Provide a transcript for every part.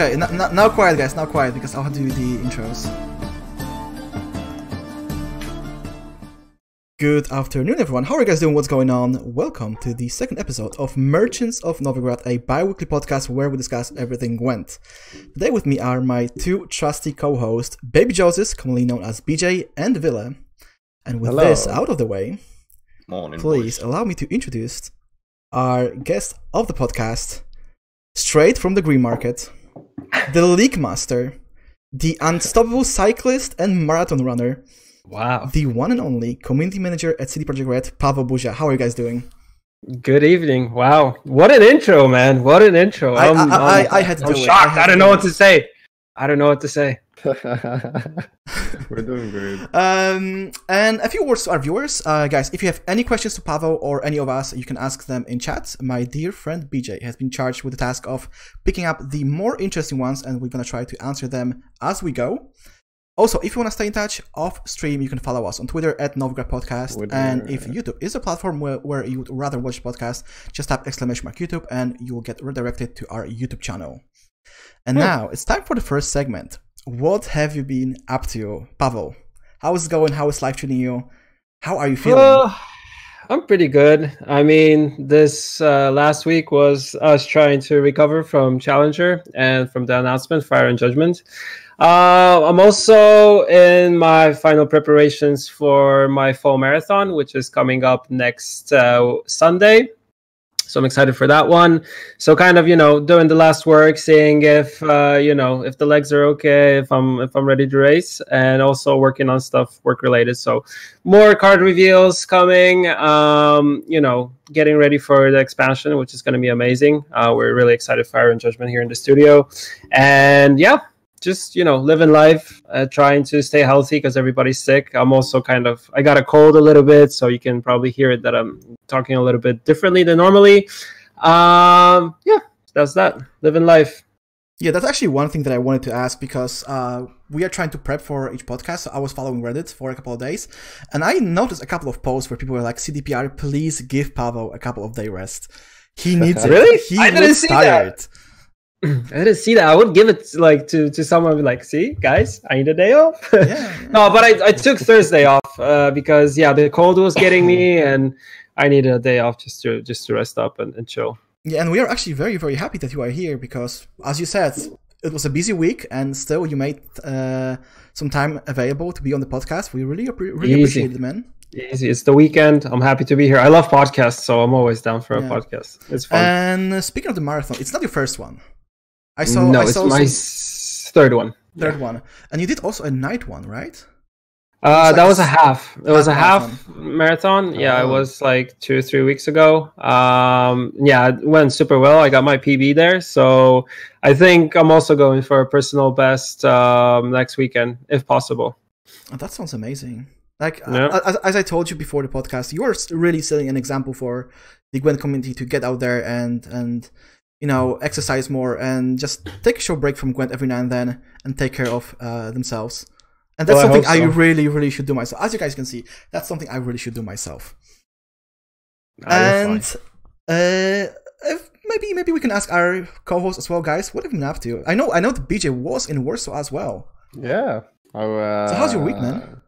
Okay, now quiet, guys. Now quiet because I'll do the intros. Good afternoon, everyone. How are you guys doing? What's going on? Welcome to the second episode of Merchants of Novigrad, a bi-weekly podcast where we discuss everything Gwent. Today with me are my two trusty co-hosts, Baby Joseph, commonly known as BJ, and Villa. And with Hello. this out of the way, Morning, please boys. allow me to introduce our guest of the podcast, straight from the green market, the league master, the unstoppable cyclist and marathon runner, Wow. the one and only community manager at CD Projekt Red, Pavel Burza. How are you guys doing? Good evening. Wow. What an intro, man. What an intro. I- I'm, I- I- I'm- I um, had to I'm do it. I shocked. I, don't know what to say. I don't know what to say. We're doing great. Um, and a few words to our viewers, uh, guys. If you have any questions to Pavel or any of us, you can ask them in chat. My dear friend BJ has been charged with the task of picking up the more interesting ones, and we're gonna try to answer them as we go. Also, if you want to stay in touch off stream, you can follow us on Twitter at Novigrad Podcast. Twitter. And if YouTube is a platform where, where you would rather watch podcast, just type exclamation mark YouTube and you will get redirected to our YouTube channel. And now it's time for the first segment. What have you been up to, Pavel? How is it going? How is life treating you? How are you feeling? Well, I'm pretty good. I mean, this uh, last week was us trying to recover from Challenger and from the announcement, Iron Judgment. Uh, I'm also in my final preparations for my fall marathon, which is coming up next uh, Sunday. So I'm excited for that one. So kind of, you know, doing the last work, seeing if uh, you know if the legs are okay, if I'm if I'm ready to race, and also working on stuff work related. So more card reveals coming. Um, you know, getting ready for the expansion, which is going to be amazing. Uh, we're really excited for Iron Judgment here in the studio, and yeah, just you know, living life, uh, trying to stay healthy because everybody's sick. I'm also kind of I got a cold a little bit, so you can probably hear it that I'm talking a little bit differently than normally. Um, yeah, that's that. Living life. Yeah, that's actually one thing that I wanted to ask because uh, we are trying to prep for each podcast. So I was following Reddit for a couple of days, and I noticed a couple of posts where people were like, "CDPR, please give Pavel a couple of day rest. He needs it. Really? He I didn't see that. Tired." I didn't see that. I would give it like to to someone be like, see, guys, I need a day off. Yeah. no, but I, I took Thursday off uh, because yeah, the cold was getting me, and I needed a day off just to just to rest up and, and chill. Yeah, and we are actually very, very happy that you are here because, as you said, it was a busy week, and still you made uh, some time available to be on the podcast. We really, appre- really Easy. appreciate it, man. Easy. It's the weekend. I'm happy to be here. I love podcasts, so I'm always down for a Yeah. podcast. It's fun. And uh, speaking of the marathon, it's not your first one. I saw. no, I it's saw my some third one. third one, and you did also a night one, right? Uh, It's that like was a half. It was a half half marathon. Yeah, it Oh. was like two or three weeks ago. Um, yeah, it went super well. I got my PB there, so I think I'm also going for a personal best um, next weekend, if possible. Oh, that sounds amazing. Like uh, Yeah. as, as I told you before the podcast, you are really setting an example for the Gwent community to get out there and and you know exercise more and just take a short break from Gwent every now and then and take care of uh, themselves. And that's Well, something I, so. really, really should do myself. As you guys can see, that's something I really should do myself. You're and uh, if maybe maybe we can ask our co-host as well, guys. What have you been up to? I know I know that BJ was in Warsaw as well. Yeah. Oh, uh, So how's your week, man?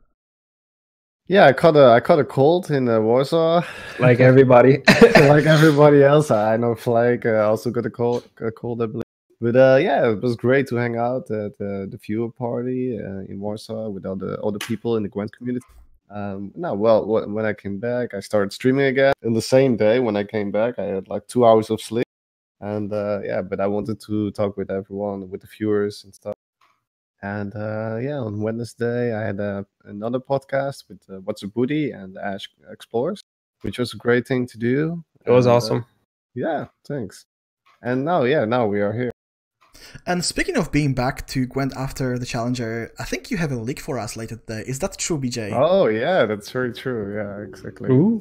Yeah, I caught a I caught a cold in uh, Warsaw, like everybody. like everybody else. I know Flake uh, also got a cold, a cold, I believe. But uh, yeah, it was great to hang out at uh, the viewer party uh, in Warsaw with all the all the people in the Gwent community. Um, no, well, wh- when I came back, I started streaming again. In the same day when I came back, I had like two hours of sleep, and uh, yeah, but I wanted to talk with everyone, with the viewers and stuff. And uh, yeah, on Wednesday, I had a, another podcast with uh, What's a Booty and Ash Explores, which was a great thing to do. it was And, uh, awesome. yeah, thanks. And now, yeah, now we are here. And speaking of being back to Gwent after the Challenger, I think you have a leak for us later today. Is that true, BJ? Oh, yeah, that's very true. Yeah, exactly. Ooh.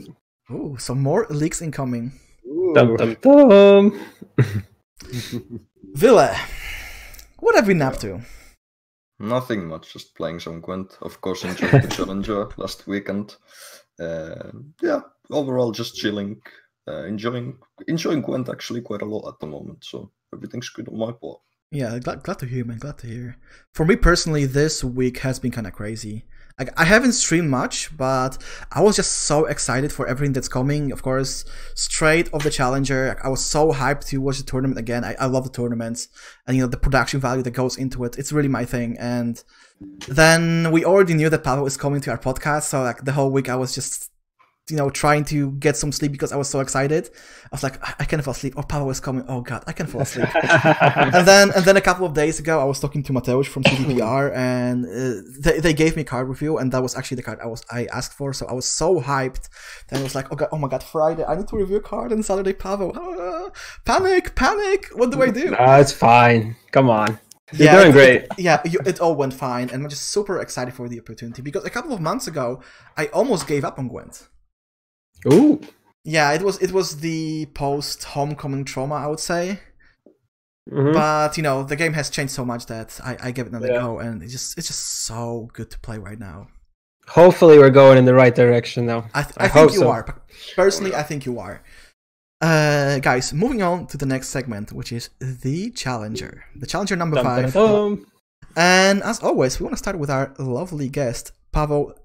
Ooh, some more leaks incoming. Ooh. Dum, dum, dum. Villa, what have we been up to? Nothing much, just playing some Gwent. Of course, enjoyed the Challenger last weekend. Uh, yeah, overall, just chilling, uh, enjoying enjoying Gwent actually quite a lot at the moment. So everything's good on my part. Yeah, glad, glad to hear, man. Glad to hear. For me personally, this week has been kind of crazy. Like I haven't streamed much, but I was just so excited for everything that's coming. Of course, straight of the challenger. I was so hyped to watch the tournament again. I, I love the tournaments, and you know the production value that goes into it. It's really my thing. And then we already knew that Pavel is coming to our podcast, so like the whole week I was just you know, trying to get some sleep because I was so excited. I was like, I, I can't fall asleep. Oh, Pavel is coming. Oh God, I can't fall asleep. and then, and then a couple of days ago, I was talking to Mateusz from CDPR, and uh, they, they gave me card review, and that was actually the card I was I asked for. So I was so hyped. Then I was like, oh God, oh my God, Friday, I need to review a card, and Saturday, Pavel, ah, panic, panic. What do I do? No, it's fine. Come on. You're yeah, doing it- great. it- yeah, you- it all went fine, and I'm just super excited for the opportunity because a couple of months ago, I almost gave up on Gwent. Ooh. Yeah, it was it was the post homecoming trauma, I would say. Mhm. But you know, the game has changed so much that I, I give it another Yeah. go, and it's just it's just so good to play right now. Hopefully, we're going in the right direction now. I, th- I I, think you so. are. Personally, I think you are. Uh, guys, moving on to the next segment, which is the challenger, the challenger number Dum, dum, five. dum. And as always, we want to start with our lovely guest, Pavel.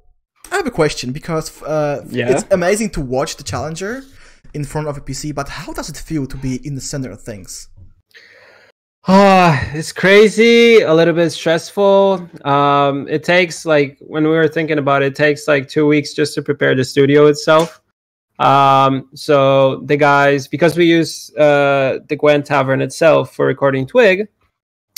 I have a question because uh, Yeah? it's amazing to watch the challenger in front of a PC, but how does it feel to be in the center of things? Ah, it's crazy, a little bit stressful. Um, it takes like when we were thinking about it, it takes like two weeks just to prepare the studio itself. Um, so the guys, because we use uh, the Gwent Tavern itself for recording Twig,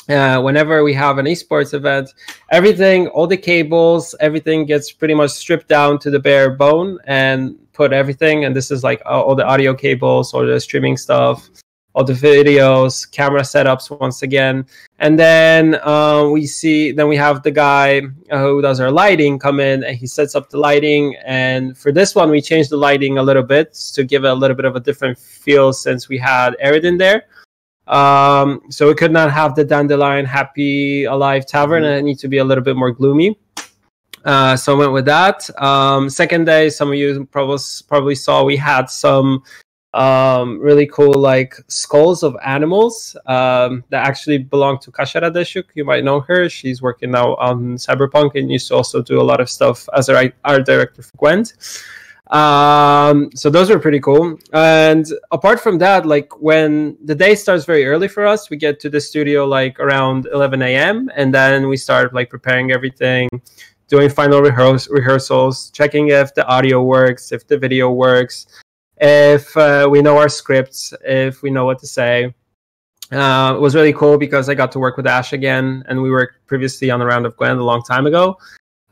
uh, whenever we have an esports event, everything, all the cables, everything gets pretty much stripped down to the bare bone and put everything. And this is like all all the audio cables, all the streaming stuff, all the videos, camera setups once again. And then uh, we see, then we have the guy uh, who does our lighting come in and he sets up the lighting. And for this one, we changed the lighting a little bit to give it a little bit of a different feel since we had Eredin there. Um, so it could not have the dandelion happy alive tavern and it needs to be a little bit more gloomy. Uh, so I went with that. Um, second day, some of you probably probably saw we had some um, really cool like skulls of animals um, that actually belong to Kasia Redesiuk. You might know her. She's working now on Cyberpunk and used to also do a lot of stuff as a art director for Gwent. Um, so those were pretty cool. And apart from that, like when the day starts very early for us, we get to the studio like around 11 a.m. and then we start like preparing everything, doing final rehears- rehearsals, checking if the audio works, if the video works, if uh, we know our scripts, if we know what to say. Uh, it was really cool because I got to work with Ash again, and we worked previously on the round of Gwent a long time ago.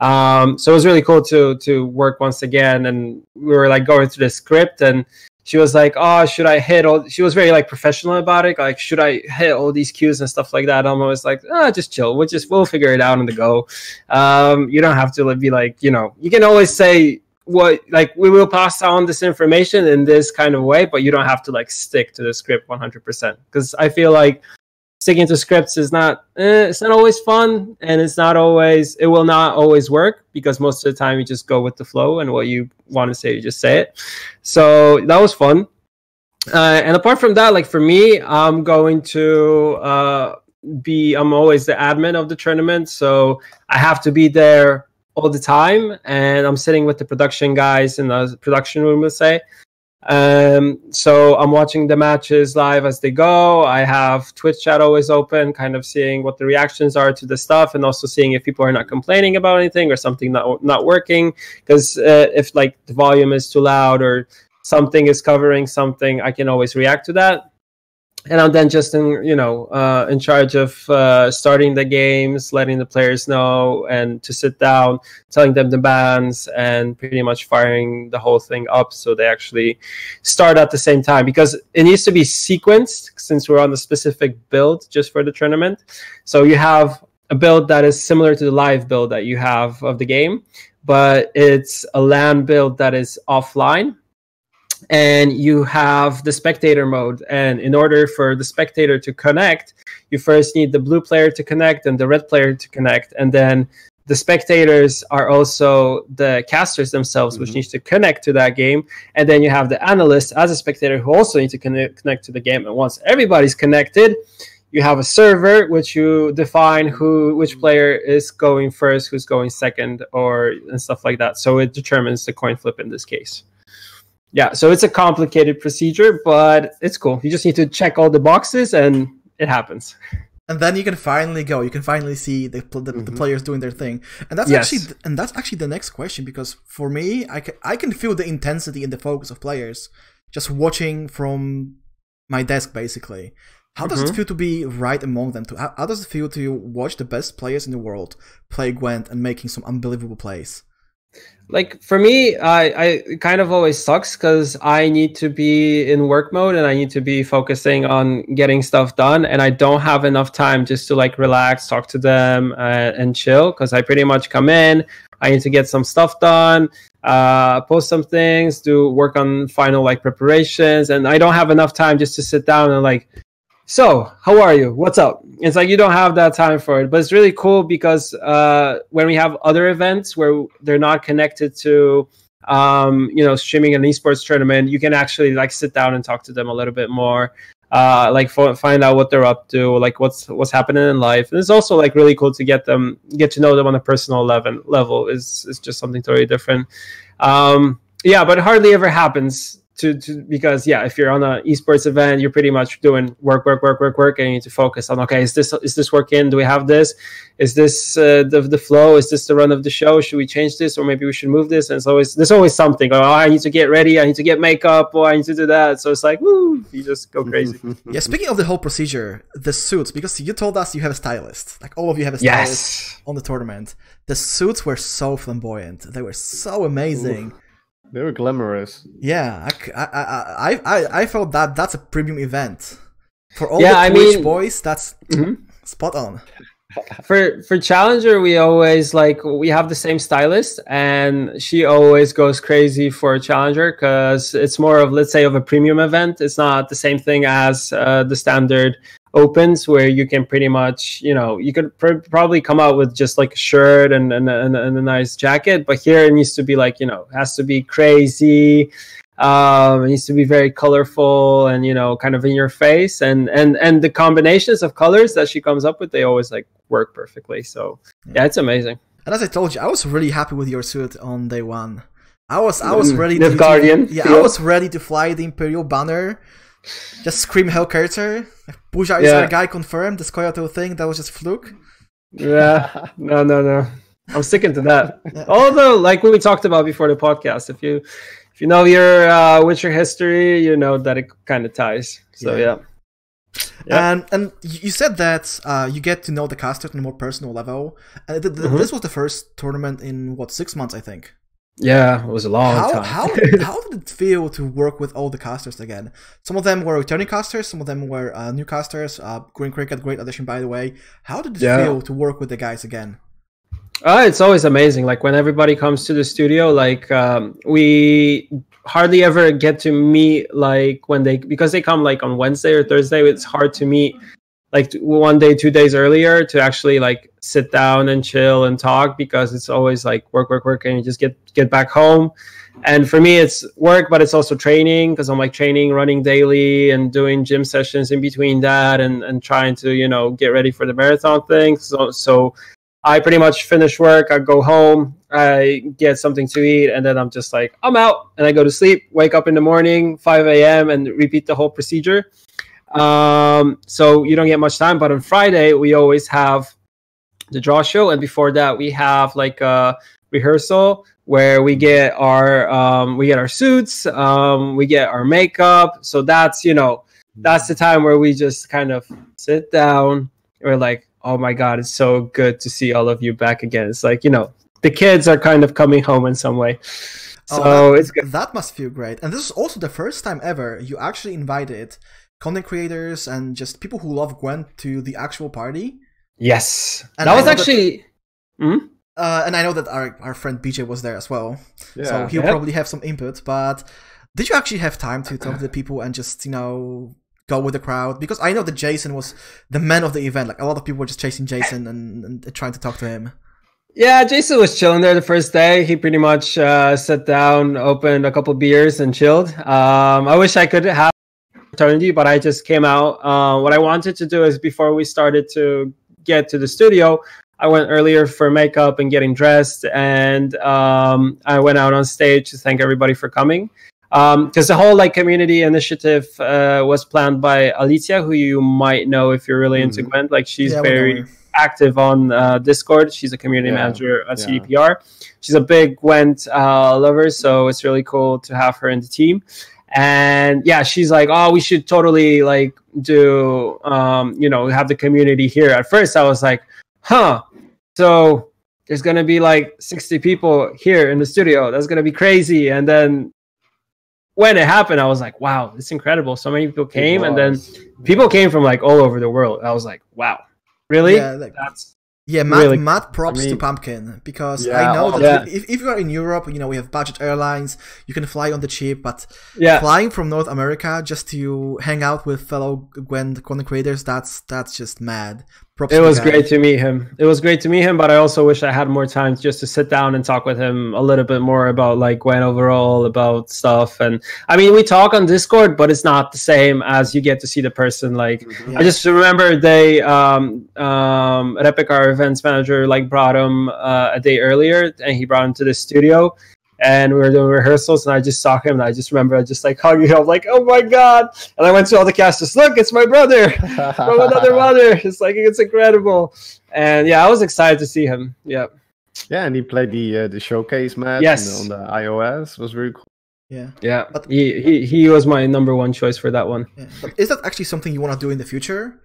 Um, so it was really cool to to work once again, and we were like going through the script, and she was like, "Oh, should I hit all?" She was very like professional about it, like, "Should I hit all these cues and stuff like that?" I'm always like, "Ah, just chill. We'll just we'll figure it out on the go. Um, you don't have to like, be like, you know, you can always say what like we will pass on this information in this kind of way, but you don't have to like stick to the script 100% because I feel like sticking to scripts is not eh, it's not always fun and it's not always it will not always work because most of the time you just go with the flow and what you want to say you just say it. So that was fun. Uh, and apart from that like for me i'm going to uh, be i'm always the admin of the tournament. So i have to be there all the time and i'm sitting with the production guys in the production room let's say um, so I'm watching the matches live as they go. I have Twitch chat always open, kind of seeing what the reactions are to the stuff, and also seeing if people are not complaining about anything or something not not working. Because uh, if like the volume is too loud or something is covering something, I can always react to that. And I'm then just in, you know, uh, in charge of uh, starting the games, letting the players know, and to sit down, telling them the bans, and pretty much firing the whole thing up so they actually start at the same time because it needs to be sequenced since we're on a specific build just for the tournament. So you have a build that is similar to the live build that you have of the game, but it's a LAN build that is offline and you have the spectator mode and in order for the spectator to connect you first need the blue player to connect and the red player to connect and then the spectators are also the casters themselves which Mhm. needs to connect to that game and then you have the analyst as a spectator who also need to connect, connect to the game and once everybody's connected you have a server which you define who which player is going first, who's going second, or and stuff like that. So it determines the coin flip in this case. Yeah, so it's a complicated procedure, but it's cool. You just need to check all the boxes, and it happens. and then you can finally go. You can finally see the the, the Mhm. players doing their thing, and that's Yes. actually and that's actually the next question because for me, I can I can feel the intensity and the focus of players just watching from my desk basically. How does it Mhm. feel to be right among them? To how, how does it feel to watch the best players in the world play Gwent and making some unbelievable plays? Like for me i i kind of always sucks because i need to be in work mode and i need to be focusing on getting stuff done and i don't have enough time just to like relax talk to them uh, and chill because i pretty much come in i need to get some stuff done uh post some things do work on final like preparations and i don't have enough time just to sit down and like so how are you? What's up? It's like you don't have that time for it but it's really cool because uh, when we have other events where they're not connected to um, you know streaming an esports tournament you can actually like sit down and talk to them a little bit more uh, like fo- find out what they're up to like what's what's happening in life. And it's also like really cool to get them get to know them on a personal level level is is just something totally different. Um, yeah but it hardly ever happens to, to because yeah if you're on an esports event you're pretty much doing work work work work work and you need to focus on okay is this is this working? Do we have this? Is this uh, the, the flow? Is this the run of the show? Should we change this? Or maybe we should move this? And it's always there's always something. Oh i need to get ready. I need to get makeup. Or i need to do that. So it's like woo you just go crazy. Yeah, speaking of the whole procedure, the suits, because you told us you have a stylist. Like all of you have a stylist yes. on the tournament. The suits were so flamboyant. They were so amazing. They were glamorous. Yeah, I, I, I, I, I felt that that's a premium event. For all Yeah, the I Twitch mean- boys, that's Mhm. spot on. for for challenger we always like we have the same stylist and she always goes crazy for challenger because it's more of let's say of a premium event it's not the same thing as uh, the standard opens where you can pretty much you know you could pr- probably come out with just like a shirt and, and, and, and a nice jacket but here it needs to be like you know has to be crazy um it needs to be very colorful and you know kind of in your face and and and the combinations of colors that she comes up with they always like work perfectly so yeah it's amazing And as I told you, I was really happy with your suit on day one. I was I was Mm, ready the to Guardian Yeah, I was ready to fly the Imperial banner. Just scream Hell Carter. Puja is Yeah. our guy confirmed. This Koyato thing, that was just fluke. yeah no no no i'm sticking to that although like what we talked about before the podcast if you if you know your uh witcher history you know that it kind of ties so Yeah. yeah Yeah. And and you said that uh, you get to know the casters on a more personal level. And th- th- Mhm. this was the first tournament in what six months, I think. Yeah it was a long how time how how did it feel to work with all the casters again? Some of them were returning casters, some of them were uh, new casters. Uh, Green Cricket, great addition by the way. How did it Yeah. feel to work with the guys again? Uh, it's always amazing. Like when everybody comes to the studio, like um, we hardly ever get to meet like when they because they come like on Wednesday or Thursday. It's hard to meet like one day, two days earlier to actually like sit down and chill and talk because it's always like work, work, work, and you just get get back home. And for me, it's work, but it's also training because I'm like training, running daily, and doing gym sessions in between that, and and trying to you know get ready for the marathon thing. So so I pretty much finish work. I go home, I get something to eat, and then I'm just like, I'm out, and I go to sleep. Wake up in the morning, 5 a.m., and repeat the whole procedure. Um, so you don't get much time. But on Friday, we always have the draw show, and before that, we have like a rehearsal where we get our um, we get our suits, um, we get our makeup. So that's you know that's the time where we just kind of sit down. We're like, oh my god, it's so good to see all of you back again. It's like you know the kids are kind of coming home in some way. So Oh, that, it's good. that must feel great. And this is also the first time ever you actually invited content creators and just people who love Gwent to the actual party. Yes, And that I was know that- actually. Hmm? Uh, and I know that our, our friend BJ was there as well. Yeah. So he'll Yeah. probably have some input. But did you actually have time to talk to the people and just, you know, go with the crowd? Because I know that Jason was the man of the event. Like a lot of people were just chasing Jason and, and trying to talk to him. Yeah, Jason was chilling there the first day. He pretty much uh, sat down, opened a couple beers, and chilled. Um, I wish I could have but I just came out. Uh, what I wanted to do is before we started to get to the studio, I went earlier for makeup and getting dressed, and um, I went out on stage to thank everybody for coming. Because um, the whole like community initiative uh, was planned by Alicia, who you might know if you're really into Mhm. Gwent. Like she's Yeah, very active on uh, Discord. She's a community Yeah, manager at yeah. CDPR. She's a big Gwent uh, lover, so it's really cool to have her in the team. And yeah, she's like, "Oh, we should totally like do, um, you know, have the community here." At first, I was like, "Huh." So there's gonna be like 60 people here in the studio. That's gonna be crazy. And then when it happened, I was like, "Wow, it's incredible!" So many people came, and then people came from like all over the world. I was like, "Wow, really?" Yeah, like, That's Yeah, mad, Really- mad props I to Pumpkin because Yeah, I know oh, that yeah. if, if you are in Europe, you know we have budget airlines, you can fly on the cheap, but yeah. flying from North America just to hang out with fellow Gwent content creators, that's that's just mad. Props It was great to meet him. It was great to meet him, but I also wish I had more time just to sit down and talk with him a little bit more about like Gwent overall, about stuff. And I mean, we talk on Discord, but it's not the same as you get to see the person. Like, Yeah. I just remember they, um, um, Repic, our events manager, like brought him uh, a day earlier, and he brought him to the studio. And we were doing rehearsals, and I just saw him, and I just remember I just like hugging him, like, "Oh my god!" And I went to all the casters, "Look, it's my brother!" from another mother. It's like it's incredible, and yeah, I was excited to see him. Yeah, Yeah, and he played the uh, the showcase match Yes. on the iOS. It was really cool. Yeah. yeah. But- he, he he was my number one choice for that one. yeah. But is that actually something you want to do in the future?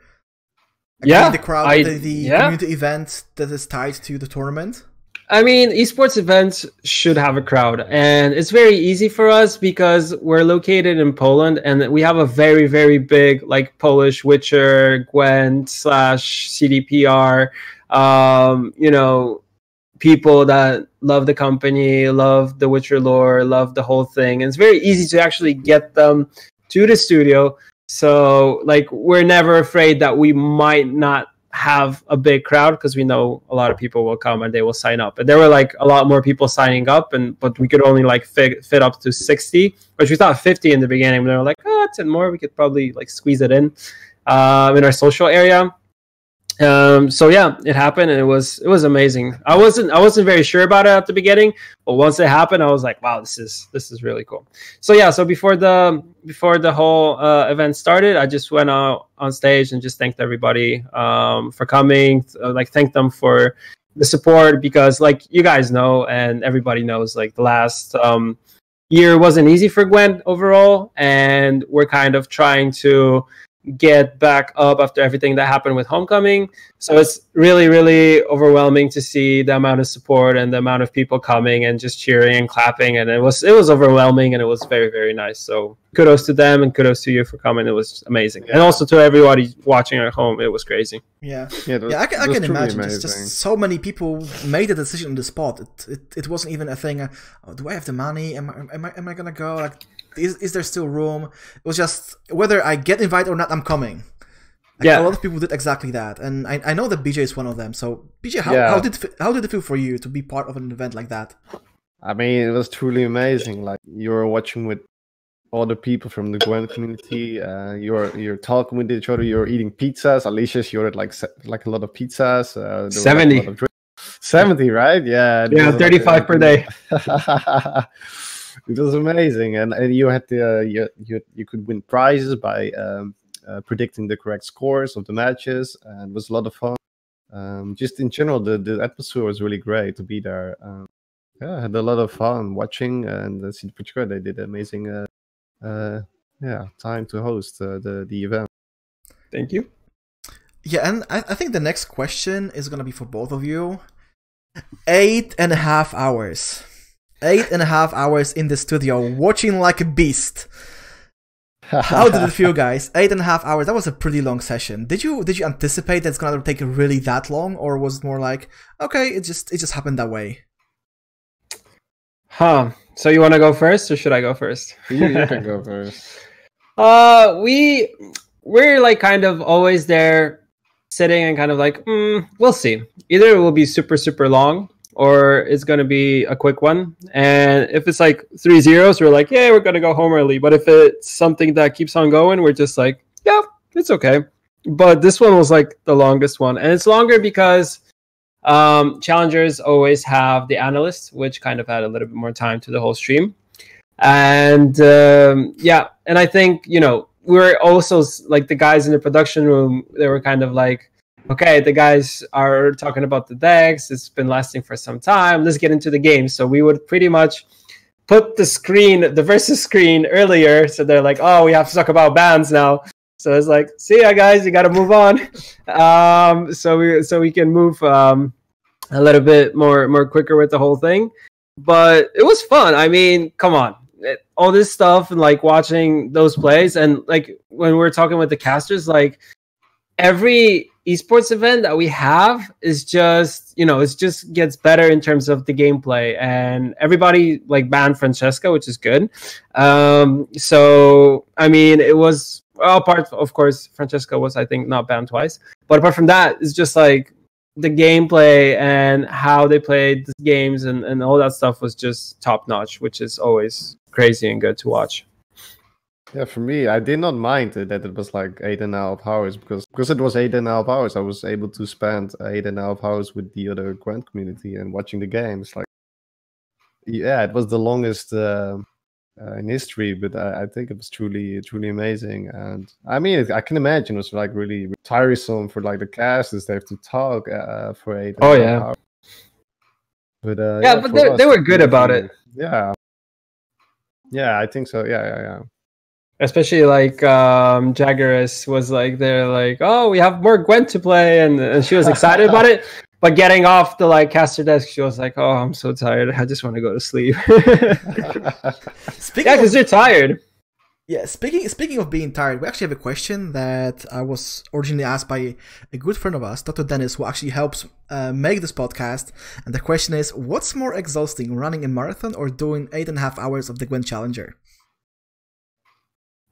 Like, Yeah, the crowd, I- the, the yeah. community event that is tied to the tournament. I mean, esports events should have a crowd, and it's very easy for us because we're located in Poland, and we have a very, very big like Polish Witcher, Gwent slash CDPR. Um, you know, people that love the company, love the Witcher lore, love the whole thing, and it's very easy to actually get them to the studio. So, like, we're never afraid that we might not have a big crowd because we know a lot of people will come and they will sign up. And there were like a lot more people signing up, and but we could only like fit, fit up to sixty, which we thought fifty in the beginning. But they were like, oh, ten more. We could probably like squeeze it in um, in our social area. Um, so yeah, it happened, and it was it was amazing. I wasn't I wasn't very sure about it at the beginning, but once it happened, I was like, wow, this is this is really cool. So yeah, so before the before the whole uh, event started, I just went out on stage and just thanked everybody um, for coming. Uh, like thanked them for the support because, like you guys know, and everybody knows, like the last um, year wasn't easy for Gwent overall, and we're kind of trying to get back up after everything that happened with Homecoming. So it's really, really overwhelming to see the amount of support and the amount of people coming and just cheering and clapping. And it was it was overwhelming and it was very, very nice. So kudos to them and kudos to you for coming. It was amazing. And also to everybody watching at home. It was crazy. Yeah. Yeah, was, Yeah, I can, I can imagine. Just, just so many people made a decision on the spot. It, it, it wasn't even a thing. Uh, oh, do I have the money? Am I, am I, am I gonna go? Like, is, is there still room? It was just whether I get invited or not, I'm coming. Like, Yeah. a lot of people did exactly that, and I, I know that BJ is one of them. So BJ, how, Yeah. how did it- how did it feel for you to be part of an event like that? I mean, it was truly amazing. Like you were watching with other people from the Gwent community. Uh, you're you're talking with each other. You're eating pizzas. Alicia, she ordered like like a lot of pizzas. Uh, there was, like, 70. of Seventy, right? Yeah. Yeah, was, like, 35 per day. it was amazing, and, and you had the uh, you, you you could win prizes by um, uh, predicting the correct scores of the matches, and it was a lot of fun. Um, just in general, the the atmosphere was really great to be there. Um, yeah, I had a lot of fun watching, and uh, CD Projekt they did amazing. Uh, uh, yeah, time to host uh, the the event. Thank you. Yeah, and I, I think the next question is gonna be for both of you. Eight and a half hours. Eight and a half hours in the studio, watching like a beast. How did it feel, guys? Eight and a half hours. That was a pretty long session. Did you did you anticipate that it's gonna take really that long, or was it more like, okay, it just it just happened that way? Huh. So you want to go first, or should I go first? you, you can go first. Uh, we we're like kind of always there, sitting and kind of like, mm, we'll see. Either it will be super super long, or it's going to be a quick one. And if it's like three zeros, we're like, yeah, we're going to go home early. But if it's something that keeps on going, we're just like, yeah, it's okay. But this one was like the longest one. And it's longer because um, challengers always have the analysts, which kind of had a little bit more time to the whole stream. And um, yeah, and I think, you know, we're also like the guys in the production room, they were kind of like, okay, the guys are talking about the decks. It's been lasting for some time. Let's get into the game. So we would pretty much put the screen, the versus screen earlier. So they're like, oh, we have to talk about bans now. So it's like, see ya, guys. You got to move on. Um, so we so we can move um, a little bit more more quicker with the whole thing. But it was fun. I mean, come on. It, all this stuff and like watching those plays and like when we are talking with the casters like every esports event that we have is just you know it just gets better in terms of the gameplay. And everybody like banned francesca which is good. Um so i mean it was well, apart of course francesca was i think not banned twice. But apart from that it's just like the gameplay and how they played the games and, and all that stuff was just top notch which is always crazy and good to watch yeah, for me, I did not mind that it was like eight and a half hours because because it was eight and a half hours. I was able to spend eight and a half hours with the other Gwent community and watching the games. Like, yeah, it was the longest uh, uh, in history, but I, I, think it was truly truly amazing. And I mean, I can imagine it was like really tiresome for like the casters. They have to talk uh, for eight. Oh yeah. Hours. But uh, yeah, yeah, but they, us, they were good about it. Yeah. Yeah, I think so. Yeah, yeah, yeah especially like um Jaggeris was like they're like, oh, we have more Gwent to play, and, and she was excited about it. But getting off the like caster desk, she was like, "Oh, I'm so tired. I just want to go to sleep." speaking yeah, because you're tired. Yeah, speaking speaking of being tired, we actually have a question that I was originally asked by a good friend of us, Dr. Dennis, who actually helps uh, make this podcast. And the question is, what's more exhausting, running a marathon or doing eight and a half hours of the Gwent Challenger?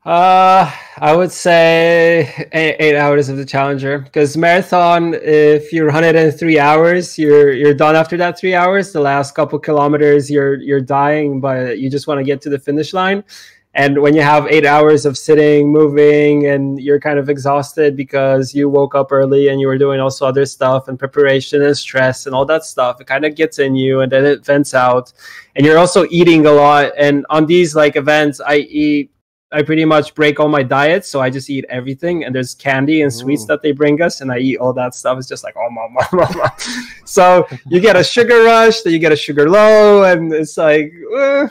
Uh, I would say eight, eight hours of the challenger because marathon. If you run it in three hours, you're you're done after that three hours. The last couple kilometers, you're you're dying, but you just want to get to the finish line. And when you have eight hours of sitting, moving, and you're kind of exhausted because you woke up early and you were doing also other stuff and preparation and stress and all that stuff, it kind of gets in you and then it vents out. And you're also eating a lot. And on these like events, I eat I pretty much break all my diets, so I just eat everything. And there's candy and sweets Ooh. that they bring us, and I eat all that stuff. It's just like oh mama, mama. so you get a sugar rush, then you get a sugar low, and it's like uh,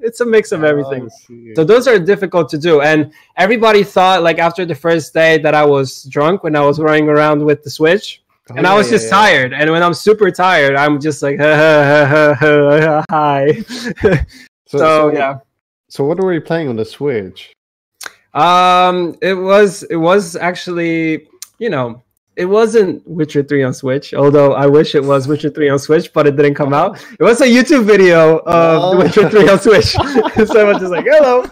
it's a mix of everything. Oh, so those are difficult to do. And everybody thought like after the first day that I was drunk when I was running around with the Switch. Oh, and yeah, I was just yeah, tired. And when I'm super tired, I'm just like, hi. so, so, so yeah so what were you playing on the Switch? Um, it was it was actually you know it wasn't Witcher 3 on Switch, although I wish it was Witcher 3 on Switch, but it didn't come out. It was a YouTube video of oh. Witcher 3 on Switch. so I was just like, hello.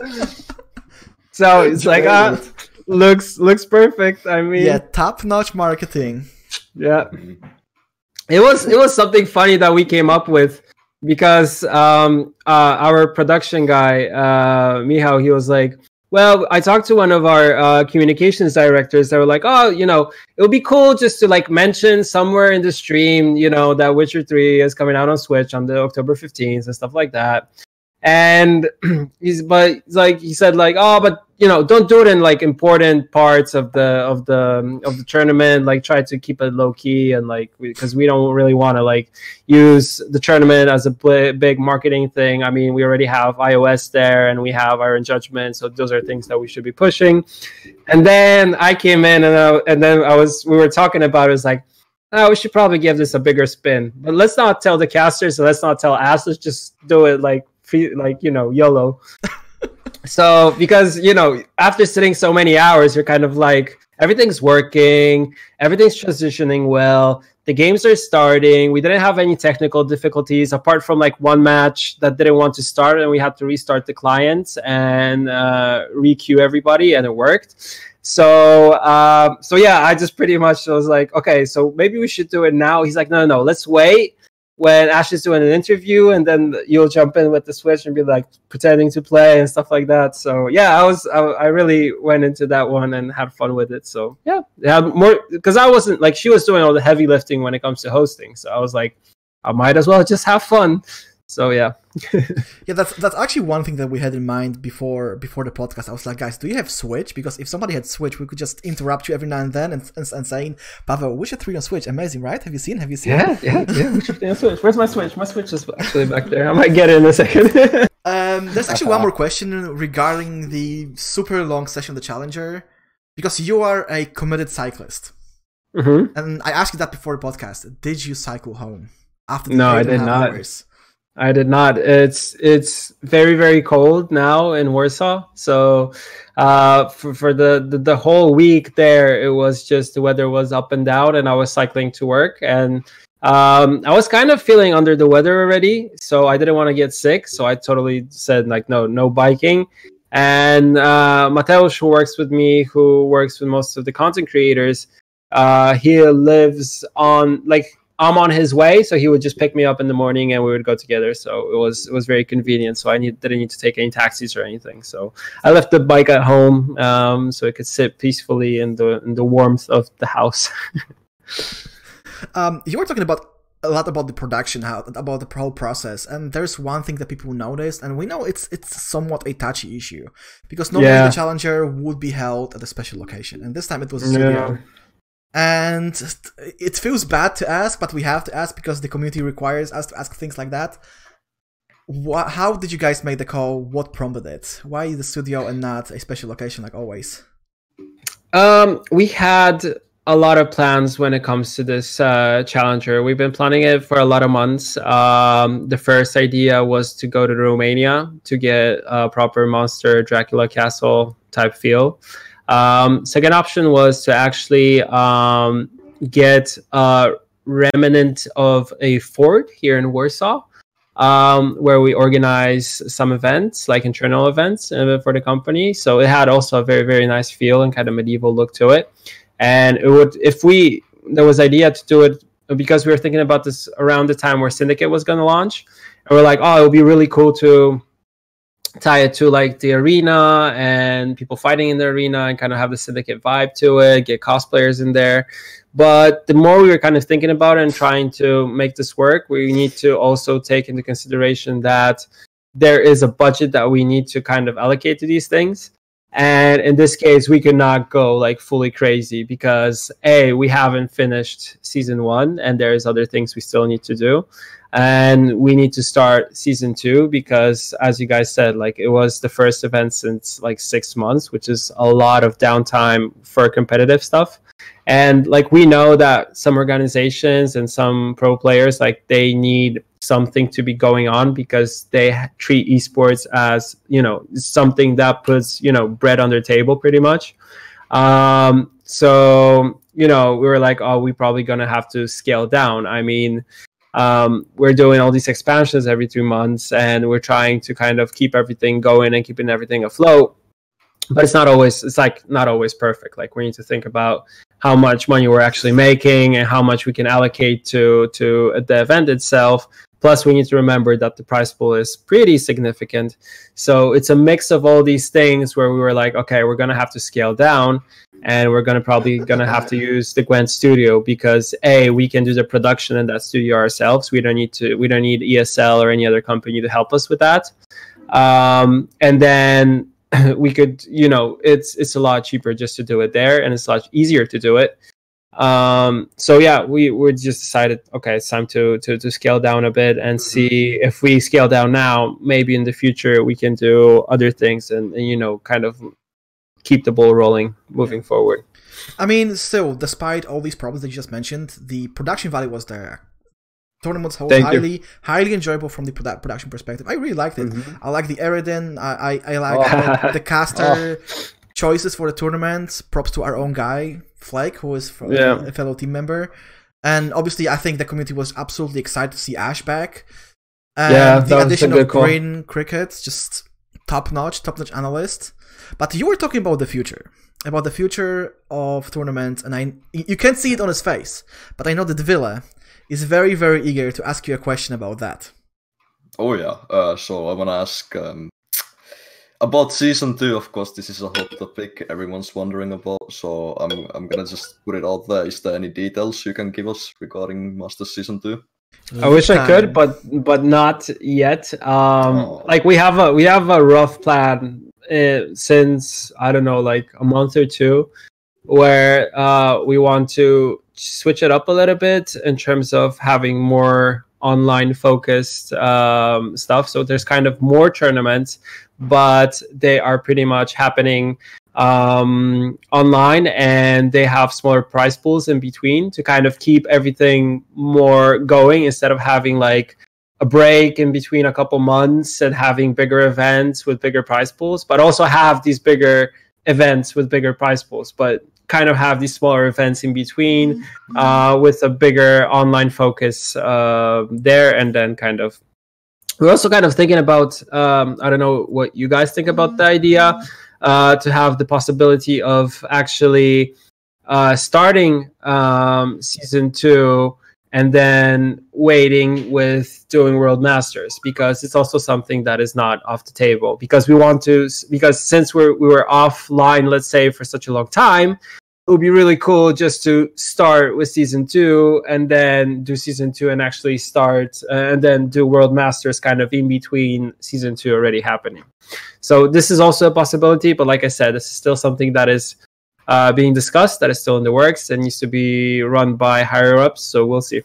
So it's like, ah, looks looks perfect. I mean, yeah, top notch marketing. Yeah, it was it was something funny that we came up with because um, uh, our production guy, uh, Michał, he was like, well, I talked to one of our uh, communications directors. They were like, oh, you know, it would be cool just to like mention somewhere in the stream, you know, that Witcher 3 is coming out on Switch on the October 15th and stuff like that and he's but like he said like oh but you know don't do it in like important parts of the of the of the tournament. Like try to keep it low key and like because we, we, don't really want to like use the tournament as a big marketing thing. I mean we already have ios there and we have iron judgment. So those are things that we should be pushing. And then i came in and, I, and then i was we were talking about it, it was like oh, we should probably give this a bigger spin. But let's not tell the casters and let's not tell us let's just do it like like you know YOLO. so because you know after sitting so many hours, you're kind of like everything's working, everything's transitioning well. The games are starting. We didn't have any technical difficulties apart from like one match that didn't want to start, and we had to restart the clients and uh, requeue everybody, and it worked. So, um, so yeah, I just pretty much was like, okay, so maybe we should do it now. He's like, no, no, no let's wait when Ash is doing an interview, and then you'll jump in with the Switch and be like pretending to play and stuff like that. So yeah, I was I, I really went into that one and had fun with it. So yeah, yeah, more because I wasn't like she was doing all the heavy lifting when it comes to hosting. So I was like, I might as well just have fun. So yeah. yeah, that's that's actually one thing that we had in mind before before the podcast. I was like, guys, do you have Switch? Because if somebody had Switch, we could just interrupt you every now and then and, and, and saying, Pavel, should three on Switch. Amazing, right? Have you seen? Have you seen? Yeah, yeah, yeah. We should on Switch. Where's my Switch? My Switch is actually back there. I might get it in a second. um, there's actually one more question regarding the super long session of the Challenger, because you are a committed cyclist, mm-hmm. and I asked you that before the podcast. Did you cycle home after? The no, I did not. Hours? I did not. It's it's very very cold now in Warsaw. So uh, for for the, the, the whole week there, it was just the weather was up and down, and I was cycling to work, and um, I was kind of feeling under the weather already. So I didn't want to get sick. So I totally said like no no biking. And uh, Mateusz, who works with me, who works with most of the content creators, uh, he lives on like I'm on his way, so he would just pick me up in the morning and we would go together. So it was it was very convenient. So I need, didn't need to take any taxis or anything. So I left the bike at home, um, so it could sit peacefully in the in the warmth of the house. um, you were talking about a lot about the production, how about the whole process, and there's one thing that people noticed, and we know it's it's somewhat a touchy issue because normally yeah. the challenger would be held at a special location, and this time it was a studio. Yeah and it feels bad to ask, but we have to ask because the community requires us to ask things like that. What, how did you guys make the call? What prompted it? Why the studio and not a special location like always? Um, we had a lot of plans when it comes to this uh, challenger. We've been planning it for a lot of months. Um, the first idea was to go to Romania to get a proper monster Dracula castle type feel. Um, second option was to actually um, get a remnant of a fort here in Warsaw, um, where we organize some events, like internal events uh, for the company. So it had also a very, very nice feel and kind of medieval look to it. And it would, if we, there was idea to do it because we were thinking about this around the time where Syndicate was going to launch. And we're like, oh, it would be really cool to tie it to like the arena and people fighting in the arena and kind of have the syndicate vibe to it get cosplayers in there. But the more we were kind of thinking about it and trying to make this work we need to also take into consideration that there is a budget that we need to kind of allocate to these things. And in this case we could not go like fully crazy because a we haven't finished season one and there's other things we still need to do and we need to start season two because as you guys said like it was the first event since like six months which is a lot of downtime for competitive stuff. And like we know that some organizations and some pro players like they need something to be going on because they treat esports as you know something that puts you know bread on their table pretty much. Um so you know we were like oh we probably gonna have to scale down. I mean um, we're doing all these expansions every three months and we're trying to kind of keep everything going and keeping everything afloat. But it's not always it's like not always perfect. Like we need to think about how much money we're actually making and how much we can allocate to to the event itself. Plus we need to remember that the price pool is pretty significant. So it's a mix of all these things where we were like okay we're going to have to scale down and we're gonna probably gonna have to use the Gwent Studio because a we can do the production in that studio ourselves. We don't need to we don't need ESL or any other company to help us with that. Um, and then we could you know it's it's a lot cheaper just to do it there and it's a lot easier to do it. Um, so yeah, we we just decided okay, it's time to to to scale down a bit and see if we scale down now, maybe in the future we can do other things and, and you know kind of keep the ball rolling moving forward. I mean, still, despite all these problems that you just mentioned, the production value was there. Tournament was highly, you. highly enjoyable from the produ- production perspective. I really liked it. Mm-hmm. I like the Eridan. I, I, I like oh. the caster oh. choices for the tournament. Props to our own guy, Flake, who is from, yeah. a fellow team member. And obviously, I think the community was absolutely excited to see Ash back. And yeah, the addition of Green Cricket, just top notch, top notch analyst. But you were talking about the future, about the future of tournaments, and I you can't see it on his face, but I know that Villa is very, very eager to ask you a question about that. Oh yeah. Uh, so I want to ask um, about season two. Of course, this is a hot topic everyone's wondering about. So I'm I'm gonna just put it out there. Is there any details you can give us regarding Master season two? I wish I could, but but not yet. Um, Oh. like we have a we have a rough plan since I don't know, like a month or two, where uh, we want to switch it up a little bit in terms of having more online focused um, stuff. So there's kind of more tournaments, but they are pretty much happening um, online and they have smaller prize pools in between to kind of keep everything more going instead of having like a break in between a couple months and having bigger events with bigger prize pools, but also have these bigger events with bigger prize pools, but kind of have these smaller events in between uh, with a bigger online focus uh, there, and then kind of. We're also kind of thinking about. Um, I don't know what you guys think about the idea uh, to have the possibility of actually uh, starting um, season two and then waiting with doing world masters because it's also something that is not off the table. Because we want to because since we're we were offline let's say for such a long time it would be really cool just to start with season two and then do season two and actually start uh, and then do world masters kind of in between season two already happening. So this is also a possibility but like i said this is still something that is uh, being discussed that is still in the works and needs to be run by higher ups so we'll see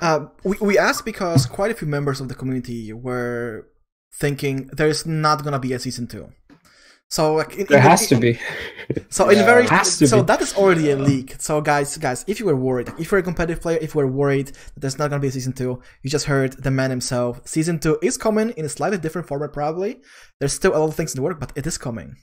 Uh, we, we asked because quite a few members of the community were thinking there's not gonna be a season two. So like in, there in- has to be So in very Has to so be. that is already a leak. So guys, guys, if you were worried, if you're a competitive player, if you were worried that there's not gonna be a season two, you just heard the man himself. Season two is coming in a slightly different format, probably. There's still a lot of things in the work, but it is coming.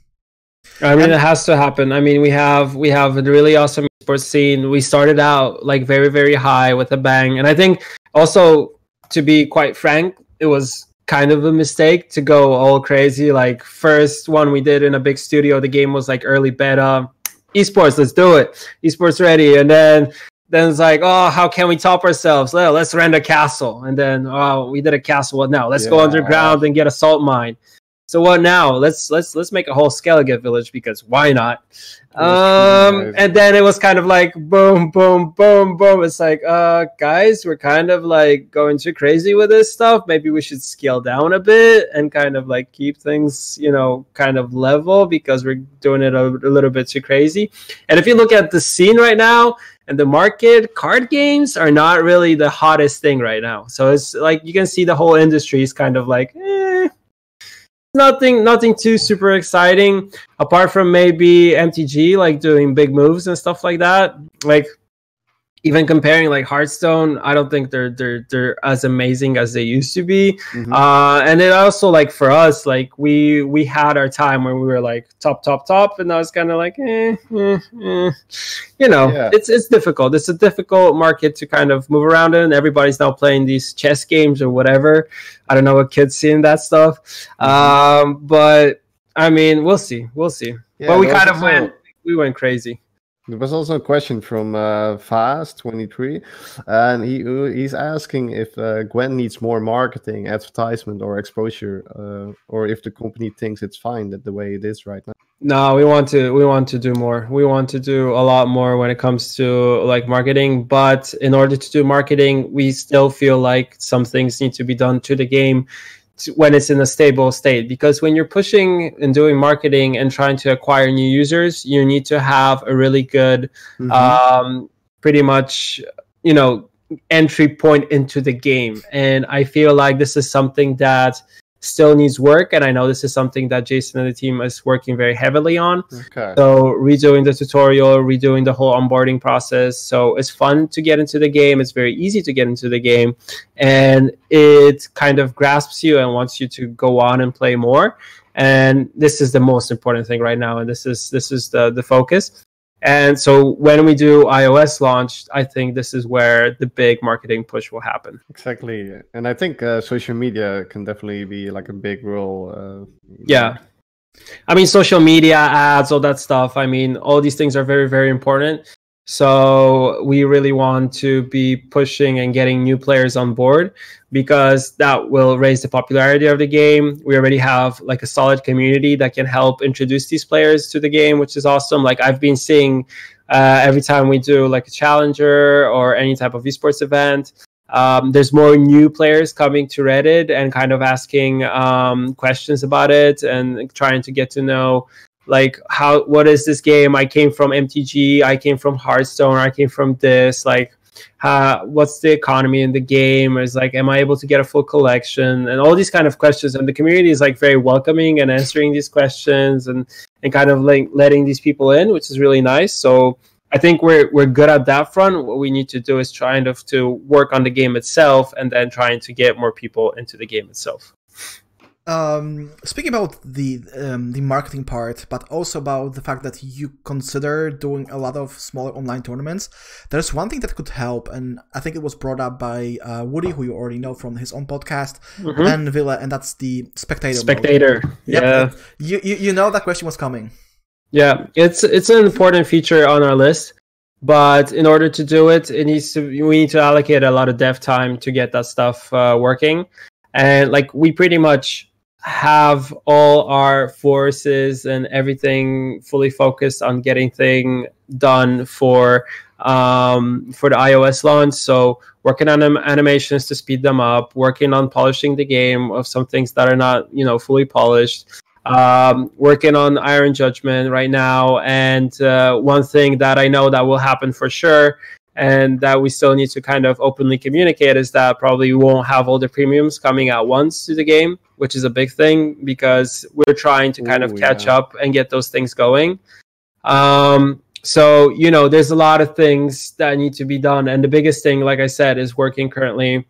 I mean, And- it has to happen. I mean, we have we have a really awesome sports scene. We started out like very very high with a bang, and I think also to be quite frank, it was kind of a mistake to go all crazy. Like first one we did in a big studio, the game was like early beta. Esports, let's do it. Esports ready, and then then it's like, oh, how can we top ourselves? Well, let's rent a castle, and then oh, we did a castle. What now? Let's go underground and get a salt mine. So what now? Let's let's let's make a whole Skellige village because why not? Um, and then it was kind of like boom, boom, boom, boom. It's like, uh, guys, we're kind of like going too crazy with this stuff. Maybe we should scale down a bit and kind of like keep things, you know, kind of level because we're doing it a, a little bit too crazy. And if you look at the scene right now and the market, card games are not really the hottest thing right now. So it's like you can see the whole industry is kind of like, eh, nothing nothing too super exciting apart from maybe mtg like doing big moves and stuff like that. Like even comparing like hearthstone i don't think they're they're they're as amazing as they used to be. Mhm. uh and it also like for us like we we had our time where we were like top top top and now it's kind of like eh, eh, eh. you know Yeah. it's it's difficult. It's a difficult market to kind of move around in. Everybody's now playing these chess games or whatever. I don't know what kids seeing that stuff. Um but i mean we'll see. We'll see. Yeah, but we kind of went we went crazy There was also a question from uh, Fast23, and he uh, he's asking if uh, Gwent needs more marketing, advertisement, or exposure, uh, or if the company thinks it's fine that the way it is right now. No, we want to we want to do more. We want to do a lot more when it comes to like marketing, but in order to do marketing, we still feel like some things need to be done to the game to, when it's in a stable state because when you're pushing and doing marketing and trying to acquire new users, you need to have a really good Mm-hmm. um, pretty much, you know, entry point into the game. And I feel like this is something that still needs work. And I know this is something that Jason and the team is working very heavily on. okay. So redoing the tutorial, redoing the whole onboarding process. So it's fun to get into the game. It's very easy to get into the game, and it kind of grasps you and wants you to go on and play more. And this is the most important thing right now, and this is this is the the focus. And so when we do iOS launch, I think this is where the big marketing push will happen. Exactly, and I think uh, social media can definitely be like a big role. Uh, Yeah. I mean, social media ads, all that stuff. I mean, all these things are very, very important. So we really want to be pushing and getting new players on board because that will raise the popularity of the game. We already have like a solid community that can help introduce these players to the game, which is awesome. Like I've been seeing uh, every time we do like a challenger or any type of esports event, um, there's more new players coming to Reddit and kind of asking um, questions about it and trying to get to know like how what is this game? I came from mtg i came from hearthstone i came from this like what's the economy in the game? Is like am i able to get a full collection? And all these kind of questions. And the community is like very welcoming and answering these questions and and kind of like letting these people in which is really nice. So i think we're we're good at that front. What we need to do is trying to, to work on the game itself and then trying to get more people into the game itself um, speaking about the um, the marketing part, but also about the fact that you consider doing a lot of smaller online tournaments, there's one thing that could help, and I think it was brought up by uh, Woody, who you already know from his own podcast, Mhm. and Villa, and that's the spectator. spectator Yep. yeah You, you you know that question was coming. Yeah, it's it's an important feature on our list, but in order to do it, it needs to we need to allocate a lot of dev time to get that stuff uh, working, and like we pretty much have all our forces and everything fully focused on getting thing done for um, for the iOS launch. So working on anim- animations to speed them up, working on polishing the game of some things that are not you know fully polished um, working on Iron Judgment right now. And uh, one thing that I know that will happen for sure, and that we still need to kind of openly communicate, is that probably we won't have all the premiums coming at once to the game, which is a big thing because we're trying to kind Ooh, of catch yeah. up and get those things going. Um, so you know, there's a lot of things that need to be done, and the biggest thing, like I said, is working currently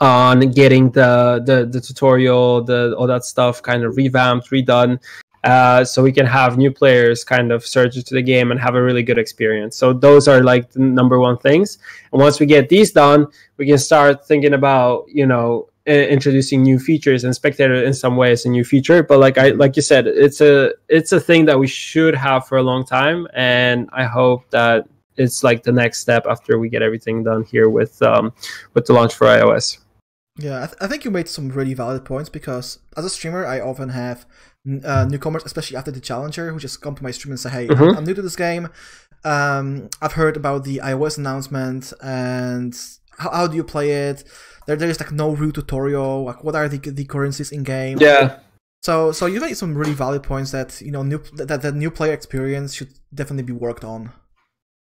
on getting the the, the tutorial, the all that stuff kind of revamped, redone, uh, so we can have new players kind of surge into the game and have a really good experience. So those are like the number one things. And once we get these done, we can start thinking about you know introducing new features and spectator in some ways a new feature but like i like you said it's a it's a thing that we should have for a long time and i hope that it's like the next step after we get everything done here with um with the launch for ios Yeah, I, th- I think you made some really valid points because as a streamer, I often have uh, newcomers, especially after the challenger, who just come to my stream and say, "Hey, I'm- Mhm. I'm new to this game. Um, I've heard about the iOS announcement, and how, how do you play it? There, there is like no real tutorial. Like, what are the the currencies in game? yeah So, so you made some really valid points that you know new that the new player experience should definitely be worked on.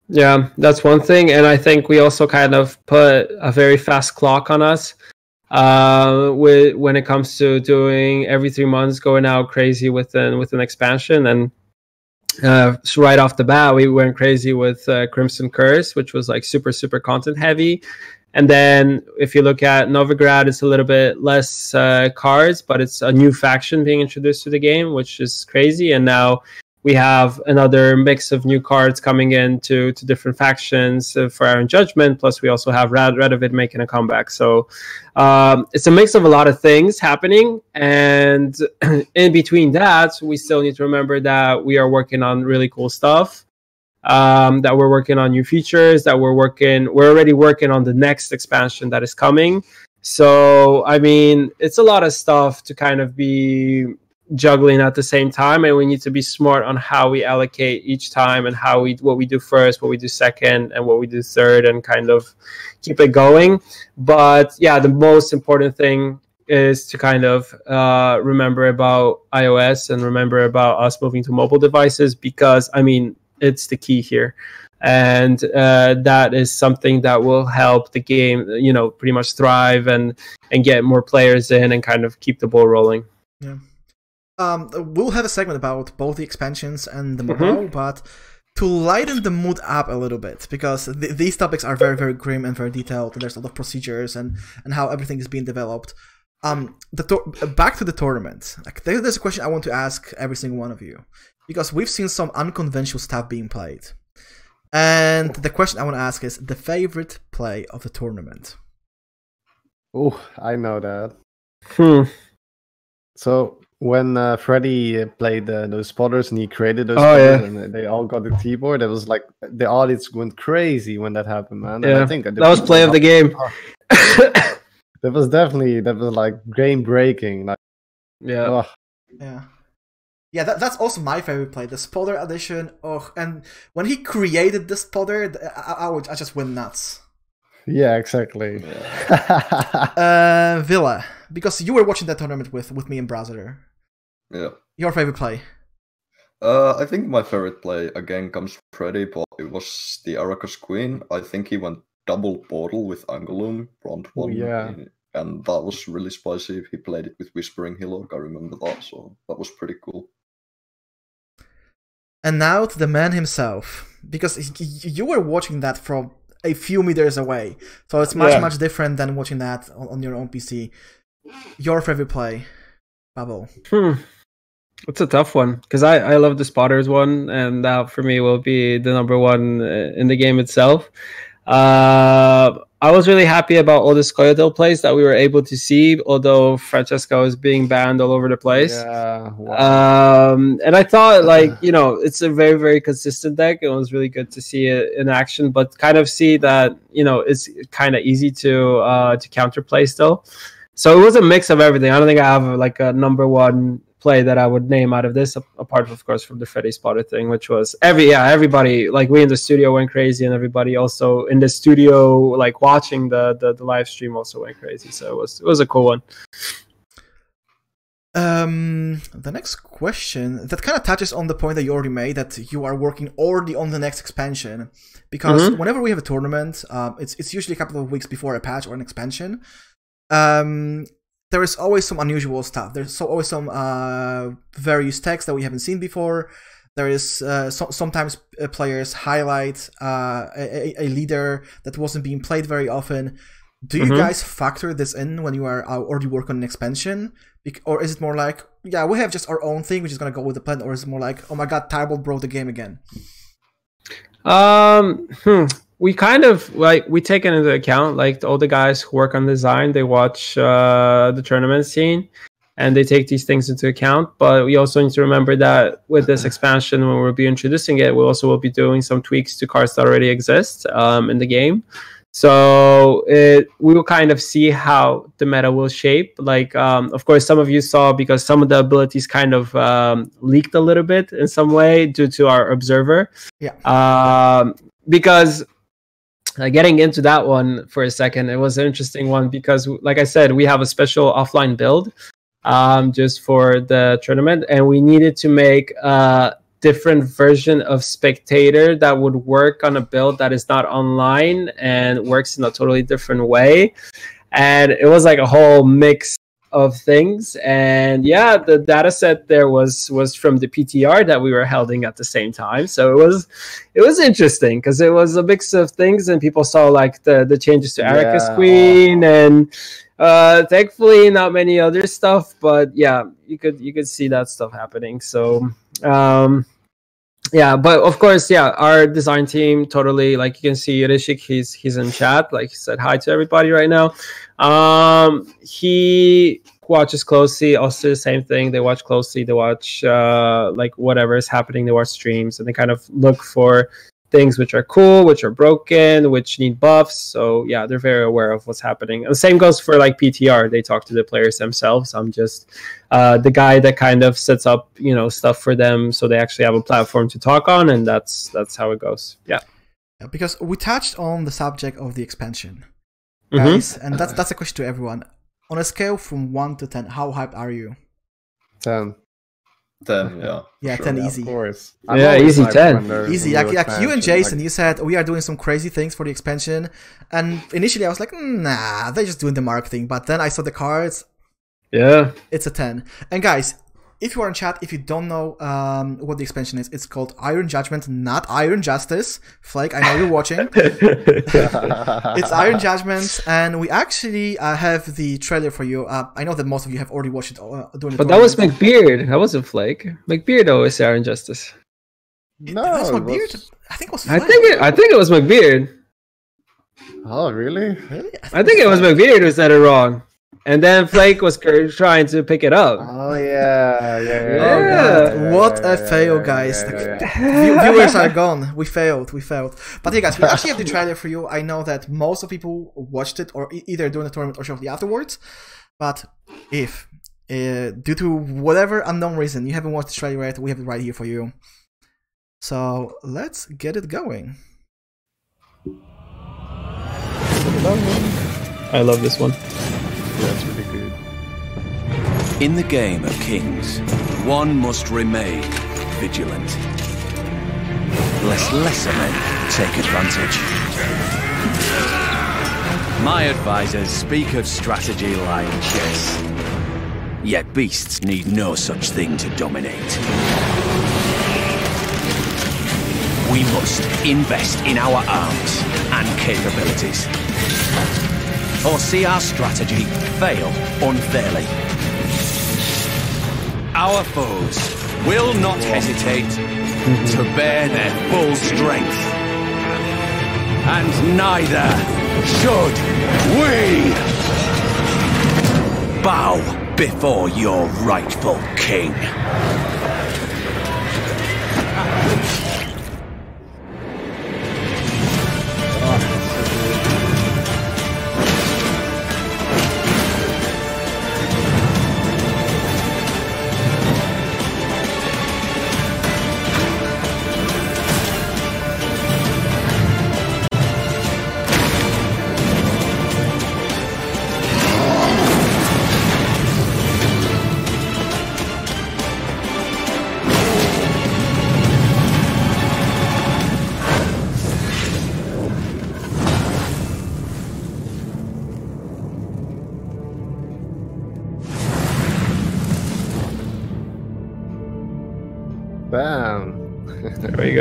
Yeah, that's one thing, and I think we also kind of put a very fast clock on us. Uh, with when it comes to doing every three months, going out crazy with an with an expansion, and uh, so right off the bat, we went crazy with uh, Crimson Curse, which was like super super content heavy. And then if you look at Novigrad, it's a little bit less uh, cards, but it's a new faction being introduced to the game, which is crazy. And now we have another mix of new cards coming in to, to different factions uh, for Iron Judgment. Plus, we also have Rad Radovid making a comeback. So um, it's a mix of a lot of things happening. And in between that, we still need to remember that we are working on really cool stuff. Um, that we're working on new features. That we're working. We're already working on the next expansion that is coming. So I mean, it's a lot of stuff to kind of be juggling at the same time and we need to be smart on how we allocate each time and how we what we do first what we do second and what we do third and kind of keep it going. But yeah the most important thing is to kind of uh, remember about ios and remember about us moving to mobile devices because i mean it's the key here. And uh, that is something that will help the game you know pretty much thrive and and get more players in and kind of keep the ball rolling Um, we'll have a segment about both the expansions and the mobile, but to lighten the mood up a little bit, because th- these topics are very, very grim and very detailed, and there's a lot of procedures and, and how everything is being developed. Um, the to- back to the tournament. Like, there- there's a question I want to ask every single one of you, because we've seen some unconventional stuff being played, and the question I want to ask is the favorite play of the tournament. Oh, I know that. hmm. So when uh, Freddie played uh, those spotters and he created those Oh, spotters yeah. and they all got the keyboard, it was like the audience went crazy when that happened, man. And Yeah, I think that was play of the game. That was definitely that was like game breaking. Like, yeah. oh, Yeah. Yeah, that, that's also my favorite play, the Spotter edition. Oh, and when he created the Spotter, I, I would I just went nuts. yeah, exactly. Yeah. Uh, Villa, because you were watching that tournament with with me and Browser. Yeah. Your favorite play? Uh, I think my favorite play again comes from Freddy, but it was the Arachas Queen. I think he went double portal with Angulum, round Oh, one. yeah. And that was really spicy. He played it with Whispering Hillock, I remember that, so that was pretty cool. And now to the man himself, because y- y- you were watching that from a few meters away, so it's much Yeah. much different than watching that on, on your own PC. Your favorite play, Pavel? Hmm. It's a tough one because I, I love the spotters one, and that for me will be the number one uh, in the game itself. Uh, I was really happy about all the Scoia'tael plays that we were able to see, although Francesca is being banned all over the place. Yeah. wow. Um, and I thought, like, you know, it's a very, very consistent deck. It was really good to see it in action, but kind of see that, you know, it's kind of easy to uh, to counterplay still. So it was a mix of everything. I don't think I have like a number one play that I would name out of this, apart of course from the Freddy Spotter thing, which was every yeah everybody like we in the studio went crazy, and everybody also in the studio like watching the the, the live stream also went crazy. So it was it was a cool one. Um, the next question that kind of touches on the point that you already made that you are working already on the next expansion, because Mhm. whenever we have a tournament, um, it's it's usually a couple of weeks before a patch or an expansion. Um, there is always some unusual stuff. There's so always some uh various text that we haven't seen before. There is uh, so, sometimes uh, players highlight uh, a, a- a leader that wasn't being played very often. Do you Mhm. guys factor this in when you are uh, already work on an expansion? Bec- or is it more like, yeah, we have just our own thing, which is gonna go with the plan, or is it more like, oh my god, Tybalt broke the game again? Um, hmm. We kind of like we take it into account. Like all the guys who work on design, they watch uh, the tournament scene, and they take these things into account. But we also need to remember that with this expansion, when we'll be introducing it, we also will be doing some tweaks to cards that already exist um, in the game. So it, we will kind of see how the meta will shape. Like, um, of course, some of you saw because some of the abilities kind of um, leaked a little bit in some way due to our observer. Yeah. Um, because uh, getting into that one for a second, it was an interesting one because, like I said, we have a special offline build um, just for the tournament, and we needed to make a different version of Spectator that would work on a build that is not online and works in a totally different way. And it was like a whole mix of things. And yeah the data set there was was from the ptr that we were holding at the same time. So it was it was interesting because it was a mix of things and people saw like the the changes to Arachas Yeah. queen and uh thankfully not many other stuff but yeah you could you could see that stuff happening. So um yeah but of course yeah our design team totally like you can see Rishik he's he's in chat like he said hi to everybody right now. Um he watches closely also the same thing they watch closely they watch uh like whatever is happening they watch streams and they kind of look for things which are cool which are broken which need buffs so yeah they're very aware of what's happening and the same goes for like ptr they talk to the players themselves i'm just uh the guy that kind of sets up you know stuff for them so they actually have a platform to talk on and that's that's how it goes yeah Yeah, Because we touched on the subject of the expansion, Mhm. guys, and that's that's a question to everyone. On a scale from one to ten, how hyped are you? Ten. Ten, yeah. Yeah, sure. 10 Yeah, easy. Of course. Yeah, easy 10. Easy, like, new like you and Jason, like- you said oh, we are doing some crazy things for the expansion, and initially I was like, nah, they're just doing the marketing. But then I saw the cards, yeah it's a ten. And guys, if you are in chat, if you don't know um, what the expansion is, it's called Iron Judgment, not Iron Justice. Flake, I know you're watching. it's Iron Judgment, and we actually uh, have the trailer for you. Uh, I know that most of you have already watched it uh, during the but that was mcbeard that wasn't flake mcbeard always Iron Justice. no, That's my it was- I think it was. I think it, I think it was McBeard. Oh, really? Really? I think it was McBeard who said it wrong. And then Flake was cur- trying to pick it up. Oh yeah, yeah, yeah. Oh, yeah, what yeah, a yeah, fail, guys. yeah, yeah, yeah. Viewers are gone. We failed. We failed. But yeah, guys, we actually have the trailer for you. I know that most of people watched it or e- either during the tournament or shortly afterwards. But if, uh, due to whatever unknown reason, you haven't watched the trailer yet, we have it right here for you. So let's get it going. I love this one. That's really good. In the game of kings, one must remain vigilant. Lest lesser men take advantage. My advisors speak of strategy like chess. Yet beasts need no such thing to dominate. We must invest in our arms and capabilities. Or see our strategy fail unfairly. Our foes will not hesitate to bear their full strength. And neither should we bow before your rightful king.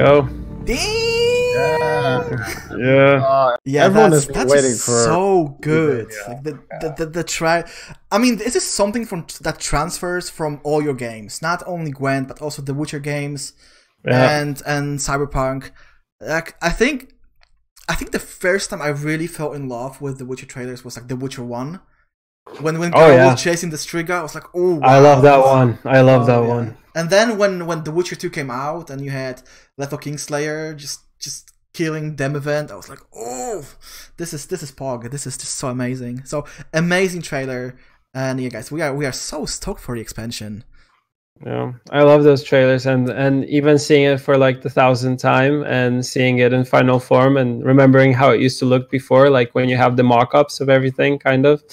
Go. Damn! Yeah. Oh, Yeah, Everyone that's, has been that's waiting for- so good. Yeah, Like the, the the the try. I mean, this is something from that transfers from all your games, not only Gwent but also the Witcher games Yeah. and and Cyberpunk. Like I think, I think the first time I really fell in love with the Witcher trailers was like the Witcher One. When when Oh, Geralt yeah. was chasing the Striga, I was like, oh, I love that one. I love oh, that Oh, yeah. one. And then when when The Witcher 2 came out and you had Letho Kingslayer just just killing Demavend, I was like, oh, this is this is Pog. This is just so amazing. So amazing trailer. And yeah, guys, we are we are so stoked for the expansion. Yeah, I love those trailers, and and even seeing it for like the thousandth time, and seeing it in final form, and remembering how it used to look before, like when you have the mock-ups of everything, kind of,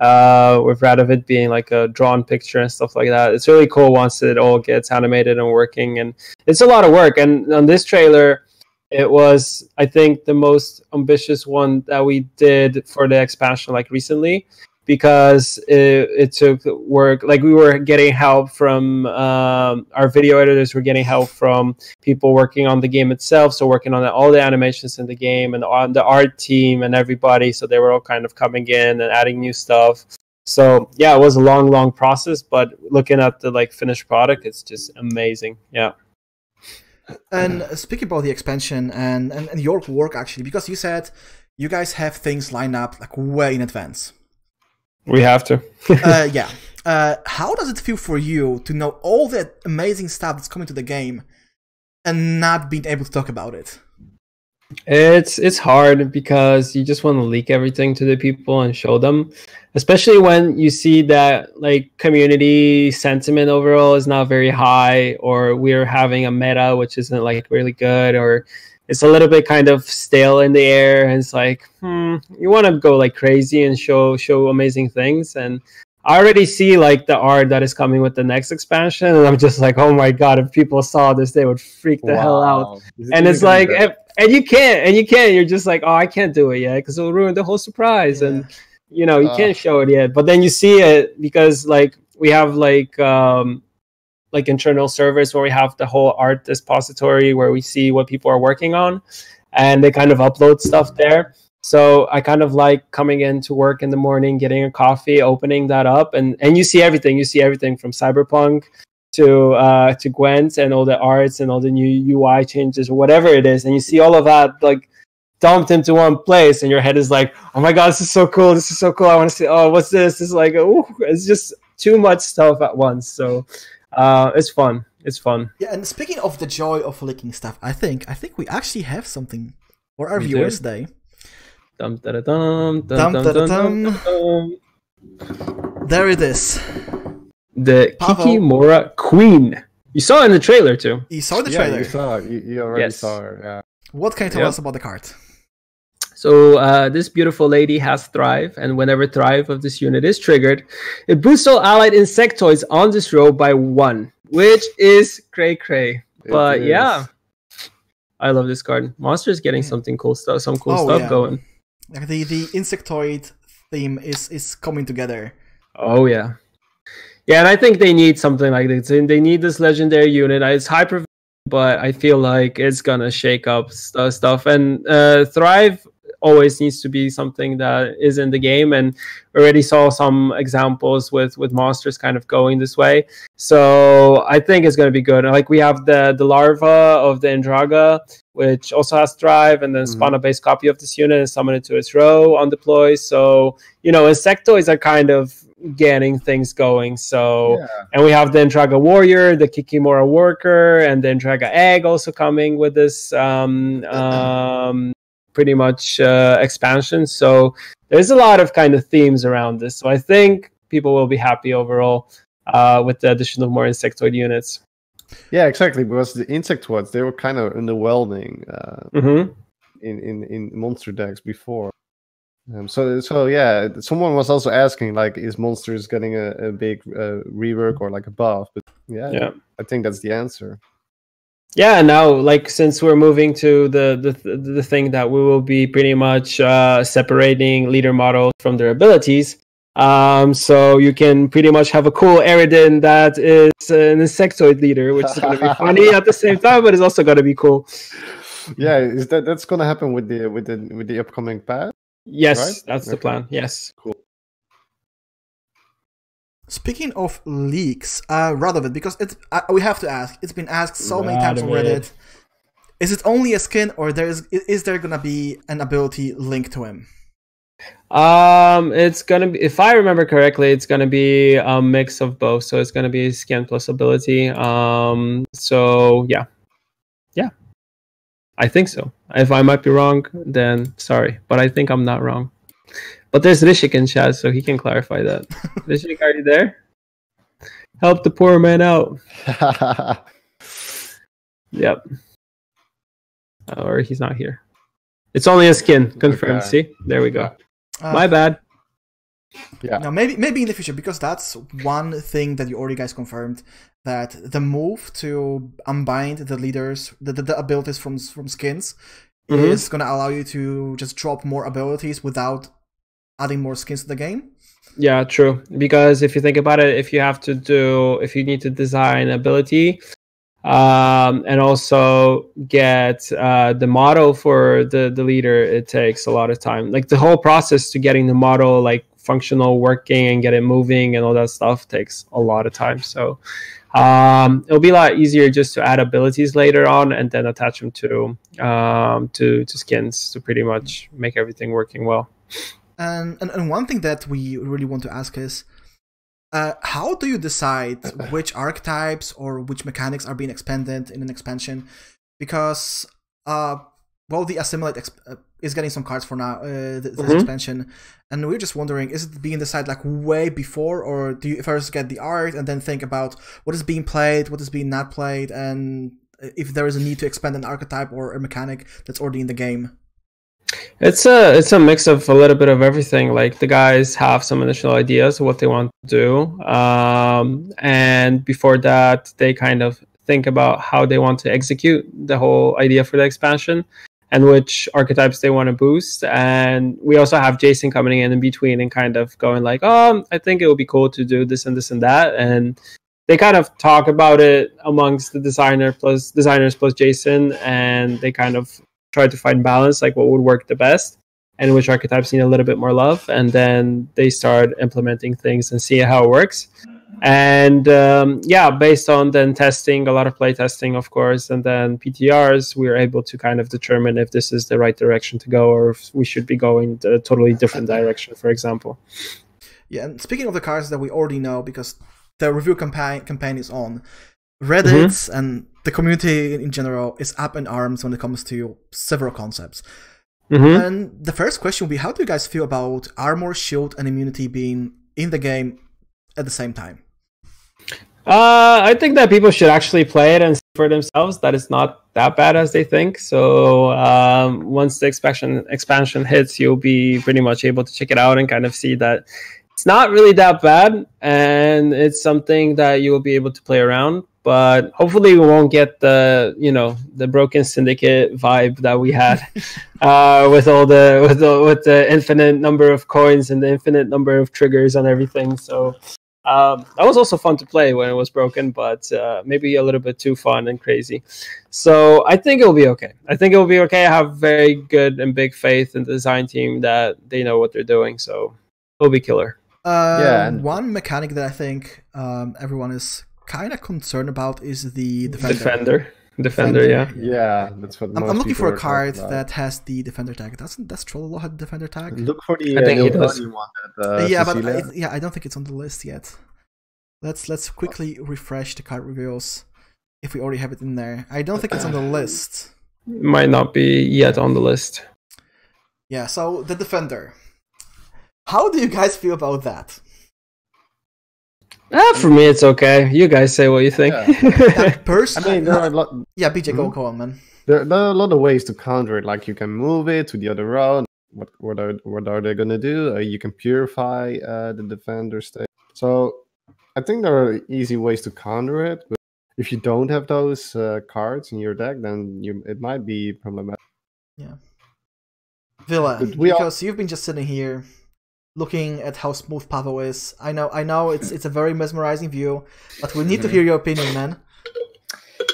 uh, with Radovid being like a drawn picture and stuff like that. It's really cool once it all gets animated and working, and it's a lot of work. And on this trailer, it was I think the most ambitious one that we did for the expansion, like recently because it, it took work like we were getting help from um, our video editors were getting help from people working on the game itself so working on all the animations in the game and on the art team and everybody so they were all kind of coming in and adding new stuff so yeah it was a long long process but looking at the like finished product it's just amazing yeah And speaking about the expansion and, and, and your work actually, because you said you guys have things lined up like way in advance. We have to uh, yeah. Uh, how does it feel for you to know all that amazing stuff that's coming to the game and not being able to talk about it? It's it's hard because you just want to leak everything to the people and show them, especially when you see that like community sentiment overall is not very high, or we're having a meta which isn't like really good, or it's a little bit kind of stale in the air, and it's like, hmm, you want to go like crazy and show show amazing things, and I already see like the art that is coming with the next expansion, and I'm just like, oh my god, if people saw this, they would freak the hell out Wow. And it's like and, and you can't and you can't you're just like oh i can't do it yet because it'll ruin the whole surprise Yeah. and you know you Uh. can't show it yet but then you see it because like we have like um like internal servers where we have the whole art depository where we see what people are working on and they kind of upload stuff there so i kind of like coming in to work in the morning getting a coffee opening that up and and you see everything you see everything from cyberpunk to uh to Gwent and all the arts and all the new UI changes or whatever it is, and you see all of that like dumped into one place, and your head is like, "Oh my god, this is so cool! This is so cool! I want to see. Oh, what's this? It's like, it's just too much stuff at once. So, uh, it's fun. It's fun. Yeah, and speaking of the joy of leaking stuff, I think I think we actually have something for our We do? viewers today. Dum da da dum Dum, dum dum. There it is. The Pavel. Kikimora Queen. You saw it in the trailer too. You saw the trailer. yeah, trailer. you saw. You, you already Yes. saw her. Yeah. What can you tell Yeah. us about the card? So uh, this beautiful lady has Thrive, and whenever Thrive of this unit is triggered, it boosts all allied insectoids on this row by one, which is cray cray. It But is. yeah, I love this card. Monster is getting something cool stuff, some cool Oh, stuff yeah. going. The the insectoid theme is is coming together. Oh yeah, yeah, and I think they need something like this. They need this legendary unit. Uh, It's hyper, but I feel like it's gonna shake up st- stuff. And uh, Thrive always needs to be something that is in the game. And already saw some examples with with monsters kind of going this way. So I think it's gonna be good. Like we have the the larva of the Endrega. Which also has Thrive, and then Mhm. spawn a base copy of this unit and summon it to its row on deploy. So you know, insectoids are kind of getting things going. So, Yeah. and we have the Endrega Warrior, the Kikimora Worker, and the Endrega Egg also coming with this um, um, pretty much uh, expansion. So, there's a lot of kind of themes around this. So, I think people will be happy overall uh, with the addition of more insectoid units. Yeah, exactly. Because the insectoids they were kind of underwhelming uh, hmm in, in in monster decks before. Um, so so yeah, someone was also asking like, is monsters getting a, a big uh, rework or like a buff? But yeah, Yeah. I think that's the answer. Yeah now like since we're moving to the the, the thing that we will be pretty much uh, separating leader models from their abilities um, so you can pretty much have a cool Eredin that is an insectoid leader, which is going to be funny at the same time, but it's also going to be cool. Yeah, is that that's gonna happen with the with the with the upcoming patch? Yes, Right? that's the plan. Yes. Cool. Speaking of leaks, uh, Radovid, because it's uh, we have to ask. It's been asked so many times on Reddit. Is it only a skin, or there is is there gonna be an ability linked to him? Um, it's gonna be, if I remember correctly, it's gonna be a mix of both. So it's gonna be skin plus ability. Um, so yeah, yeah, I think so. If I might be wrong, then sorry, but I think I'm not wrong. But there's Rishik in chat, so he can clarify that. Rishik, are you there? Help the poor man out. Yep. Or he's not here. It's only a skin. Confirmed. Okay. See, there we go. Uh, My bad. yeah. Now, maybe maybe in the future, because that's one thing that you already guys confirmed that the move to unbind the leaders, the, the, the abilities from from skins, Mhm. is gonna allow you to just drop more abilities without adding more skins to the game. Yeah, true. Because if you think about it, if you have to do, if you need to design ability, um, and also get uh, the model for the the leader, it takes a lot of time. Like the whole process to getting the model like functional, working, and get it moving and all that stuff takes a lot of time. So um, it'll be a lot easier just to add abilities later on and then attach them to um, to to skins to pretty much make everything working well. And, and and one thing that we really want to ask is, uh, how do you decide which archetypes or which mechanics are being expanded in an expansion? Because uh, well, the assimilate exp- uh, is getting some cards for now, uh, th- this Mhm. expansion, and we're just wondering, is it being decided like way before, or do you first get the art and then think about what is being played, what is being not played, and if there is a need to expand an archetype or a mechanic that's already in the game? It's a it's a mix of a little bit of everything. Like the guys have some initial ideas of what they want to do, um, and before that, they kind of think about how they want to execute the whole idea for the expansion and which archetypes they want to boost. And we also have Jason coming in in between and kind of going like, "Oh, I think it would be cool to do this and this and that," and they kind of talk about it amongst the designer plus designers plus Jason, and they kind of try to find balance, like what would work the best, and which archetypes need a little bit more love, and then they start implementing things and see how it works. And um, yeah, based on then testing, a lot of play testing, of course, and then PTRs, we are able to kind of determine if this is the right direction to go or if we should be going a totally different direction, for example. Yeah, and speaking of the cards that we already know, because the review campaign campaign is on, Reddit Mm-hmm. and the community in general is up in arms when it comes to several concepts. Mhm. And the first question will be: How do you guys feel about armor, shield, and immunity being in the game at the same time? Uh, I think that people should actually play it and see for themselves that it's not that bad as they think. So um, once the expansion expansion hits, you'll be pretty much able to check it out and kind of see that it's not really that bad, and it's something that you will be able to play around. But hopefully, we won't get the you know the broken syndicate vibe that we had uh, with all the with the with the infinite number of coins and the infinite number of triggers and everything. So um, that was also fun to play when it was broken, but uh, maybe a little bit too fun and crazy. So I think it'll be okay. I think it'll be okay. I have very good and big faith in the design team that they know what they're doing. So it'll be killer. Uh, Yeah, and- One mechanic that I think um, everyone is kind of concerned about is the defender. Defender, defender, yeah. Yeah, that's what. I'm, most I'm looking for a card that has the defender tag. Doesn't does Trollolo have defender tag? Look for the I uh, think he Neil does. One. That, uh, yeah, but Cecilia. I, yeah, I don't think it's on the list yet. Let's let's quickly refresh the card reveals if we already have it in there. I don't think it's on the list. Might not be yet on the list. Yeah, so the defender. How do you guys feel about that? Ah, for me, it's okay. You guys say what you think. That I mean, there are a lot. yeah, BJ, go Mhm. go on, man. There, there are a lot of ways to counter it. Like you can move it to the other row. What what are what are they gonna do? Uh, you can purify uh, the defender state. So I think there are easy ways to counter it. But if you don't have those uh, cards in your deck, then you it might be problematic. Yeah. Villa, But we are- because you've been just sitting here looking at how smooth Pavo is. I know, I know, it's it's a very mesmerizing view, but we need to hear your opinion, man.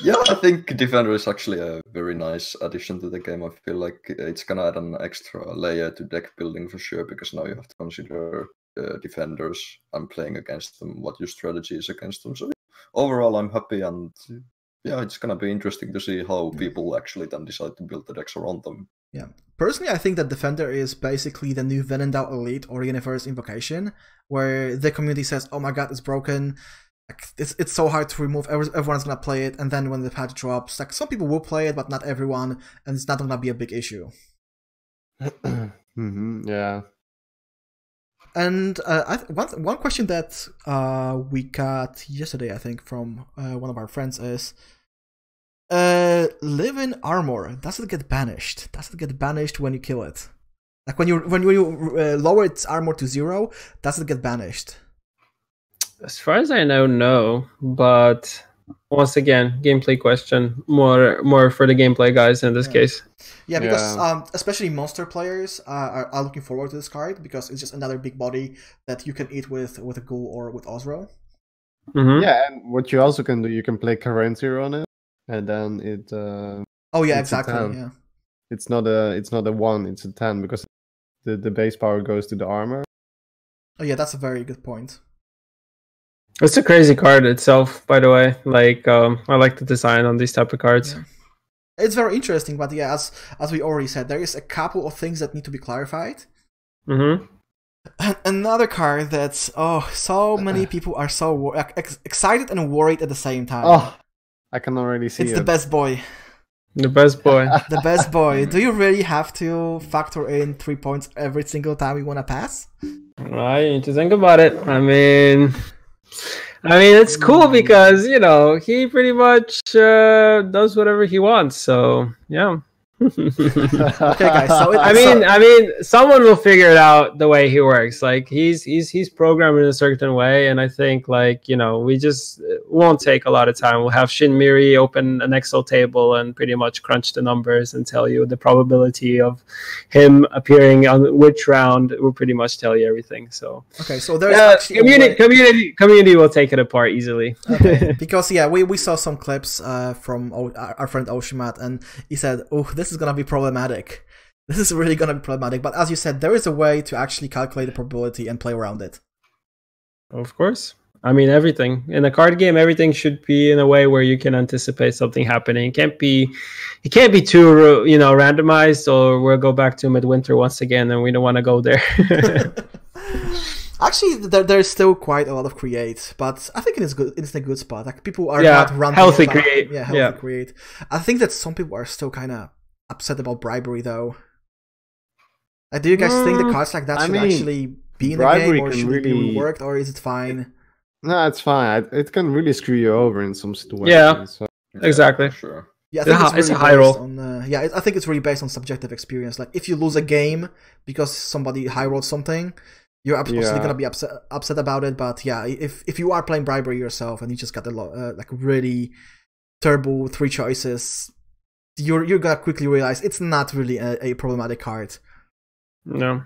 Yeah, I think Defender is actually a very nice addition to the game. I feel like it's gonna add an extra layer to deck building for sure, because now you have to consider uh, defenders and playing against them, what your strategy is against them. So overall, I'm happy, and yeah, it's gonna be interesting to see how people actually then decide to build the decks around them. Personally, I think that Defender is basically the new Venendal Elite or Universe Invocation, where the community says, "Oh my god, it's broken." Like, it's it's so hard to remove. Everyone's gonna play it, and then when the patch drops, like some people will play it, but not everyone, and it's not gonna be a big issue. hmm yeah. And uh, I th- one one question that uh, we got yesterday, I think, from uh, one of our friends is, uh, live in armor. Does it get banished? Does it get banished when you kill it? Like when you when you uh, lower its armor to zero, does it get banished? As far as I know, no. But once again, gameplay question. More more for the gameplay guys in this Yeah. case. Yeah, because Yeah. um, especially monster players uh, are, are looking forward to this card because it's just another big body that you can eat with with a ghoul or with Ozzrel. hmm Yeah, and what you also can do, you can play Carentir on it, and then it uh, Oh yeah, exactly. Yeah. it's not a it's not a one, it's a ten because the the base power goes to the armor. Oh yeah, that's a very good point. It's a crazy card itself, by the way. Like um, I like the design on these type of cards. Yeah. It's very interesting, but yeah, as as we already said, there is a couple of things that need to be clarified. Mm-hmm. Another card that's oh, so many people are so wor- ex- excited and worried at the same time. Oh, I can already see it's it. the best boy, The best boy. the best boy. Do you really have to factor in three points every single time you want to pass? I need to think about it. I mean, I mean, it's cool because you know he pretty much uh, does whatever he wants. So yeah. Okay, guys. So it, I mean, I mean, someone will figure it out the way he works. Like he's he's he's programmed in a certain way, and I think like you know we just won't take a lot of time. We'll have Shin Miri open an Excel table and pretty much crunch the numbers and tell you the probability of him appearing on which round. We'll pretty much tell you everything. So okay, so there's uh, actually community community community will take it apart easily. Okay, because yeah, we, we saw some clips uh, from o- our friend Oshimat, and he said, "Oh, this is gonna be problematic. This is really gonna be problematic." But as you said, there is a way to actually calculate the probability and play around it. of course. I mean, everything in a card game, everything should be in a way where you can anticipate something happening. It can't be, it can't be too, you know, randomized, or we'll go back to midwinter once again, and we don't want to go there. Actually, there, there's still quite a lot of create, but I think it is good. It's a good spot. Like people are Yeah, not ranting healthy about- create, Yeah, healthy yeah. create. I think that some people are still kind of upset about bribery, though. Like, do you guys think the Mm, cards like that I should mean, actually be in the game, or should it be really- reworked, or is it fine? No, it's fine. It can really screw you over in some situations. Yeah. So, Exactly. for Sure. Yeah, I It's think a it's, hi- it's really a high based roll. on. Uh, yeah, I think it's really based on subjective experience. Like, if you lose a game because somebody high rolled something, you're obviously Yeah. gonna be upset upset about it. But yeah, if if you are playing bribery yourself and you just got a lot uh, like really terrible three choices, you're you're gonna quickly realize it's not really a, a problematic card. No.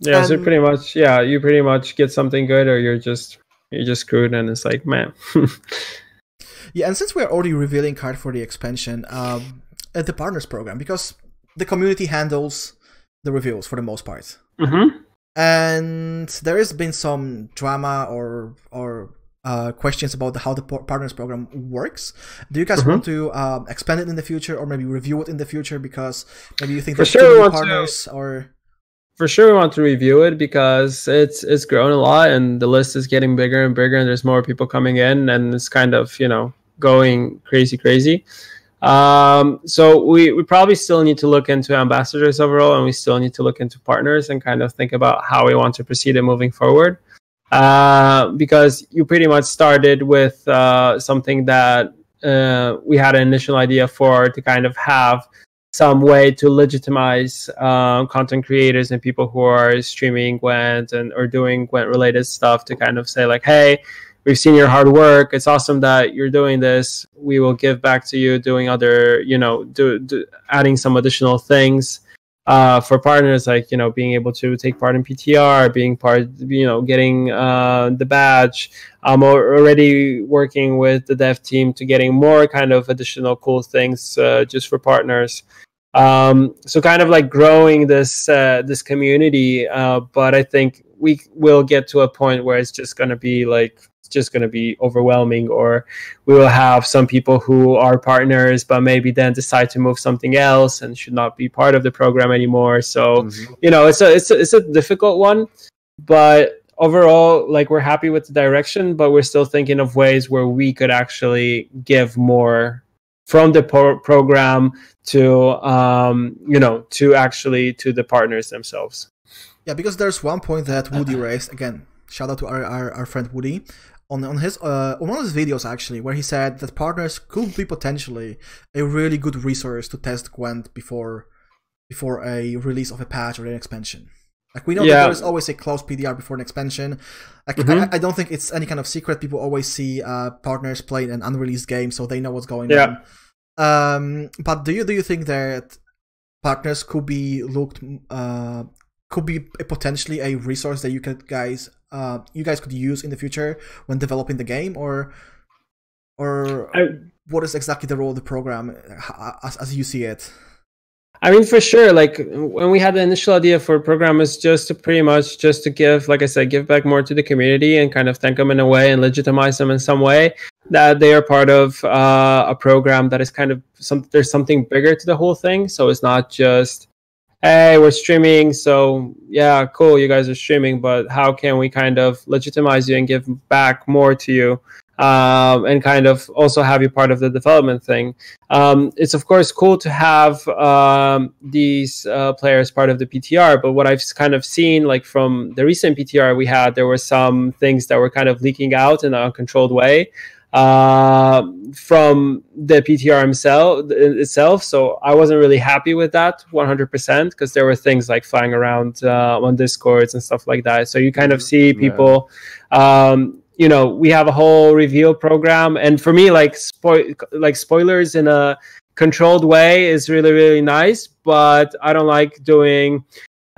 Yeah, so Um, pretty much, yeah, you pretty much get something good, or you're just you're just screwed, and it's like, man. Yeah, and since we're already revealing card for the expansion, um, at the partners program because the community handles the reveals for the most part. hmm and there has been some drama or or uh, questions about how the partners program works. Do you guys Mhm. want to um, expand it in the future, or maybe review it in the future because maybe you think there's sure too many want to- partners, or For sure, we want to review it because it's it's grown a lot, and the list is getting bigger and bigger, and there's more people coming in, and it's kind of you know going crazy, crazy. Um, so we, we probably still need to look into ambassadors overall, and we still need to look into partners and kind of think about how we want to proceed it moving forward. Uh, because you pretty much started with uh, something that uh, we had an initial idea for to kind of have some way to legitimize um, content creators and people who are streaming Gwent and or doing Gwent related stuff to kind of say like, hey, we've seen your hard work. It's awesome that you're doing this. We will give back to you doing other, you know, do, do adding some additional things uh, for partners, like you know, being able to take part in PTR, being part, you know, getting uh, the badge. I'm already working with the dev team to getting more kind of additional cool things uh, just for partners. Um, so kind of like growing this uh, this community, uh, but I think we will get to a point where it's just going to be like just going to be overwhelming or we will have some people who are partners but maybe then decide to move something else and should not be part of the program anymore so Mhm. you know it's a it's a, it's a difficult one but overall like we're happy with the direction but we're still thinking of ways where we could actually give more from the pro- program to um you know to actually to the partners themselves yeah, because there's one point that Woody raised again. Shout out to our, our, our friend Woody on on his uh, on one of his videos actually, where he said that partners could be potentially a really good resource to test Gwent before before a release of a patch or an expansion. Like we know that there is always a closed PTR before an expansion. Like Mhm. I, I don't think it's any kind of secret. People always see uh, partners playing an unreleased game, so they know what's going Yeah. on. Um, but do you do you think that partners could be looked uh, could be a, potentially a resource that you could guys uh, you guys could use in the future when developing the game, or or I, what is exactly the role of the program uh, as, as you see it? I mean, for sure. Like when we had the initial idea for a program, is just to pretty much just to give, like I said, give back more to the community and kind of thank them in a way and legitimize them in some way that they are part of uh, a program that is kind of some. There's something bigger to the whole thing, so it's not just, hey, we're streaming, so yeah, cool, you guys are streaming, but how can we kind of legitimize you and give back more to you? Um, and kind of also have you part of the development thing um, it's of course cool to have um, these uh, players part of the PTR, but what I've kind of seen, like from the recent PTR we had, there were some things that were kind of leaking out in an uncontrolled way uh, from the PTR himself itself. So I wasn't really happy with that 100% because there were things like flying around uh, on discords and stuff like that. So you kind of see Yeah. people. Um, you know, we have a whole reveal program, and for me, like spoil, like spoilers in a controlled way is really really nice. But I don't like doing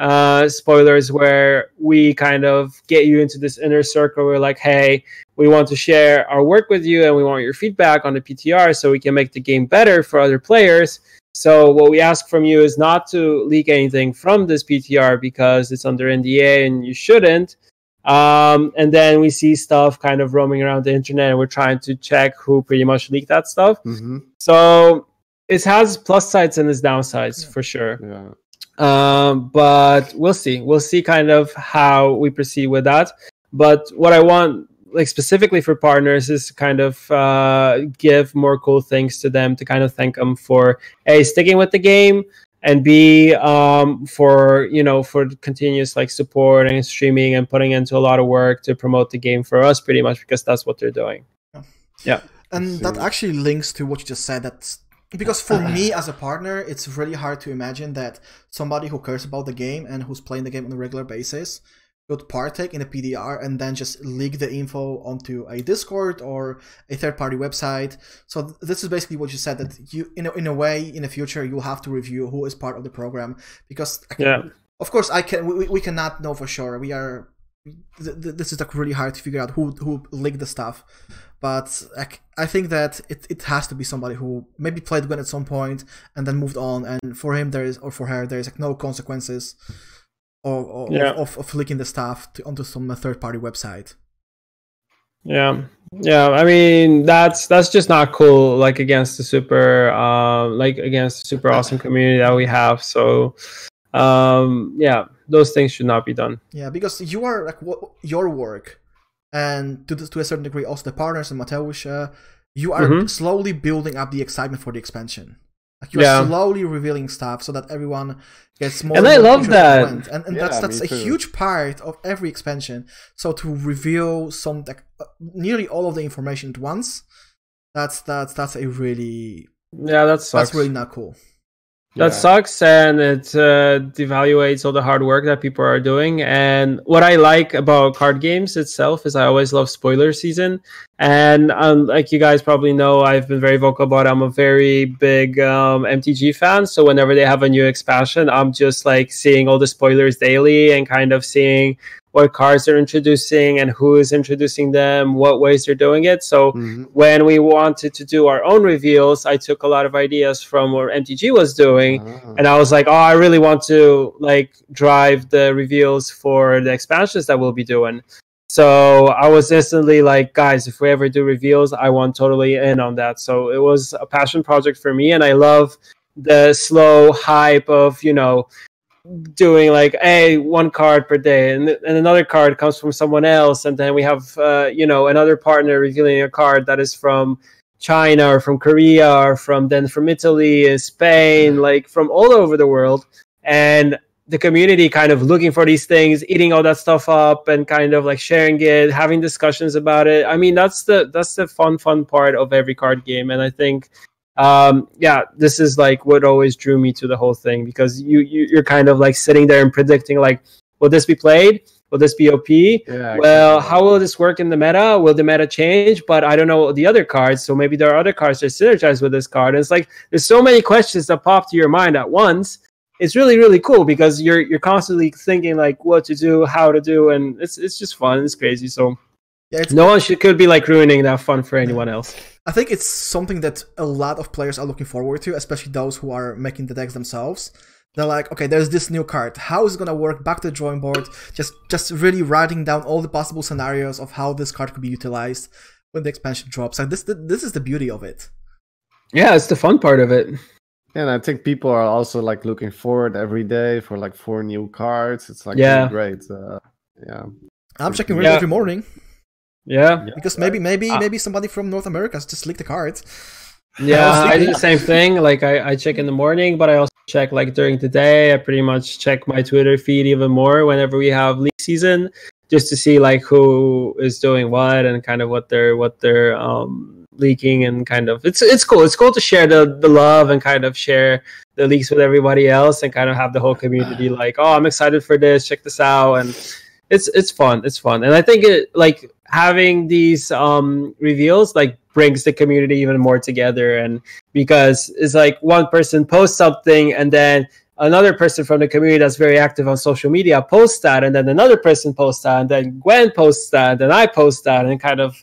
uh, spoilers where we kind of get you into this inner circle. We're like, hey, we want to share our work with you, and we want your feedback on the PTR so we can make the game better for other players. So what we ask from you is not to leak anything from this PTR because it's under NDA and you shouldn't Um, and then we see stuff kind of roaming around the internet, and we're trying to check who pretty much leaked that stuff. hmm So it has plus sides and its downsides for sure. Yeah. Um, but we'll see. We'll see kind of how we proceed with that. But what I want, like specifically for partners, is to kind of uh, give more cool things to them to kind of thank them for a sticking with the game and b um, for you know for continuous like support and streaming and putting into a lot of work to promote the game for us pretty much because that's what they're doing. Yeah. And that actually links to what you just said. That's because for me as a partner, it's really hard to imagine that somebody who cares about the game and who's playing the game on a regular basis would partake in a PTR and then just leak the info onto a Discord or a third-party website. So th- this is basically what you said that you, in a, in a way, in the future, you'll have to review who is part of the program because Yeah. of course i can we, we cannot know for sure we are th- th- this is like really hard to figure out who who leaked the stuff but like, i think that it, it has to be somebody who maybe played Gwent at some point and then moved on and for him there is or for her there is like no consequences of, of, Yeah. of, of leaking the stuff to, onto some third party website Yeah, yeah. I mean, that's that's just not cool. Like against the super, um, like against the super awesome community that we have. So, um, yeah, those things should not be done. Yeah, because you are like what your work, and to the, to a certain degree, also the partners and Mateusz, uh, you are Mhm. slowly building up the excitement for the expansion. Like you're Yeah. slowly revealing stuff so that everyone gets more. And more I love that. And, and Yeah, that's that's a too. huge part of every expansion. So to reveal some like uh, nearly all of the information at once, that's that's that's a really Yeah, that's that's really not cool. That Yeah. sucks, and it uh, devaluates all the hard work that people are doing. And what I like about card games itself is I always love spoiler season. And um, like you guys probably know, I've been very vocal about. It. I'm a very big um, MTG fan, so whenever they have a new expansion, I'm just like seeing all the spoilers daily and kind of seeing what cards they're introducing and who is introducing them, what ways they're doing it. So Mhm. when we wanted to do our own reveals, I took a lot of ideas from what MTG was doing, Ah. and I was like, "Oh, I really want to like drive the reveals for the expansions that we'll be doing." So I was instantly like, "Guys, if we ever do reveals, I want totally in on that." So it was a passion project for me, and I love the slow hype of you know doing like hey one card per day and, and another card comes from someone else and then we have uh, you know another partner revealing a card that is from china or from korea or from then from italy spain like from all over the world and the community kind of looking for these things eating all that stuff up and kind of like sharing it having discussions about it. I mean that's the that's the fun fun part of every card game. And i think um yeah this is like what always drew me to the whole thing because you, you you're kind of like sitting there and predicting like will this be played? Will this be op Yeah, well how will this work in the meta? Will the meta change? But i don't know the other cards so maybe there are other cards that synergize with this card. And it's like there's so many questions that pop to your mind at once it's really really cool because you're you're constantly thinking like what to do how to do and it's it's just fun it's crazy so Yeah, no one should could be like ruining that fun for anyone else I think it's something that a lot of players are looking forward to, especially those who are making the decks themselves. They're like, okay, there's this new card. How is it gonna work? Back to the drawing board. Just, just really writing down all the possible scenarios of how this card could be utilized when the expansion drops. And this, this is the beauty of it. yeah it's the fun part of it And I think people are also like looking forward every day for like four new cards. It's like Yeah. great. Uh, yeah. I'm checking Yeah. every morning yeah because maybe, maybe, Ah. maybe somebody from North America has just leaked the card. Yeah, was I do the same thing. Like I, I check in the morning, but I also check like during the day. I pretty much check my Twitter feed even more whenever we have league season, just to see like who is doing what and kind of what they're what they're um leaking and kind of it's it's cool. It's cool to share the the love and kind of share the leaks with everybody else and kind of have the whole community like, oh, I'm excited for this. Check this out and it's it's fun it's fun and i think it like having these um reveals like brings the community even more together and because it's like one person posts something and then another person from the community that's very active on social media posts that and then another person posts that and then gwent posts that and then i post that and kind of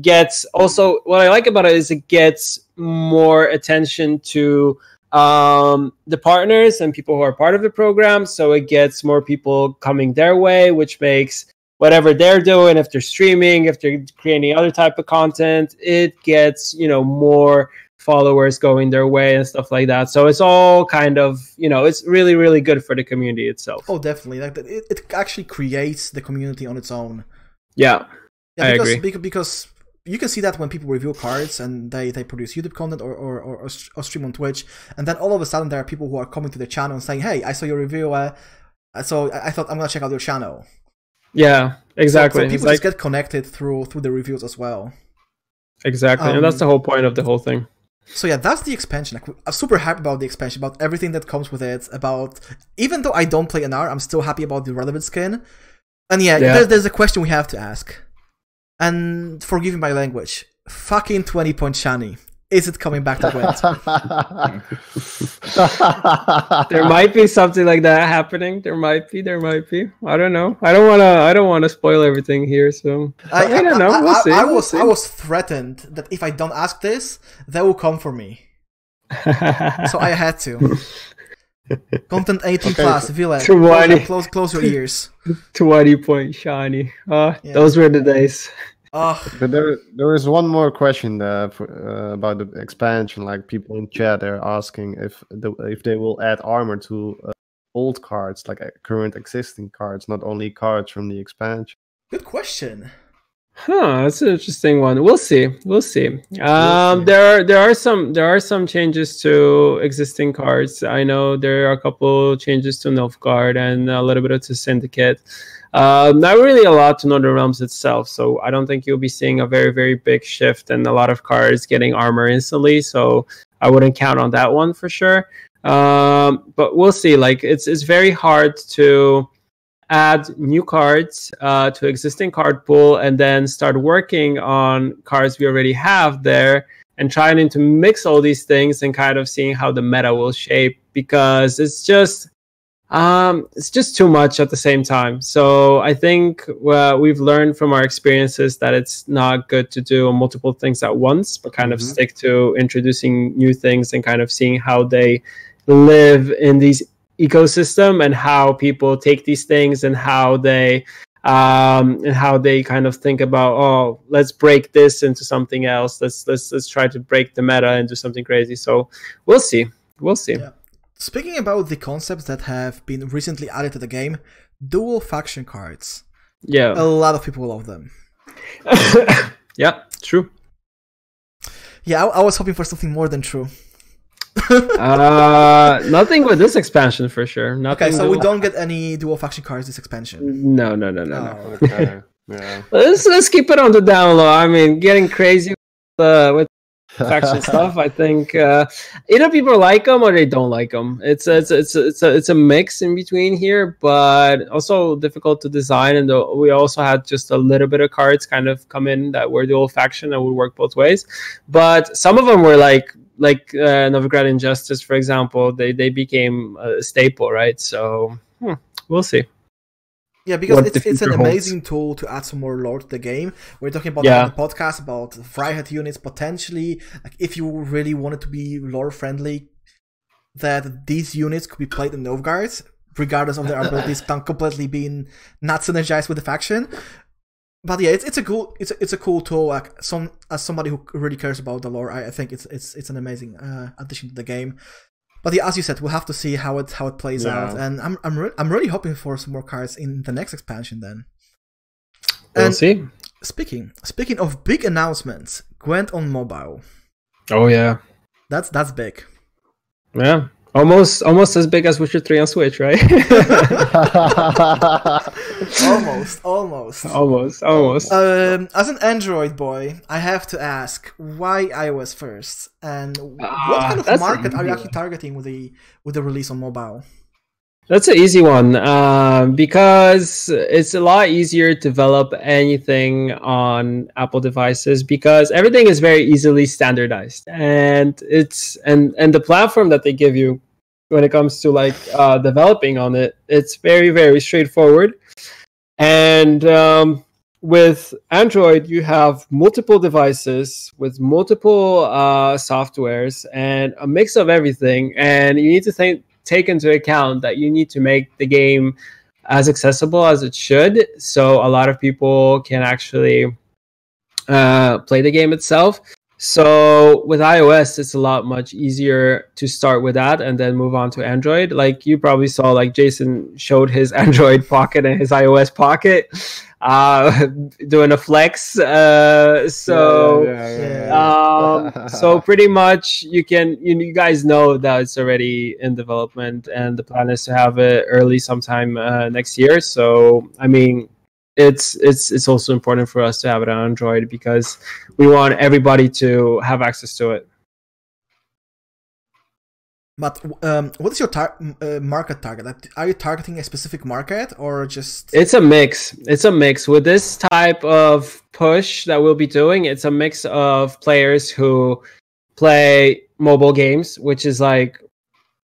gets also what i like about it is it gets more attention to um, the partners and people who are part of the program. So it gets more people coming their way, which makes whatever they're doing, if they're streaming, if they're creating other type of content, it gets you know more followers going their way and stuff like that. So it's all kind of you know it's really really good for the community itself. Oh, definitely. Like it, it actually creates the community on its own. Yeah, Yeah, I agree. Because, because you can see that when people review cards and they, they produce YouTube content or, or, or, or stream on Twitch, and then all of a sudden there are people who are coming to the channel and saying, "Hey, I saw your review, uh, so I thought I'm gonna check out your channel." yeah, exactly. So, It's people like- just get connected through through the reviews as well. exactly, and that's um, the whole point of the whole thing. So yeah, that's the expansion. Like, I'm super happy about the expansion, about everything that comes with it. About even though I don't play NR, I'm still happy about the Radovid skin. And yeah, Yeah. There's, there's a question we have to ask. And forgive me my language. Fucking 20 point Shani. Is it coming back to Gwent? there might be something like that happening. There might be. There might be. I don't know. I don't want to. I don't want to spoil everything here. So I, don't know. I, we'll I- see. I we'll was see. I was threatened that if I don't ask this, they will come for me. So I had to. Content 18 Okay, plus, so- Villa. Too Close, many. close, close your ears. Twenty point Shani. Uh, Yeah. Those were the days. Oh, But there, there is one more question uh, for, uh, about the expansion. Like people in chat they're asking if the, if they will add armor to uh, old cards, like uh, current existing cards, not only cards from the expansion. good question. Huh, that's an interesting one. We'll see. We'll see. Um, see. there are there are some there are some changes to existing cards. I know there are a couple changes to Nilfgaard and a little bit to Syndicate. Um, not really a lot to Northern Realms itself. So I don't think you'll be seeing a very very big shift and a lot of cards getting armor instantly. So I wouldn't count on that one for sure. Um, but we'll see. Like it's it's very hard to add new cards uh, to existing card pool and then start working on cards we already have there and trying to mix all these things and kind of seeing how the meta will shape because it's just um it's just too much at the same time so i think uh, we've learned from our experiences that it's not good to do multiple things at once but kind of Mhm. stick to introducing new things and kind of seeing how they live in these ecosystem and how people take these things and how they um and how they kind of think about oh let's break this into something else let's let's let's try to break the meta and do something crazy so we'll see we'll see Yeah. Speaking about the concepts that have been recently added to the game, dual faction cards. yeah A lot of people love them. yeah true Yeah, I, I was hoping for something more than true. Uh nothing with this expansion for sure nothing Okay, so we don't get any dual faction cards this expansion. no no no no no Oh. Okay. yeah. let's let's keep it on the down low i mean getting crazy with, uh, with faction stuff. I think uh, either people like them or they don't like them. It's a, it's a, it's a, it's a, it's a mix in between here, but also difficult to design. And the, we also had just a little bit of cards kind of come in that were the old faction that would work both ways. But some of them were like like uh, Novigrad Injustice, for example. They they became a staple, right? So hmm, we'll see. Yeah, because what it's, it's an holds. amazing tool to add some more lore to the game. We're talking about Yeah. the podcast about Freiheit units potentially. Like if you really wanted to be lore friendly, that these units could be played in Novigrad, regardless of their abilities com- completely being not synergized with the faction. But yeah, it's it's a cool it's a, it's a cool tool. Like some as somebody who really cares about the lore, I, I think it's it's it's an amazing uh, addition to the game. But yeah, as you said, we'll have to see how it how it plays Yeah. out, and I'm I'm re- I'm really hoping for some more cards in the next expansion. Then, We'll And- see. speaking speaking of big announcements, Gwent on mobile. Oh yeah, That's that's big. yeah. Almost almost as big as Witcher Three on Switch, right? almost, almost. almost, almost. Um, as an Android boy, I have to ask why iOS first, and what Ah, kind of market are you actually targeting with the with the release on mobile? That's an easy one um, because it's a lot easier to develop anything on Apple devices because everything is very easily standardized and it's and and the platform that they give you when it comes to like uh, developing on it, it's very very straightforward. And um, with Android, you have multiple devices with multiple uh, softwares and a mix of everything, and you need to think take into account that you need to make the game as accessible as it should. So a lot of people can actually uh, play the game itself. So with iOS, it's a lot much easier to start with that and then move on to Android. Like you probably saw, like Jason showed his Android Pocket and his iOS Pocket, uh, doing a flex. Uh, so yeah, yeah, yeah, um, so pretty much you can you, you guys know that it's already in development and the plan is to have it early sometime uh, next year. So I mean it's it's it's also important for us to have it on Android because we want everybody to have access to it. But um, what is your tar- uh, market target? Are you targeting a specific market or just? It's a mix. It's a mix with this type of push that we'll be doing. It's a mix of players who play mobile games, which is like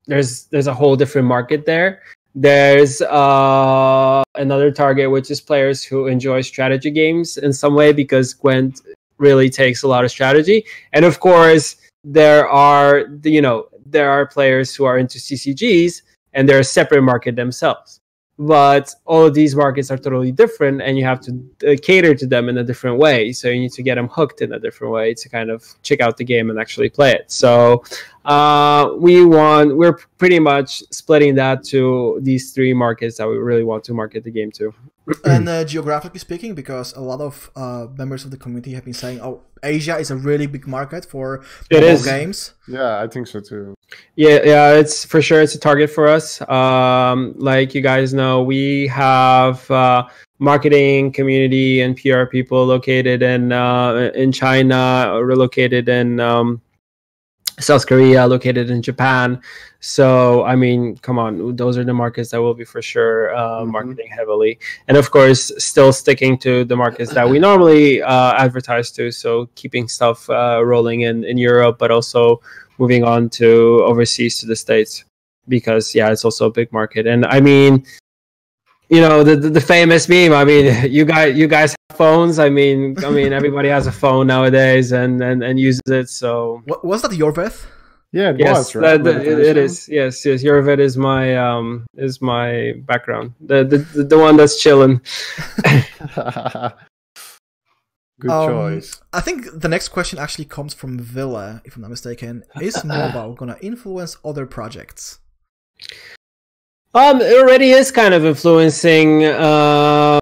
there's there's a whole different market there. There's uh, another target, which is players who enjoy strategy games in some way because Gwent really takes a lot of strategy. And of course, there are you know there are players who are into CCGs and they're a separate market themselves. But all of these markets are totally different, and you have to uh, cater to them in a different way. So you need to get them hooked in a different way to kind of check out the game and actually play it. So uh, we want we're pretty much splitting that to these three markets that we really want to market the game to. And uh, geographically speaking, because a lot of uh, members of the community have been saying, "Oh, Asia is a really big market for It mobile is. games." Yeah, I think so too. Yeah, yeah, it's for sure it's a target for us. Um, like you guys know, we have uh, marketing, community, and PR people located in uh, in China, relocated located in um, South Korea, located in Japan. So I mean, come on, those are the markets that will be for sure uh, Mhm. marketing heavily, and of course, still sticking to the markets that we normally uh, advertise to. So keeping stuff uh, rolling in in Europe, but also moving on to overseas to the states because yeah it's also a big market and i mean you know the, the the famous meme i mean you guys you guys have phones i mean i mean everybody has a phone nowadays and and, and uses it so What was that your Beth? Yeah, it yes was right. that- that- it- it is yes yes Eurovet is my um is my background the the, the, the one that's chilling Good Um, choice. I think the next question actually comes from Villa, if I'm not mistaken. Is mobile gonna influence other projects? Um, it already is kind of influencing uh,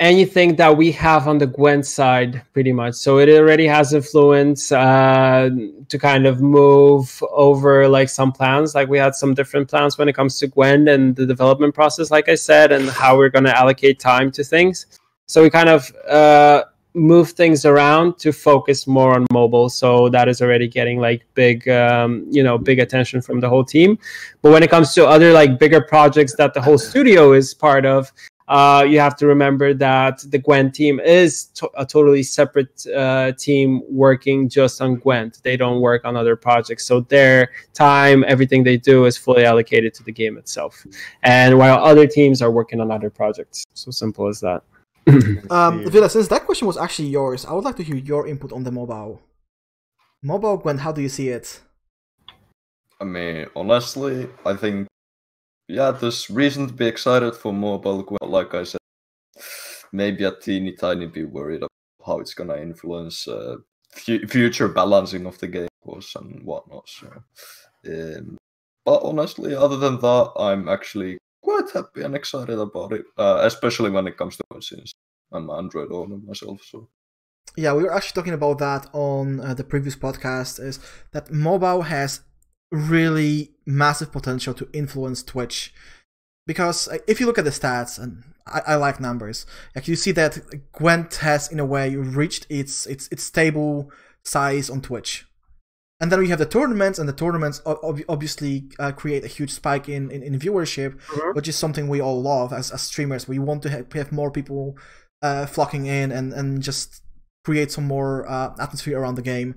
anything that we have on the Gwent side, pretty much. So it already has influence uh, to kind of move over like some plans. Like we had some different plans when it comes to Gwent and the development process, like I said, and how we're going to allocate time to things. So we kind of uh, move things around to focus more on mobile. So that is already getting like big, um, you know, big attention from the whole team. But when it comes to other like bigger projects that the whole studio is part of, uh, you have to remember that the Gwent team is to- a totally separate uh, team working just on Gwent. They don't work on other projects, so their time, everything they do, is fully allocated to the game itself. And while other teams are working on other projects, so simple as that. Um. Villa, since that question was actually yours, I would like to hear your input on the mobile. Mobile Gwent, how do you see it? I mean, honestly, I think, yeah, there's reason to be excited for mobile. Well, like I said, maybe a teeny tiny bit worried about how it's gonna influence uh, fu- future balancing of the game, of course, and whatnot. So, um, but honestly, other than that, I'm actually quite happy and excited about it, uh, especially when it comes to since I'm an Android owner myself. So, Yeah, we were actually talking about that on uh, the previous podcast. Is that mobile has really massive potential to influence Twitch because uh, if you look at the stats, and I, I like numbers, like you see that Gwent has in a way reached its its its stable size on Twitch. And then we have the tournaments, and the tournaments ob- ob- obviously uh, create a huge spike in, in, in viewership, Mhm. which is something we all love as, as streamers. We want to have, have more people uh, flocking in and, and just create some more uh, atmosphere around the game.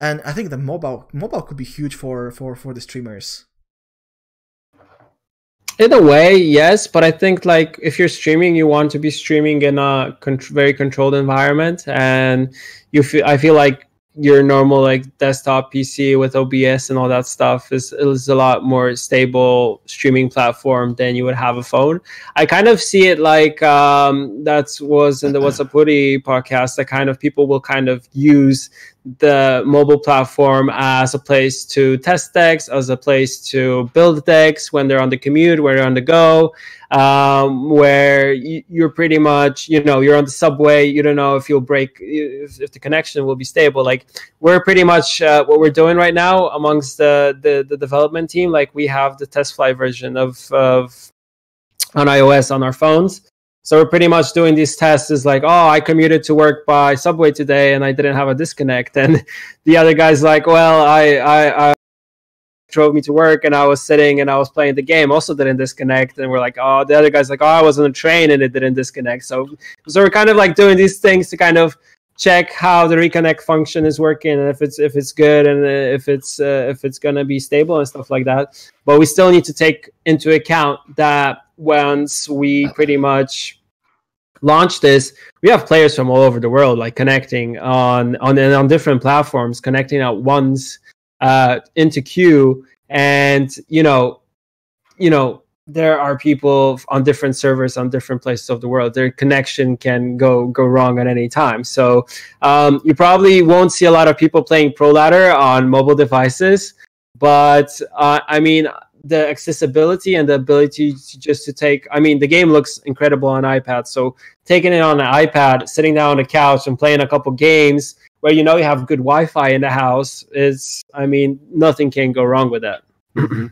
And I think the mobile mobile could be huge for for for the streamers. In a way, yes, but I think like if you're streaming, you want to be streaming in a con- very controlled environment, and you feel I feel like your normal like desktop PC with OBS and all that stuff is is a lot more stable streaming platform than you would have a phone. I kind of see it like um, that was in the What's Up Woody podcast. That kind of people will kind of use the mobile platform as a place to test decks, as a place to build decks when they're on the commute, where they're on the go, um, where you, are pretty much, you know, you're on the subway, you don't know if you'll break, if, if the connection will be stable. Like we're pretty much uh, what we're doing right now amongst the, the, the development team. Like we have the TestFlight version of, of on iOS on our phones so we're pretty much doing these tests is like, oh, I commuted to work by subway today and I didn't have a disconnect. And the other guy's like, well, I, I, I drove me to work and I was sitting and I was playing the game, also didn't disconnect. And we're like, oh, the other guy's like, oh, I was on a train and it didn't disconnect. So, so we're kind of like doing these things to kind of check how the reconnect function is working and if it's if it's good and if it's uh, if it's gonna be stable and stuff like that. But we still need to take into account that once we pretty much launch this, we have players from all over the world like connecting on on and on different platforms, connecting at once uh, into queue, and you know, you know, there are people on different servers on different places of the world. Their connection can go go wrong at any time. So um, you probably won't see a lot of people playing Pro Ladder on mobile devices, but uh, I mean the accessibility and the ability to just to take i mean the game looks incredible on ipad. So taking it on an ipad sitting down on the couch and playing a couple games where you know you have good wi-fi in the house is i mean nothing can go wrong with that.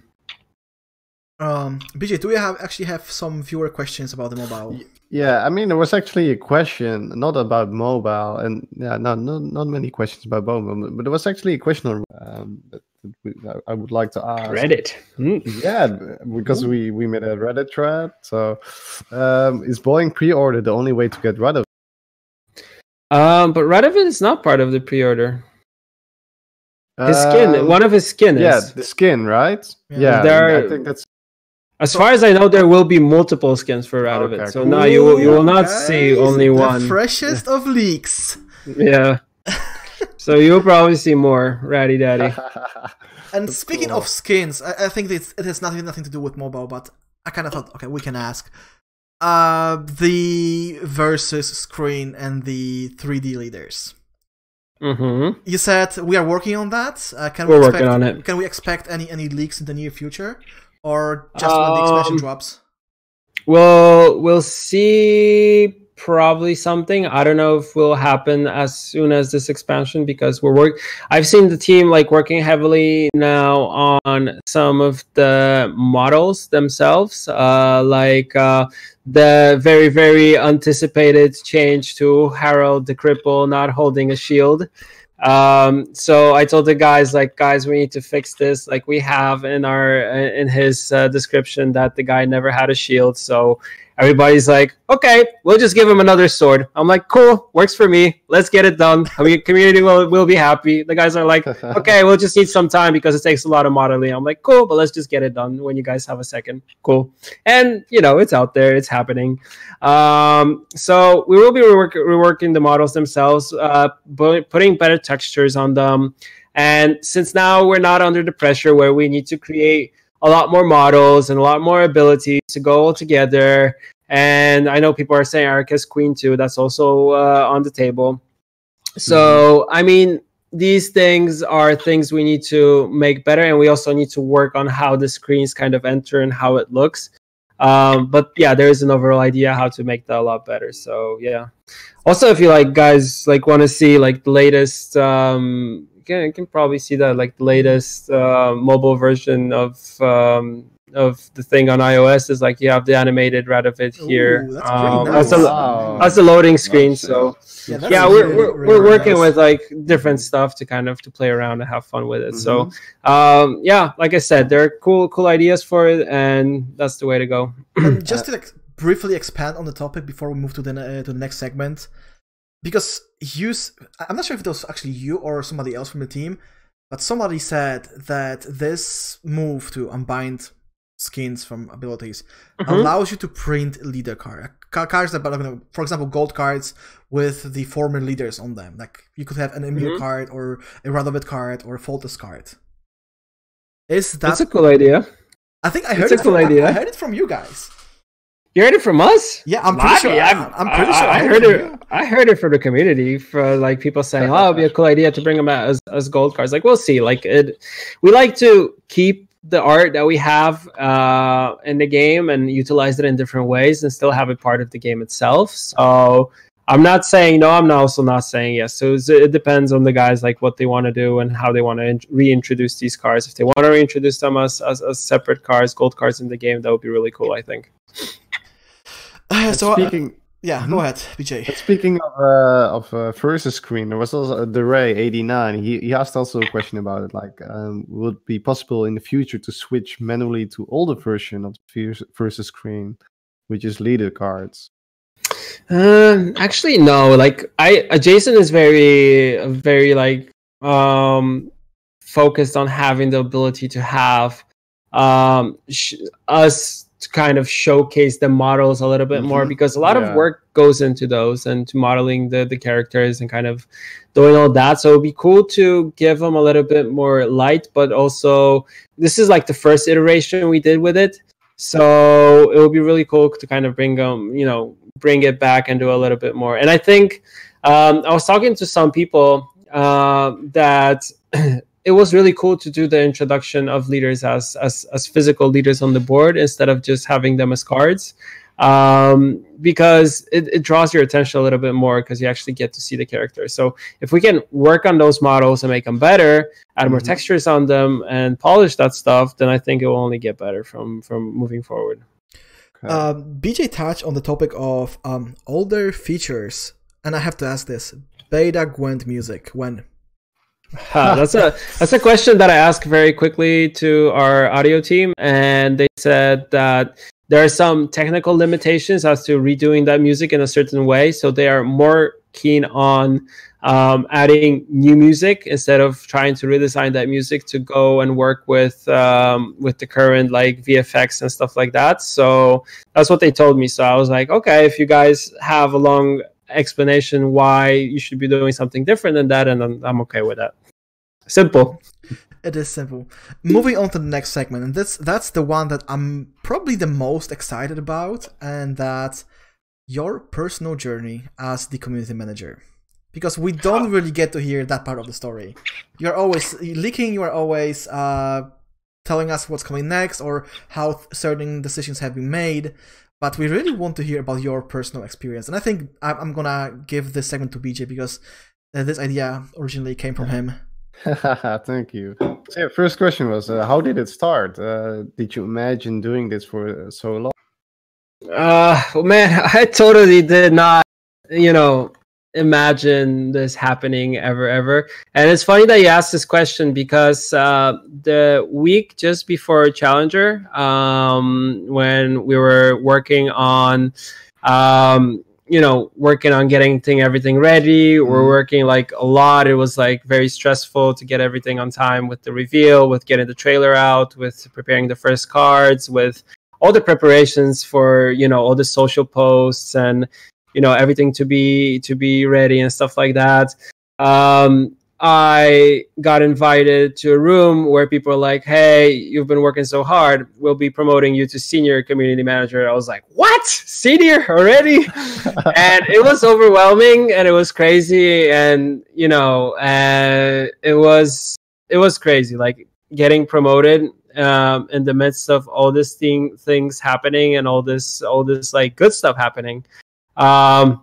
Um bj do we have actually have some viewer questions about the mobile? Yeah i mean there was actually a question not about mobile and yeah no, no not many questions about mobile but there was actually a question on um, I would like to ask Reddit. Mm. Yeah, because Ooh. we we made a Reddit thread. So, um, is Boeing pre-order the only way to get Radovid? Um, but Radovid is not part of the pre-order. His skin, um, one of his skin yeah, the skin, right? Yeah, yeah there, I think that's. As far as I know, there will be multiple skins for Radovid. Okay, so cool. now you will you will not Guys, see only one. Freshest of leaks. Yeah. So you'll probably see more Ratty Daddy. and That's speaking cool. of skins, I, I think it has nothing nothing to do with mobile, but I kind of thought, okay, we can ask. Uh, the versus screen and the 3D leaders. Mm-hmm. You said we are working on that. Uh, can We're we expect, working on it. Can we expect any any leaks in the near future, or just um, when the expansion um, drops? Well, we'll see probably something. I don't know if will happen as soon as this expansion because we're work. I've seen the team like working heavily now on some of the models themselves, uh, like uh, the very very anticipated change to Harald the Cripple not holding a shield. Um, so I told the guys like, guys, we need to fix this. Like we have in our in his uh, description that the guy never had a shield, so everybody's like, okay, we'll just give him another sword. I'm like, cool, works for me. Let's get it done. I mean, community will, will be happy. The guys are like, okay, we'll just need some time because it takes a lot of modeling. I'm like, cool, but let's just get it done when you guys have a second. Cool. And, you know, it's out there, it's happening. Um, so we will be rework- reworking the models themselves, uh, putting better textures on them. And since now we're not under the pressure where we need to create a lot more models and a lot more ability to go all together. And I know people are saying Arachas Queen too. That's also uh, on the table. So mm-hmm. I mean, these things are things we need to make better, and we also need to work on how the screens kind of enter and how it looks. Um, but yeah, there is an overall idea how to make that a lot better. So yeah. Also, if you like guys like want to see like the latest um, can, you can probably see that like the latest uh, mobile version of um, of the thing on iOS is like you have the animated Radovid here. Ooh, that's, um, nice. that's, a, wow. that's a loading screen. Nice. So yeah, yeah we're, really, we're, really we're working nice. with like different stuff to kind of to play around and have fun with it. Mm-hmm. So um, yeah, like I said, there are cool cool ideas for it, and that's the way to go. just to like, briefly expand on the topic before we move to the uh, to the next segment because you i'm not sure if it was actually you or somebody else from the team but somebody said that this move to unbind skins from abilities Mhm. allows you to print leader card cards that, for example, gold cards with the former leaders on them. Like you could have an Emhyr Mhm. card or a Radovid card or a Foltest card. Is that? That's a cool idea. I think I heard a it. From, cool I- idea. I heard it from you guys. You heard it from us? Yeah, I'm pretty sure. I'm, I'm- pretty I, sure. I, I heard it. you. I heard it from the community for like people saying, "Oh, it'd be a cool idea to bring them out as, as gold cards." Like we'll see. Like it, we like to keep the art that we have uh, in the game and utilize it in different ways, and still have it part of the game itself. So I'm not saying no. I'm also not saying yes. So it depends on the guys, like what they want to do and how they want to in- reintroduce these cards. If they want to reintroduce them as, as as separate cards, gold cards in the game, that would be really cool. I think. Uh, so uh, speaking yeah, Mhm. go ahead, BJ. speaking of uh, of uh, versus screen, there was also the Ray eighty nine. He he asked also a question about it. Like, um, would it be possible in the future to switch manually to older version of the versus screen, which is leader cards? Um, actually, no. Like, I uh, Jason is very, very like um focused on having the ability to have um sh- us to kind of showcase the models a little bit more Mhm. because a lot Yeah. of work goes into those and to modeling the the characters and kind of doing all that. So it'd be cool to give them a little bit more light, but also this is like the first iteration we did with it. So it would be really cool to kind of bring them, you know, bring it back and do a little bit more. And I think um, I was talking to some people uh, that it was really cool to do the introduction of leaders as, as as physical leaders on the board instead of just having them as cards um, because it, it draws your attention a little bit more because you actually get to see the character. So if we can work on those models and make them better, add more Mhm. textures on them, and polish that stuff, then I think it will only get better from from moving forward. Okay. Um, BJ touched on the topic of um, older features, and I have to ask this: Beta Gwent music when? Ha, that's a that's a question that I asked very quickly to our audio team, and they said that there are some technical limitations as to redoing that music in a certain way. So they are more keen on um, adding new music instead of trying to redesign that music to go and work with um, with the current like VFX and stuff like that. So that's what they told me. So I was like, okay, if you guys have a long explanation why you should be doing something different than that, and I'm, I'm okay with that. Simple. It is simple. Moving on to the next segment, and this that's the one that I'm probably the most excited about, and that's your personal journey as the community manager. Because we don't really get to hear that part of the story. You're always leaking. You are always uh, telling us what's coming next or how certain decisions have been made. But we really want to hear about your personal experience, and I think I- I'm gonna give this segment to BJ because uh, this idea originally came from him. Thank you. So yeah, first question was, uh, how did it start? Uh, did you imagine doing this for uh, so long? Uh, well, man, I totally did not, you know, imagine this happening ever, ever. And it's funny that you asked this question because uh, the week just before Challenger, um, when we were working on, um, you know, working on getting thing everything ready, we're Mhm. working like a lot. It was like very stressful to get everything on time with the reveal, with getting the trailer out, with preparing the first cards, with all the preparations for you know all the social posts and you know everything to be to be ready and stuff like that. Um i got invited to a room where people are like hey you've been working so hard. We'll be promoting you to senior community manager. I was like what? Senior already? And it was overwhelming and it was crazy and you know uh, it was it was crazy like getting promoted um, in the midst of all this thing things happening and all this all this like good stuff happening um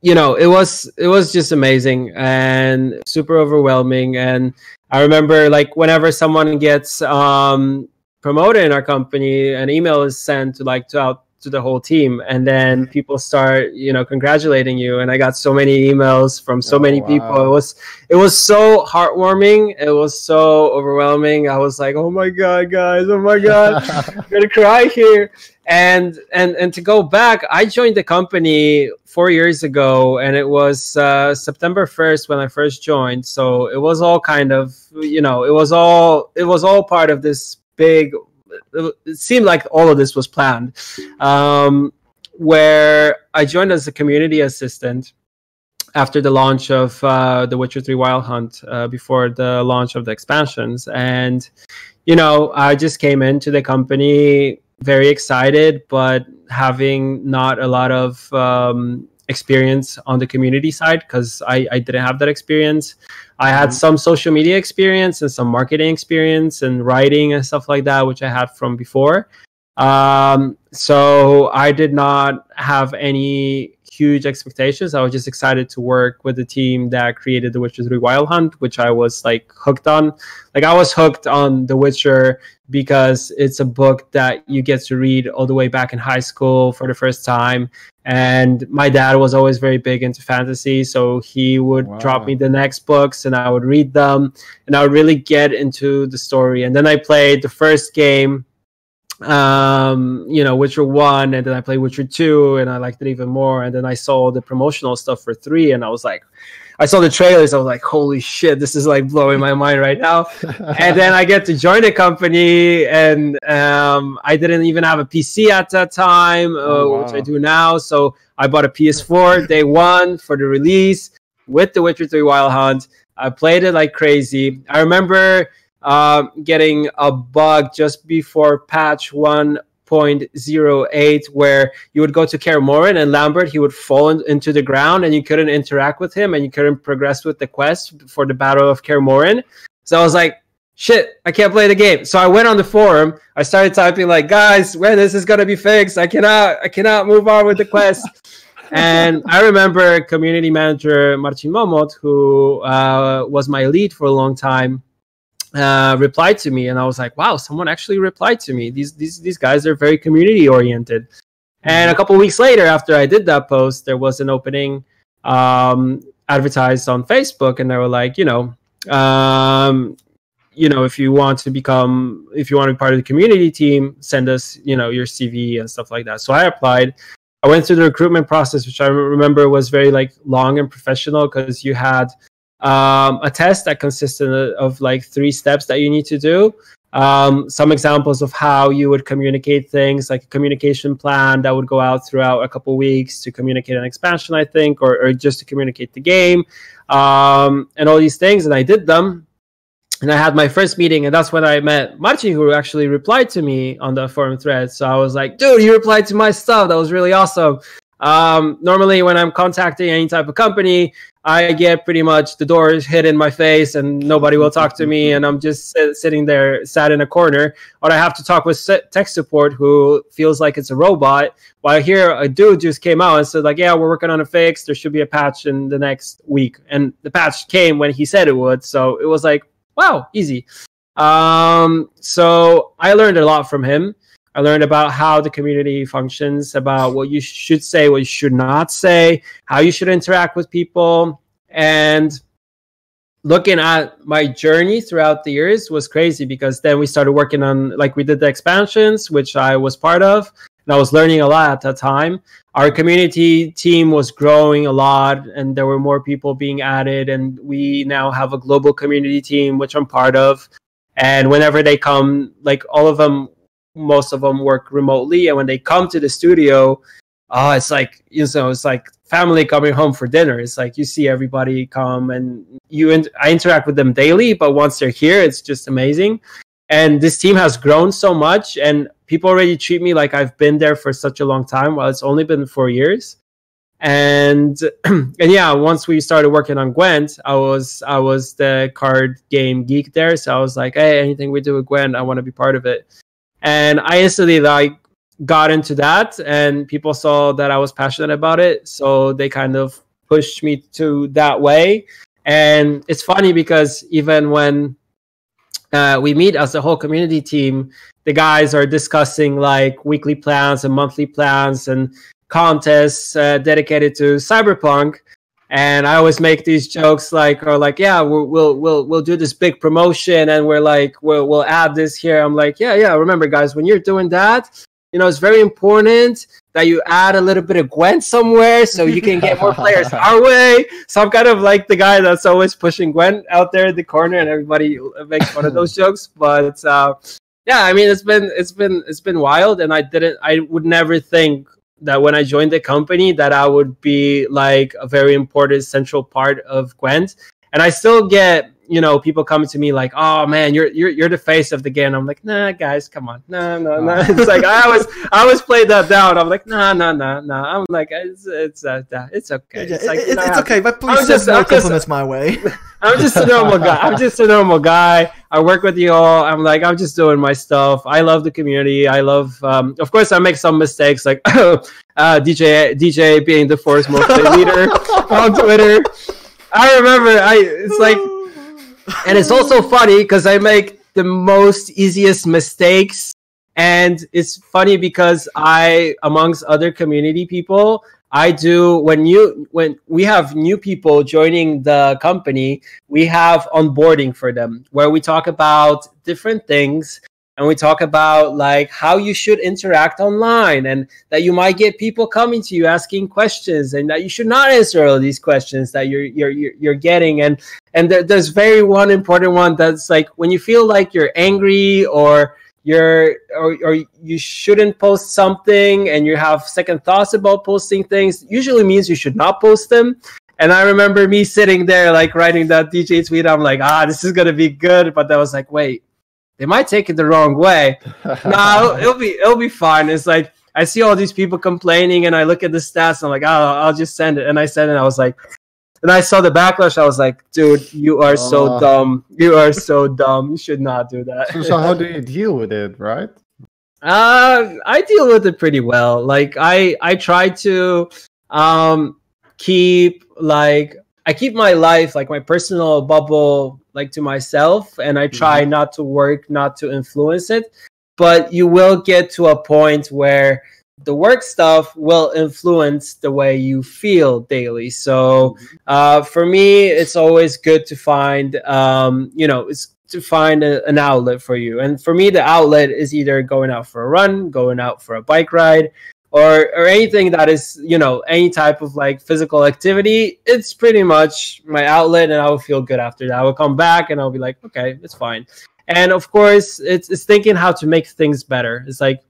you know it was it was just amazing and super overwhelming. And i remember like whenever someone gets um promoted in our company an email is sent to like to out to the whole team. And then people start you know congratulating you. And i got so many emails from so Oh, many people. It was it was so heartwarming. It was so overwhelming. I was like oh my god guys. Oh my god. I'm gonna cry here. And and and to go back i joined the company four years ago. And it was uh, september 1st when i first joined. So it was all kind of you know it was all it was all part of this big it seemed like all of this was planned. Um, where I joined as a community assistant after the launch of uh, The Witcher 3 Wild Hunt, uh, before the launch of the expansions. And, you know, I just came into the company very excited, but having not a lot of um, experience on the community side because I, I didn't have that experience. I had some social media experience and some marketing experience and writing and stuff like that, which I had from before. Um, so I did not have any huge expectations. I was just excited to work with the team that created The Witcher 3 Wild Hunt, which I was like hooked on. Like I was hooked on The Witcher because it's a book that you get to read all the way back in high school for the first time. And my dad was always very big into fantasy, so he would Wow. drop me the next books and I would read them and I would really get into the story. And then I played the first game um you know witcher 1 and then i played witcher 2 and i liked it even more and then i saw the promotional stuff for 3 and i was like i saw the trailers i was like holy shit this is like blowing my mind right now. And then i get to join the company and um i didn't even have a pc at that time uh, Oh, which i do now. So i bought a ps4 day one for the release with the witcher 3 wild hunt. I played it like crazy. I remember um, getting a bug just before patch 1.08 where you would go to Kaer Morhen and Lambert, he would fall in, into the ground and you couldn't interact with him and you couldn't progress with the quest for the Battle of Kaer Morhen. So I was like, shit, I can't play the game. So I went on the forum. I started typing like, guys, when this is gonna be fixed? I cannot, I cannot move on with the quest. and I remember community manager Marcin Momot, who uh, was my lead for a long time, uh, replied to me, and I was like, "Wow, someone actually replied to me. These these these guys are very community oriented." And a couple weeks later, after I did that post, there was an opening um, advertised on Facebook, and they were like, you know, um, you know, if you want to become, if you want to be part of the community team, send us, you know, your CV and stuff like that. So I applied. I went through the recruitment process, which I remember was very like long and professional because you had um, a test that consisted of like three steps that you need to do. Um, some examples of how you would communicate things, like a communication plan that would go out throughout a couple weeks to communicate an expansion, I think, or, or just to communicate the game, um, and all these things. And I did them. And I had my first meeting, and that's when I met Marcin, who actually replied to me on the forum thread. So I was like, dude, you replied to my stuff. That was really awesome. Um, normally, when I'm contacting any type of company, I get pretty much the doors hit in my face and nobody will talk to me, and I'm just sit- sitting there, sat in a corner. Or I have to talk with se- tech support who feels like it's a robot. While here, a dude just came out and said, like, yeah, we're working on a fix. There should be a patch in the next week, and the patch came when he said it would. So it was like, wow, easy. Um, so I learned a lot from him. I learned about how the community functions, about what you should say, what you should not say, how you should interact with people. And looking at my journey throughout the years was crazy because then we started working on, like, we did the expansions, which I was part of. And I was learning a lot at that time. Our community team was growing a lot, and there were more people being added. And we now have a global community team, which I'm part of. And whenever they come, like all of them most of them work remotely and when they come to the studio oh it's like you know it's like family coming home for dinner. It's like you see everybody come and you in- i interact with them daily but once they're here it's just amazing. And this team has grown so much and people already treat me like i've been there for such a long time while it's only been four years. And and yeah once we started working on gwent i was i was the card game geek there. So i was like hey anything we do with gwent i want to be part of it and I instantly like got into that, and people saw that I was passionate about it, so they kind of pushed me to that way. And it's funny because even when uh, we meet as a whole community team, the guys are discussing like weekly plans and monthly plans and contests uh, dedicated to cyberpunk and I always make these jokes like, or like, yeah, we'll we'll we'll, we'll do this big promotion, and we're like, we'll we'll add this here. I'm like, yeah, yeah. Remember, guys, when you're doing that, you know, it's very important that you add a little bit of Gwent somewhere so you can get more players our way. So I'm kind of like the guy that's always pushing Gwent out there in the corner, and everybody makes fun of those jokes. But uh, yeah, I mean, it's been it's been it's been wild, and I didn't, I would never think that when I joined the company that I would be like a very important central part of Gwent, and I still get you know people coming to me like oh man you're you're, you're the face of the game i'm like nah guys come on no no no it's like i always i always play that down i'm like nah nah nah nah i'm like it's it's uh, it's okay it's, like, it- it- it's okay, but please I'm just- I'm compliments my way. I'm just a normal guy. I'm just a normal guy. I work with you all. I'm like, I'm just doing my stuff. I love the community. I love, um, of course, I make some mistakes, like uh, DJ DJ being the force most leader on Twitter. I remember, I it's like, and it's also funny because I make the most easiest mistakes, and it's funny because I, amongst other community people, I do when you when we have new people joining the company, we have onboarding for them where we talk about different things and we talk about like how you should interact online and that you might get people coming to you asking questions and that you should not answer all these questions that you're you're you're, getting. And and there, there's very one important one that's like when you feel like you're angry or you're or, or you shouldn't post something and you have second thoughts about posting things usually means you should not post them. And i remember me sitting there like writing that dj tweet. I'm like ah this is gonna be good. But i was like wait they might take it the wrong way. No it'll, it'll be it'll be fine. It's like i see all these people complaining and i look at the stats. And i'm like oh i'll just send it. And i sent it and i was like and I saw the backlash. I was like, "Dude, you are so Oh. dumb. You are so dumb. You should not do that." so, so how do you deal with it, right? Uh, I deal with it pretty well. Like I, I try to um keep like I keep my life like my personal bubble like to myself, and I try not to work, not to influence it. But you will get to a point where the work stuff will influence the way you feel daily. So uh, for me, it's always good to find, um, you know, it's to find a, an outlet for you. And for me, the outlet is either going out for a run, going out for a bike ride, or or anything that is, you know, any type of like physical activity. It's pretty much my outlet, and I will feel good after that. I will come back and I'll be like, okay, it's fine. And of course, it's it's thinking how to make things better. It's like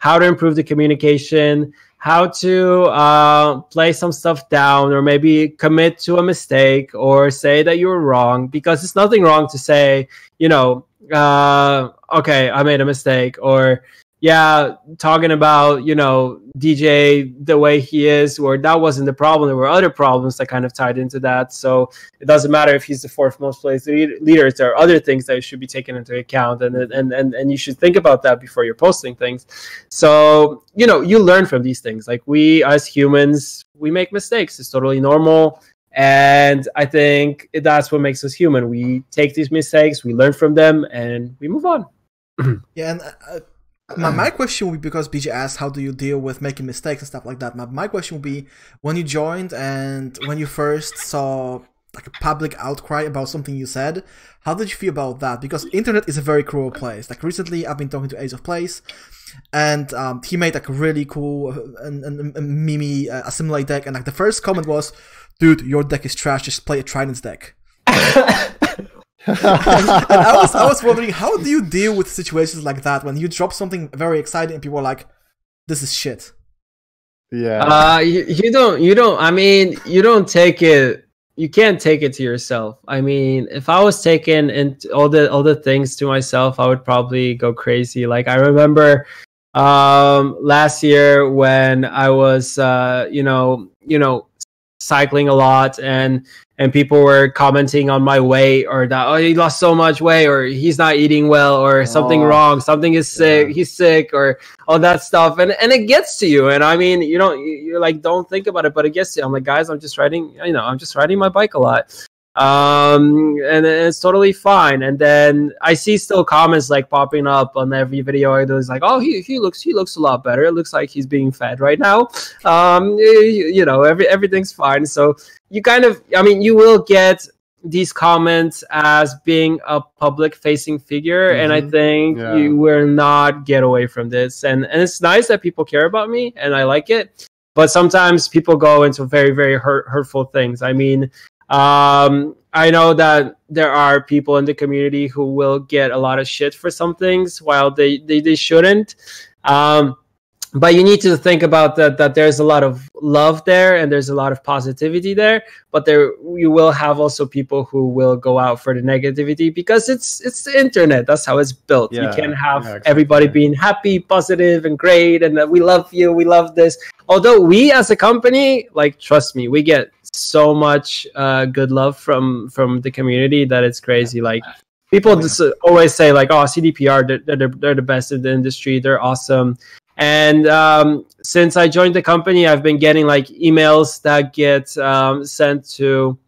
how to improve the communication, how to uh, play some stuff down, or maybe commit to a mistake, or say that you were wrong. Because it's nothing wrong to say, you know, uh, okay, I made a mistake, or yeah, talking about you know DJ the way he is, or that wasn't the problem. There were other problems that kind of tied into that. So it doesn't matter if he's the fourth most played lead- leader. There are other things that should be taken into account, and and and and you should think about that before you're posting things. So you know you learn from these things. Like we as humans, we make mistakes. It's totally normal. And I think that's what makes us human. We take these mistakes, we learn from them, and we move on. Yeah, and uh, uh, my, my question would be because BJ asked, how do you deal with making mistakes and stuff like that? My, my question would be when you joined and when you first saw like a public outcry about something you said, how did you feel about that? Because internet is a very cruel place. Like recently, I've been talking to Ace of Plays, and um, he made like a really cool uh, and, and, and mimi uh, assimilate deck, and like the first comment was, "Dude, your deck is trash. Just play a Trident's deck." And I was I was wondering how do you deal with situations like that when you drop something very exciting and people are like, "This is shit." yeah. Uh, you, you don't, you don't. I mean, you don't take it. You can't take it to yourself. I mean, if I was taking and all the all the things to myself, I would probably go crazy. Like I remember um last year when I was uh you know you know cycling a lot and and people were commenting on my weight or that oh he lost so much weight or he's not eating well or oh. something Oh. wrong something is sick Yeah. he's sick or all that stuff and and it gets to you and i mean you don't you- you're like don't think about it but it gets to you i'm like guys i'm just riding you know i'm just riding my bike a lot um and it's totally fine. And then i see still comments like popping up on every video. I do is like oh he, he looks he looks a lot better. It looks like he's being fed right now. Um you, you know every everything's fine. So you kind of i mean you will get these comments as being a public facing figure. And i Mhm. think Yeah. you will not get away from this. And and it's nice that people care about me and i like it. But sometimes people go into very very hurt, hurtful things. I mean Um, I know that there are people in the community who will get a lot of shit for some things while they they, they shouldn't. Um, but you need to think about that that there's a lot of love there and there's a lot of positivity there but there you will have also people who will go out for the negativity because it's it's the internet. That's how it's built. You Yeah, can have yeah, everybody being happy positive and great and that we love you we love this. Although we as a company like trust me we get so much uh, good love from from the community that it's crazy. Like people just uh, always say like oh cdpr they're, they're, they're the best in the industry. They're awesome. And um, since i joined the company i've been getting like emails that get um, sent to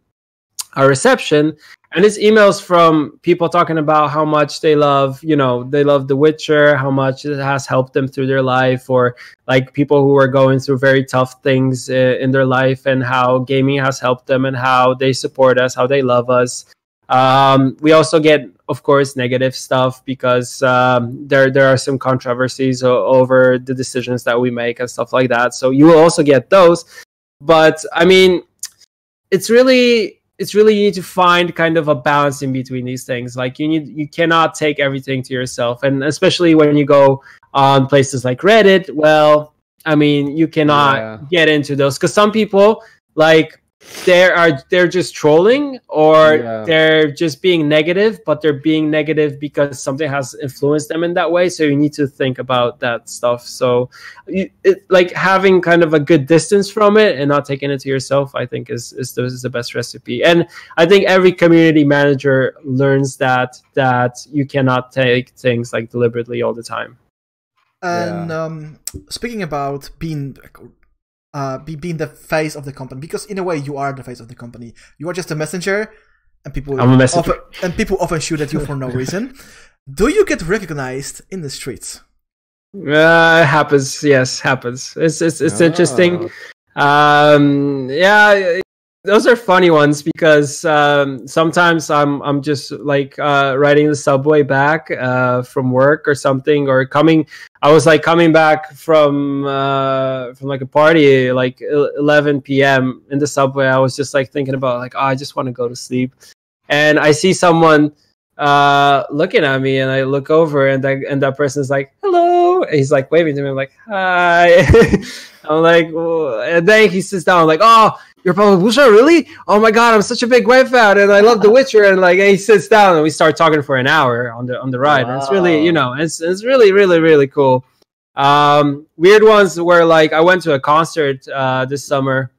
our reception and it's emails from people talking about how much they love you know they love the witcher how much it has helped them through their life or like people who are going through very tough things uh, in their life and how gaming has helped them and how they support us how they love us. Um, we also get of course negative stuff because um, there there are some controversies o- over the decisions that we make and stuff like that. So you will also get those. But i mean it's really it's really you need to find kind of a balance in between these things. Like you need you cannot take everything to yourself. And especially when you go on places like reddit well i mean you cannot Yeah. get into those. Because some people like they are they're just trolling or Yeah. they're just being negative but they're being negative because something has influenced them in that way. So you need to think about that stuff. So you, it, like having kind of a good distance from it and not taking it to yourself i think is is the, is the best recipe. And i think every community manager learns that that you cannot take things like deliberately all the time. And um, speaking about being uh, be, being the face of the company, because in a way you are the face of the company. You are just a messenger, and people I'm a messenger. often, and people often shoot at you for no reason. Do you get recognized in the streets? uh, it happens yes happens it's it's, it's Ah. interesting um yeah those are funny ones because um, sometimes I'm I'm just like uh, riding the subway back uh, from work or something, or coming. I was like coming back from uh, from like a party like 11 p.m. in the subway. I was just like thinking about like oh, I just want to go to sleep, and I see someone uh looking at me and i look over and that and that person's like hello he's like waving to me i'm like hi i'm like and then he sits down like oh you're Pablo Burza, really? Oh my god, I'm such a big Gwent fan, and I love The Witcher. And like, and he sits down, and we start talking for an hour on the on the ride. And it's really, you know, it's it's really, really, really cool. Um, weird ones where like I went to a concert uh, this summer,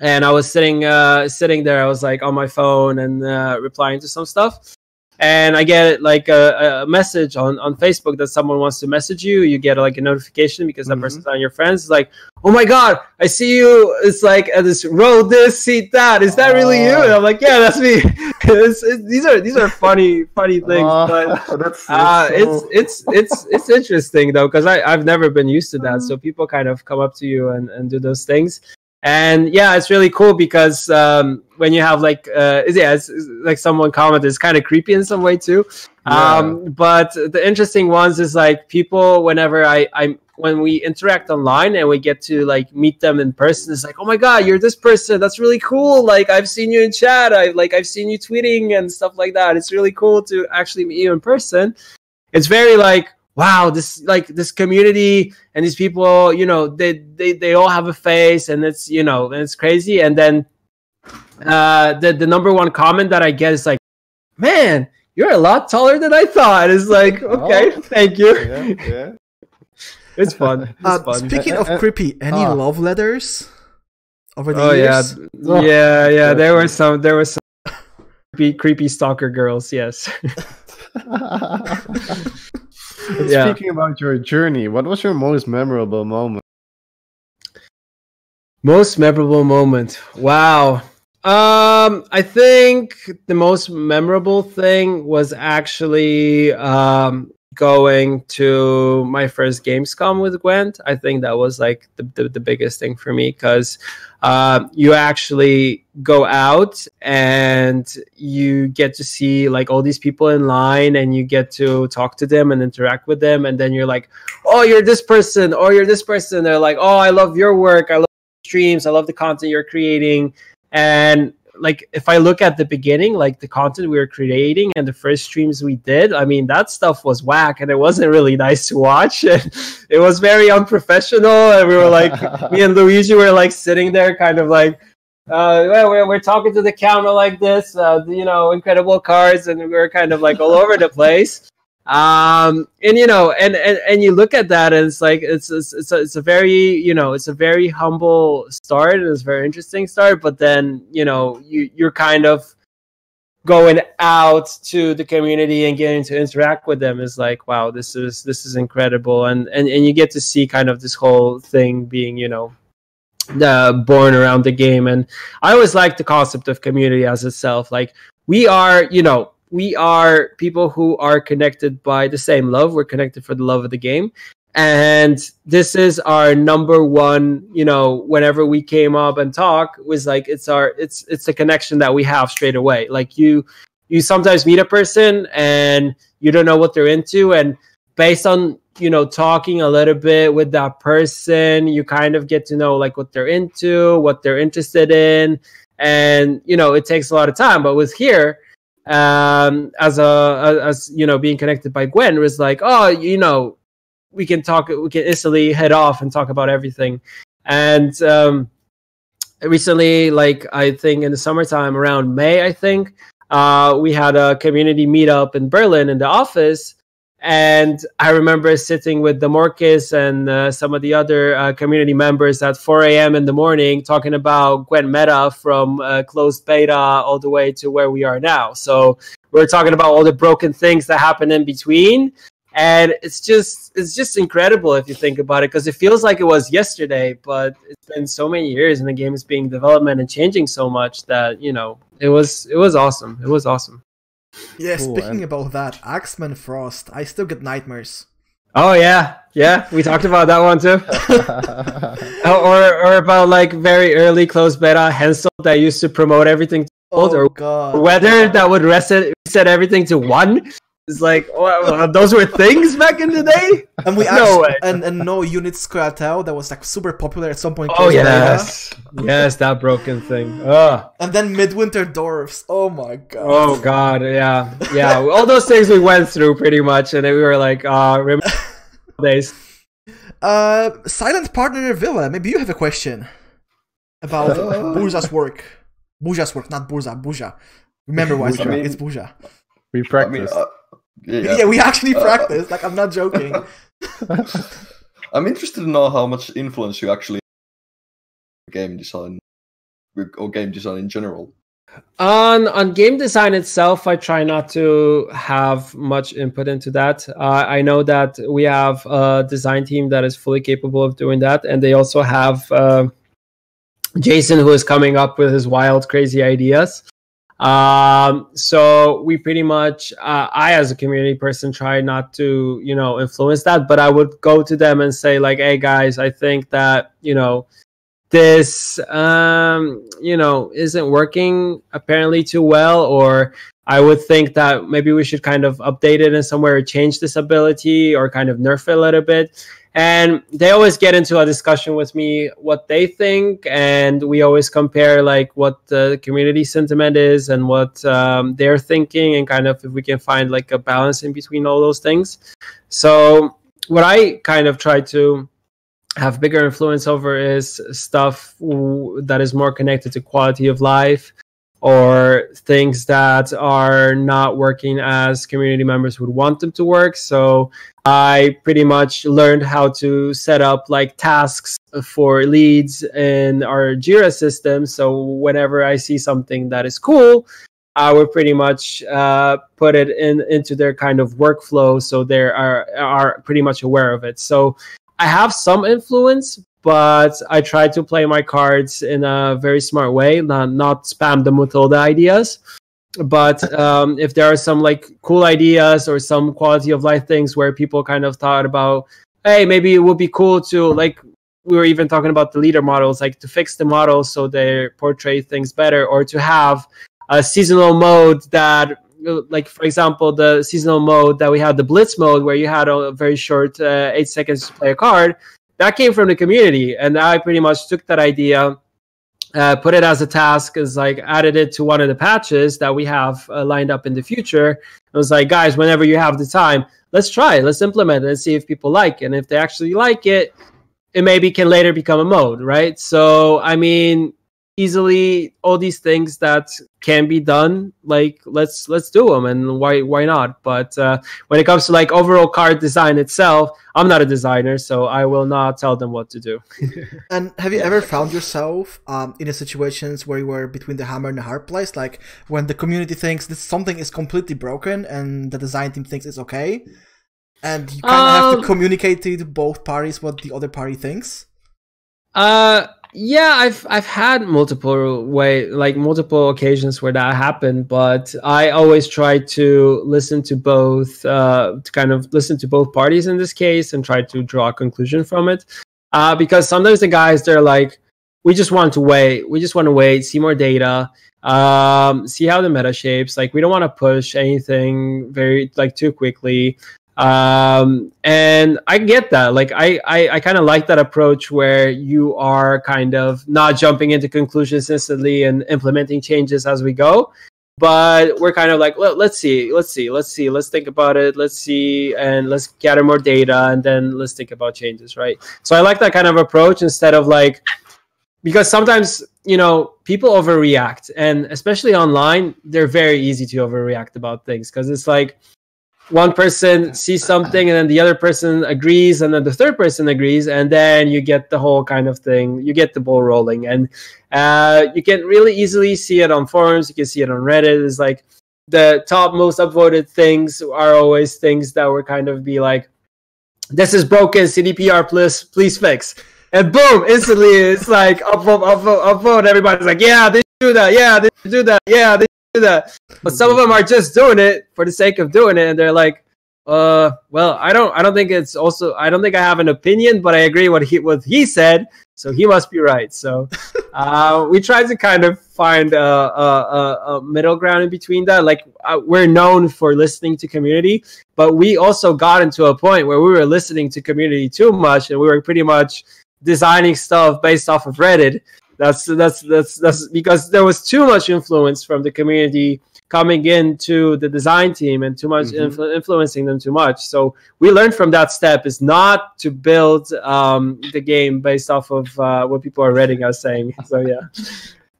and I was sitting uh, sitting there. I was like on my phone and uh, replying to some stuff, and I get like a, a message on, on Facebook that someone wants to message you. You get like a notification because that Mhm. person's on your friends. It's like, oh my god, I see you. It's like at this road this, seat that. Is that really you? And I'm like, yeah, that's me. it's, it's, these are these are funny funny things, Ah, but that's, that's uh, so- it's it's it's it's interesting though because I I've never been used to that. So people kind of come up to you and, and do those things, and yeah, it's really cool because um, when you have like uh, yeah, it's, it's like someone commented, it's kind of creepy in some way too. Um, but the interesting ones is like people whenever I I when we interact online and we get to like meet them in person, it's like oh my god, you're this person. That's really cool. Like I've seen you in chat. I like I've seen you tweeting and stuff like that. It's really cool to actually meet you in person it's very like wow this like this community and these people you know they they, they all have a face and it's you know and it's crazy. And then uh the, the number one comment that i get is like man you're a lot taller than i thought. It's like okay Oh. thank you. Yeah, yeah. it's fun. It's Uh, fun. speaking of Uh, uh, creepy, any ah. love letters over the oh yeah. years? Oh, yeah yeah there were some there were some creepy, creepy stalker girls yes. And Yeah. Speaking about your journey, what was your most memorable moment? Most memorable moment. Wow. Um, I think the most memorable thing was actually um going to my first Gamescom with Gwent. I think that was like the the, the biggest thing for me because uh, you actually go out and you get to see like all these people in line and you get to talk to them and interact with them. And then you're like oh you're this person. Or you're this person. They're like oh i love your work. I love streams. I love the content you're creating. And like if I look at the beginning, like the content we were creating and the first streams we did, I mean that stuff was whack and it wasn't really nice to watch. it was very unprofessional, and we were like, me and Luigi were like sitting there, kind of like. Uh, we're, we're talking to the camera like this, uh, you know, incredible cards, and we were kind of like all over the place um and you know and, and and you look at that and it's like it's it's it's a, it's a very you know it's a very humble start and it's a very interesting start but then you know you you're kind of going out to the community and getting to interact with them. Is like wow this is this is incredible. And and, and you get to see kind of this whole thing being you know uh, born around the game. And i always like the concept of community as itself. Like we are you know we are people who are connected by the same love. We're connected for the love of the game. And this is our number one, you know, whenever we came up and talk was like it's our it's it's the connection that we have straight away. Like you you sometimes meet a person and you don't know what they're into and based on you know talking a little bit with that person you kind of get to know like what they're into what they're interested in and you know it takes a lot of time but with here um, as a as you know being connected by Gwent was like, oh, you know, we can talk, we can instantly head off and talk about everything. And um, recently, like I think in the summertime around May, I think uh, we had a community meetup in Berlin in the office, and I remember sitting with Demorkis and uh, some of the other uh, community members at 4 a.m. in the morning talking about Gwent Meta from uh, closed beta all the way to where we are now. So we're talking about all the broken things that happen in between. And it's just it's just incredible if you think about it because it feels like it was yesterday, but it's been so many years and the game is being development and changing so much that you know it was it was awesome. It was awesome. Yeah, Cool, speaking and- about that, Axeman Frost, I still get nightmares. Oh yeah, yeah, we talked about that one too. Oh, or or about like very early closed beta Henselt that used to promote everything to gold, Oh or god. weather that would reset reset everything to one. It's like wow, those were things back in the day. And we No way. and, and no unit Squirtle that was like super popular at some point. Oh yes, yes, that broken thing. Oh, And then Midwinter Dwarfs. Oh my god. oh god, yeah, yeah. All those things we went through pretty much, and then we were like, uh, remember days. Uh, Silent Partner Villa, maybe you have a question about Uh. Burza's work. Burza's work, not Burza, Burza. Remember why it's, I mean- it's Burza. we I mean, uh, yeah, Yeah, we actually Uh, practiced. Like, I'm not joking. I'm interested to know how much influence you actually game design or game design in general. On on game design itself, I try not to have much input into that. Uh, I know that we have a design team that is fully capable of doing that, and they also have uh, Jason who is coming up with his wild, crazy ideas. Um, so we pretty much, uh, I as a community person, try not to, you know, influence that, but I would go to them and say like, "Hey guys, I think that you know." this um you know isn't working apparently too well or i would think that maybe we should kind of update it in somewhere or change this ability or kind of nerf it a little bit and they always get into a discussion with me what they think and we always compare like what the community sentiment is and what um, they're thinking and kind of if we can find like a balance in between all those things. So what i kind of try to have bigger influence over is stuff that is more connected to quality of life or things that are not working as community members would want them to work so i pretty much learned how to set up like tasks for leads in our jira system so whenever i see something that is cool I would pretty much uh, put it in into their kind of workflow, so they are are pretty much aware of it. So I have some influence, but I try to play my cards in a very smart way, not not spam them with all the ideas. But um, if there are some like cool ideas or some quality of life things where people kind of thought about, hey, maybe it would be cool to like we were even talking about the leader models, like to fix the models so they portray things better, or to have a seasonal mode that like for example the seasonal mode that we had the blitz mode where you had a very short uh, eight seconds to play a card that came from the community and i pretty much took that idea uh, put it as a task is like added it to one of the patches that we have uh, lined up in the future. I was like guys whenever you have the time let's try it. Let's implement it. And see if people like it. And if they actually like it it maybe can later become a mode right? So i mean easily all these things that can be done like let's let's do them and why why not? But uh, when it comes to like overall card design itself i'm not a designer so i will not tell them what to do. And have you ever found yourself um, in a situations where you were between the hammer and the hard place, like when the community thinks that something is completely broken and the design team thinks it's okay, and you kind of have Um, to communicate to both parties what the other party thinks? Uh yeah, I've I've had multiple way like multiple occasions where that happened, but I always try to listen to both uh to kind of listen to both parties in this case and try to draw a conclusion from it. Uh because sometimes the guys they're like we just want to wait. We just want to wait, see more data, um see how the meta shapes. Like we don't want to push anything very like too quickly um and i get that. Like i i, I kind of like that approach where you are kind of not jumping into conclusions instantly and implementing changes as we go. But we're kind of like Let, let's see let's see let's see let's think about it let's see and let's gather more data and then let's think about changes right? So i like that kind of approach instead of like because sometimes you know people overreact and especially online they're very easy to overreact about things because it's like one person sees something and then the other person agrees and then the third person agrees and then you get the whole kind of thing. You get the ball rolling. And uh, you can really easily see it on forums. You can see it on reddit. It's like the top most upvoted things are always things that were kind of be like this is broken. Cdpr please please fix. And boom instantly it's like upvote upvote upvote. Everybody's like yeah they do that. Yeah they do that. Yeah they do that but some of them are just doing it for the sake of doing it and they're like uh well i don't i don't think it's also i don't think i have an opinion but i agree what he what he said so he must be right. So uh we tried to kind of find a, a, a, a middle ground in between that. Like uh, we're known for listening to community but we also got into a point where we were listening to community too much and we were pretty much designing stuff based off of reddit. That's that's that's that's because there was too much influence from the community coming into the design team and too much Mhm. influ- influencing them too much. So we learned from that step is not to build um, the game based off of uh, what people are reading us saying. So yeah,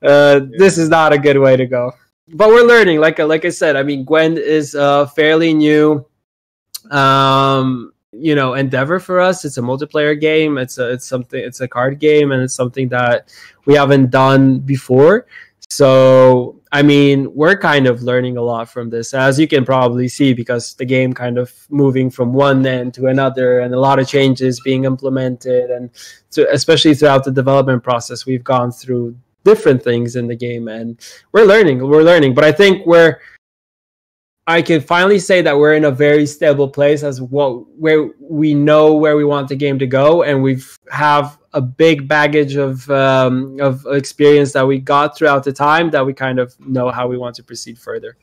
uh, this is not a good way to go. But we're learning. Like like I said, I mean, Gwent is uh, fairly new. Um, you know endeavor for us it's a multiplayer game it's a it's something it's a card game and it's something that we haven't done before so i mean we're kind of learning a lot from this as you can probably see because the game kind of moving from one end to another and a lot of changes being implemented and to, especially throughout the development process we've gone through different things in the game and we're learning we're learning. But i think we're I can finally say that we're in a very stable place as what where we know where we want the game to go, and we've have a big baggage of um, of experience that we got throughout the time that we kind of know how we want to proceed further.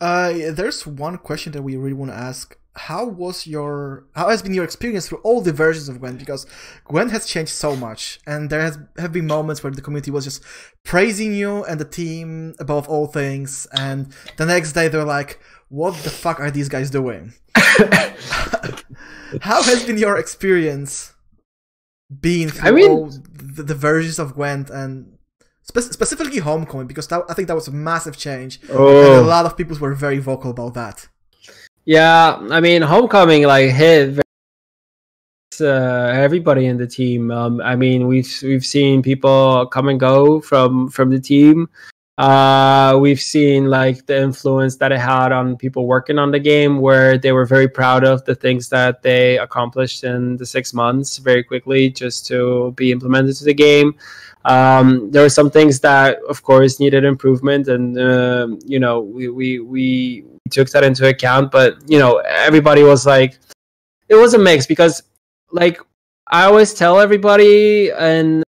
Uh, there's one question that we really want to ask. How was your how has been your experience through all the versions of Gwent? Because Gwent has changed so much, and there has have been moments where the community was just praising you and the team above all things, and the next day they're like, "What the fuck are these guys doing?" how has been your experience being through I mean- all the, the versions of Gwent and spe- specifically Homecoming? Because that, I think that was a massive change. And a Oh, lot of people were very vocal about that. yeah. I mean, Homecoming like hit very- uh, everybody in the team. Um, I mean, we've we've seen people come and go from from the team. Uh, we've seen like the influence that it had on people working on the game, where they were very proud of the things that they accomplished in the six months very quickly just to be implemented to the game. Um, there were some things that, of course, needed improvement, and um, you know, we, we we took that into account. But you know, everybody was like, it was a mix because, like, I always tell everybody and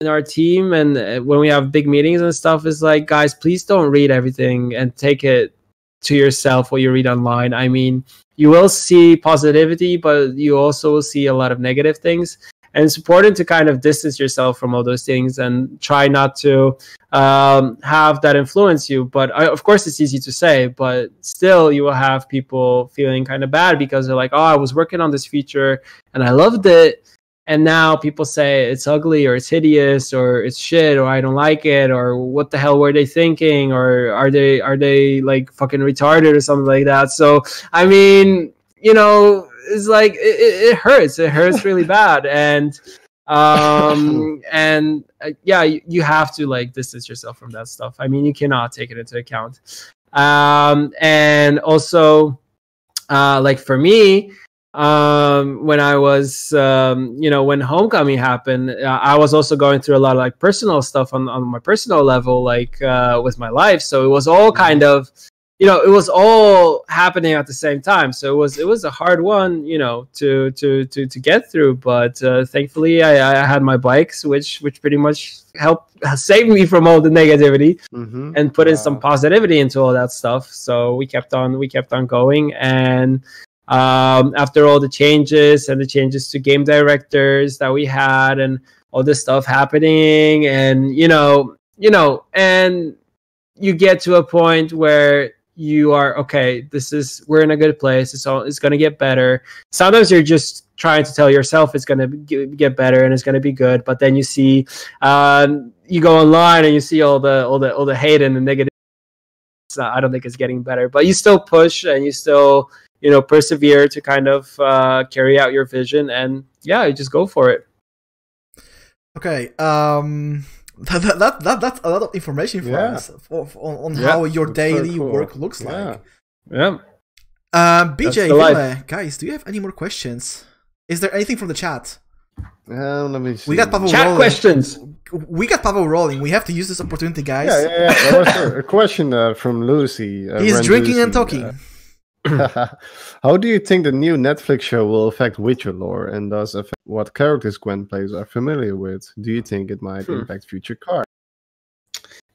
in our team and uh, when we have big meetings and stuff is like guys please don't read everything and take it to yourself what you read online i mean you will see positivity but you also will see a lot of negative things and it's important to kind of distance yourself from all those things and try not to um, have that influence you. But I, of course, it's easy to say, but still, you will have people feeling kind of bad because they're like, "Oh, I was working on this feature and I loved it." And now people say it's ugly or it's hideous or it's shit or I don't like it or what the hell were they thinking or are they are they like fucking retarded or something like that. So I mean, you know, it's like it, it hurts. It hurts really bad and um and uh, yeah you, you have to like distance yourself from that stuff i mean you cannot take it into account um and also uh like for me um when i was um you know when homecoming happened uh, i was also going through a lot of like personal stuff on, on my personal level like uh with my life. So it was all kind of you know it was all happening at the same time. So it was it was a hard one you know to to to to get through. But uh, thankfully I, I had my bikes which which pretty much helped save me from all the negativity Mhm. and put in some positivity into all that stuff. So we kept on we kept on going. And um, after all the changes and the changes to game directors that we had and all this stuff happening and you know you know and you get to a point where you are okay this is we're in a good place. It's all it's going to get better. Sometimes you're just trying to tell yourself it's going to get better and it's going to be good but then you see um, you go online and you see all the all the all the hate and the negative. Not, i don't think it's getting better but you still push and you still you know persevere to kind of uh, carry out your vision and yeah you just go for it Okay. Um. That, that, that, that that's a lot of information for Yeah. us for, for- on, on Yeah, how your that's so daily cool. work looks Yeah. like. yeah Um, BJ, the guys, do you have any more questions? Is there anything from the chat? Um, let me see. We got Pavel chat rolling. questions We got Pavel rolling. We have to use this opportunity, guys. Yeah, yeah, yeah. A, a question uh, from Lucy. Uh, He's Ren drinking and Lucy, talking. How do you think the new Netflix show will affect Witcher lore and thus affect what characters Gwent plays are familiar with? Do you think it might Hmm. impact future cards?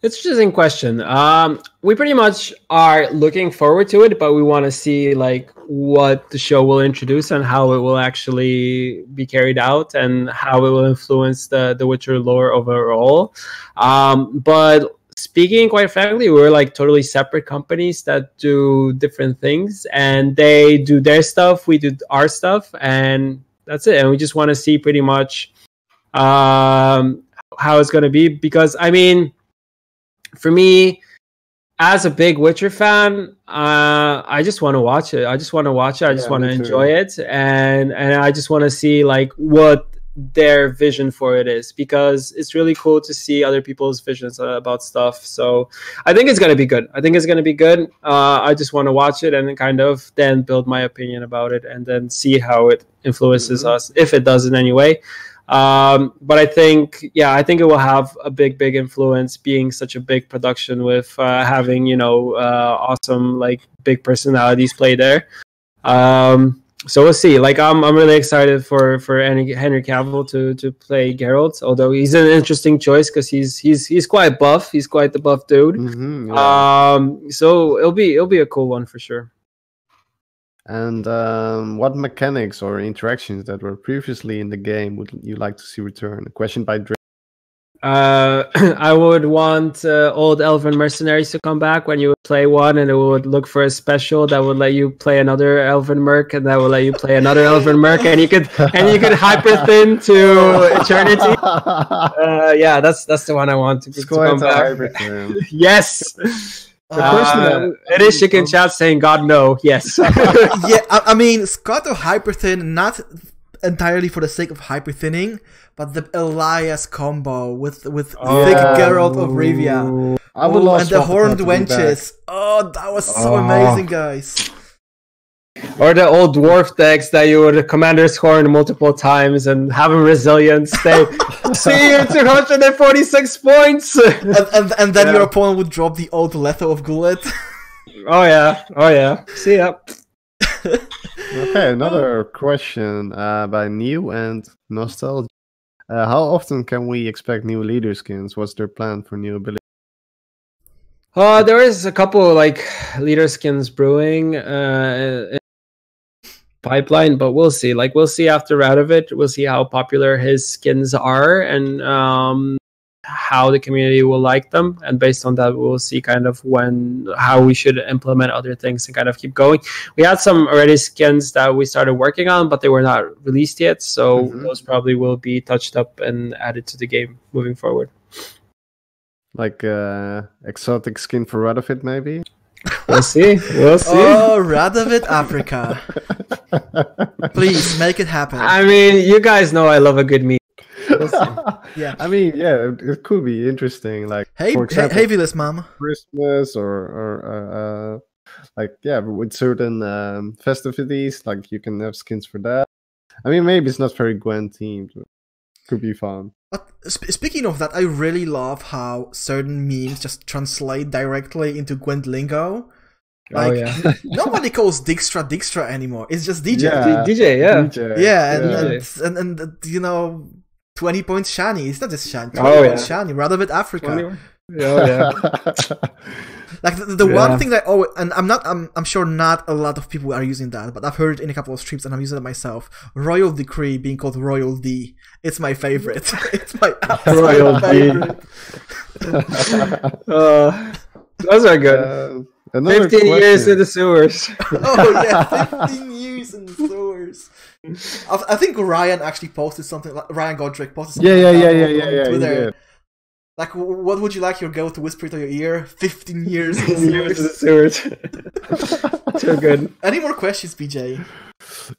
It's an interesting question. Um, we pretty much are looking forward to it, but we want to see like what the show will introduce and how it will actually be carried out and how it will influence the the Witcher lore overall. Um, but speaking quite frankly, we're like totally separate companies that do different things, and they do their stuff, we do our stuff, and that's it. And we just want to see pretty much um, how it's going to be because I mean for me, as a big Witcher fan, uh, I just want to watch it. I just want to watch it. I just Yeah, want to enjoy it, and and I just want to see like what their vision for it is because it's really cool to see other people's visions uh, about stuff. So I think it's gonna be good. I think it's gonna be good. Uh, I just want to watch it and kind of then build my opinion about it, and then see how it influences Mhm. us if it does in any way um but i think yeah i think it will have a big big influence being such a big production with uh, having you know uh, awesome like big personalities play there um so we'll see like i'm i'm really excited for for henry, cavill to to play Geralt. although he's an interesting choice because he's he's he's quite buff he's quite the buff dude Mm-hmm, yeah. um so it'll be it'll be a cool one for sure and um, what mechanics or interactions that were previously in the game would you like to see return? A question by Drake. Uh, I would want uh, old elven mercenaries to come back when you would play one, and it would look for a special that would let you play another elven merc, and that would let you play another elven merc, and you could and you could hyper thin to eternity. Uh, yeah, that's that's the one I want to, to come a back. Yes. Uh, it is chicken chat saying God no. Yes. yeah, I, I mean, Scott of Hyperthin, not entirely for the sake of hyper thinning, but the Elias combo with with oh, thick Geralt of Rivia. I would Oh, love and the horned to be back. wenches. Oh, that was so Oh. amazing, guys. or the old dwarf decks that you would commander's horn multiple times and have a resilience. stay see you 246 points. And, and, and then Yeah. your opponent would drop the old Letho of Gulet. oh yeah, oh yeah. See ya. Okay, another question uh, by New and Nostalgia. Uh, how often can we expect new leader skins? What's their plan for new abilities? Uh, there is a couple like leader skins brewing. Uh, pipeline, but we'll see. Like we'll see after Radovid, we'll see how popular his skins are and um, how the community will like them, and based on that, we'll see kind of when how we should implement other things and kind of keep going. We had some already skins that we started working on, but they were not released yet, so Mhm. those probably will be touched up and added to the game moving forward. Like uh, exotic skin for Radovid, maybe. We'll see. We'll see. Oh, Radovid Africa. Please make it happen. I mean, you guys know I love a good meme. Yeah. I mean, yeah, it, it could be interesting. Like Hey, for hey, example, hey, Vilas mom. Christmas or or uh, uh, like yeah, with certain um, festivities, like you can have skins for that. I mean, maybe it's not very Gwent themed. But could be fun. But sp- speaking of that, I really love how certain memes just translate directly into Gwent lingo. Like, oh yeah, nobody calls Dijkstra Dijkstra anymore. It's just DJ. Yeah. D- DJ. Yeah. DJ, Yeah, and, Yeah. And, and, and, you know, 20 points shiny. It's not just shiny. 20 Oh, points yeah. Shani, Radovid Africa. Oh yeah. Like the, the one thing that oh, and I'm not, I'm, I'm sure not a lot of people are using that, but I've heard in a couple of streams and I'm using it myself. Royal Decree being called Royal D. It's my favorite. it's my absolute Royal D. Uh, those are good. Uh, another Fifteen years in the sewers. Oh yeah, 15 years in the stores. I, I think Ryan actually posted something. Like, Ryan Godric posted something. Yeah, yeah, like yeah, that yeah, on- yeah, on yeah. he Twitter. did. Like, what would you like your girl to whisper to your ear? 15 years in years in the sewers. sewers. Too good. Any more questions, BJ?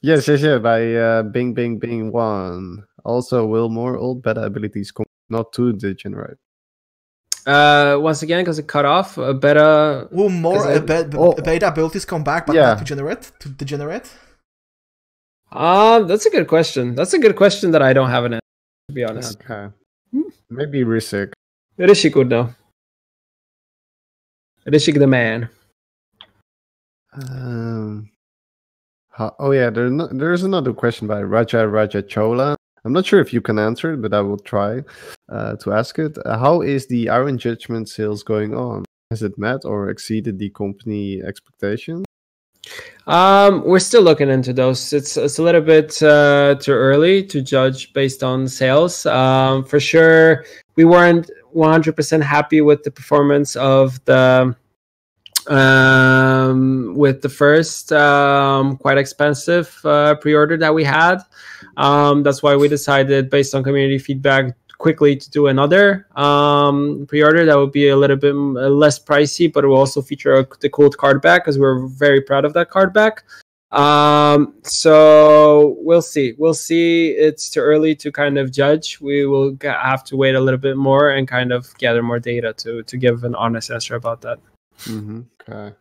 Yes, yes, yeah. By uh, Bing, Bing, Bing one. Also, will more old beta abilities come not too degenerate? Uh, once again, because it cut off. A better. Will more 'Cause I- uh, be- be- oh. beta abilities come back, but Yeah. not to generate? To degenerate? Um, that's a good question. That's a good question that I don't have an answer. To be honest, Okay. Maybe Risik. Rishik would know. Rishik the man. Um, oh yeah, there no, there's another question by Raja Raja Chola. I'm not sure if you can answer it, but I will try uh, to ask it. Uh, how is the Iron Judgment sales going on? Has it met or exceeded the company expectations? Um, we're still looking into those. It's it's a little bit uh, too early to judge based on sales. Um, for sure, we weren't 100% happy with the performance of the um, with the first um, quite expensive uh, pre-order that we had. Um, that's why we decided, based on community feedback, quickly to do another um, pre-order that will be a little bit uh, less pricey, but it will also feature a, the cool card back because we're very proud of that card back. Um, so we'll see. We'll see. It's too early to kind of judge. We will g- have to wait a little bit more and kind of gather more data to to give an honest answer about that. Mm-hmm. Okay.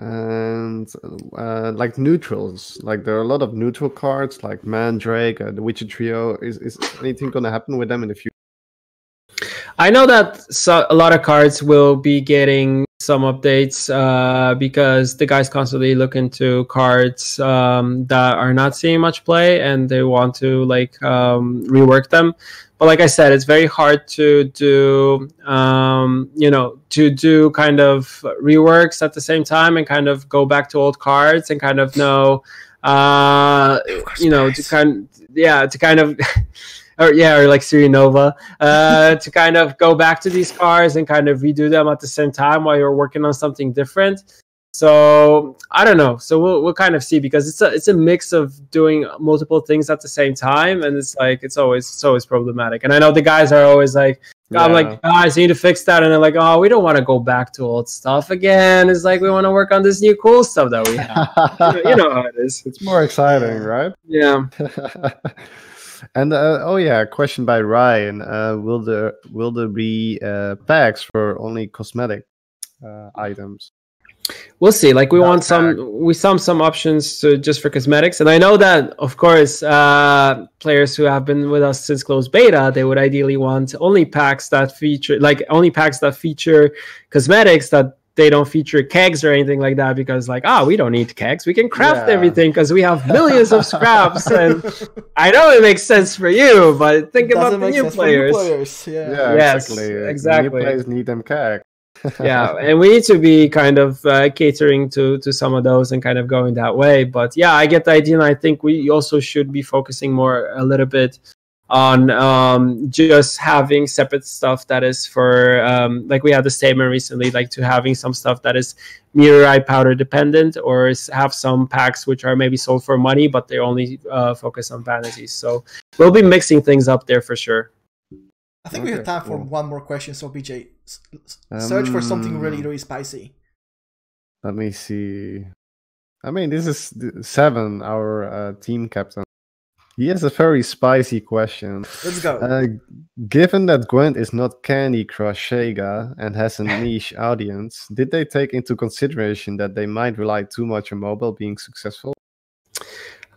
And uh, like neutrals, like there are a lot of neutral cards, like Mandrake, uh, the Witcher Trio. Is is anything going to happen with them in the future? I know that so, a lot of cards will be getting some updates uh, because the guys constantly look into cards um, that are not seeing much play and they want to like um, rework them. But like I said, it's very hard to do, um, you know, to do kind of reworks at the same time and kind of go back to old cards and kind of know, uh, you know, to kind, yeah, to kind of. or yeah, or like Nova, uh, to kind of go back to these cars and kind of redo them at the same time while you're working on something different. So I don't know. So we'll we'll kind of see because it's a it's a mix of doing multiple things at the same time, and it's like it's always it's always problematic. And I know the guys are always like. I'm like, guys, you need to fix that. And they're like, oh, we don't want to go back to old stuff again. It's like, we want to work on this new cool stuff that we have. you, know, you know how it is. it's more exciting, right? Yeah. and uh, oh yeah, a question by Ryan: uh, Will there will there be uh, packs for only cosmetic uh, items? We'll see. Like we Not want some, we some some options to, just for cosmetics, and I know that of course, uh, players who have been with us since closed beta, they would ideally want only packs that feature, like only packs that feature cosmetics that they don't feature kegs or anything like that, because like ah, we don't need kegs, we can craft Yeah. everything because we have millions of scraps, and I know it makes sense for you, but think about the new sense for new players. players. Yeah. Yeah, Yes, exactly. Exactly. New players need them keg. Yeah, and we need to be kind of uh, catering to to some of those and kind of going that way. But yeah, I get the idea, and I think we also should be focusing more a little bit on um, just having separate stuff that is for um, like we had the statement recently, like to having some stuff that is meteorite powder dependent, or is have some packs which are maybe sold for money, but they only uh, focus on vanities. So we'll be mixing things up there for sure. I think we have time for cool. one more question. So BJ, search for something really, Um, really spicy. Let me see. I mean, this is Seven, our uh, team captain. He has a very spicy question. Let's go. Uh, given that Gwent is not Candy Crush Saga and has a niche audience, did they take into consideration that they might rely too much on mobile being successful?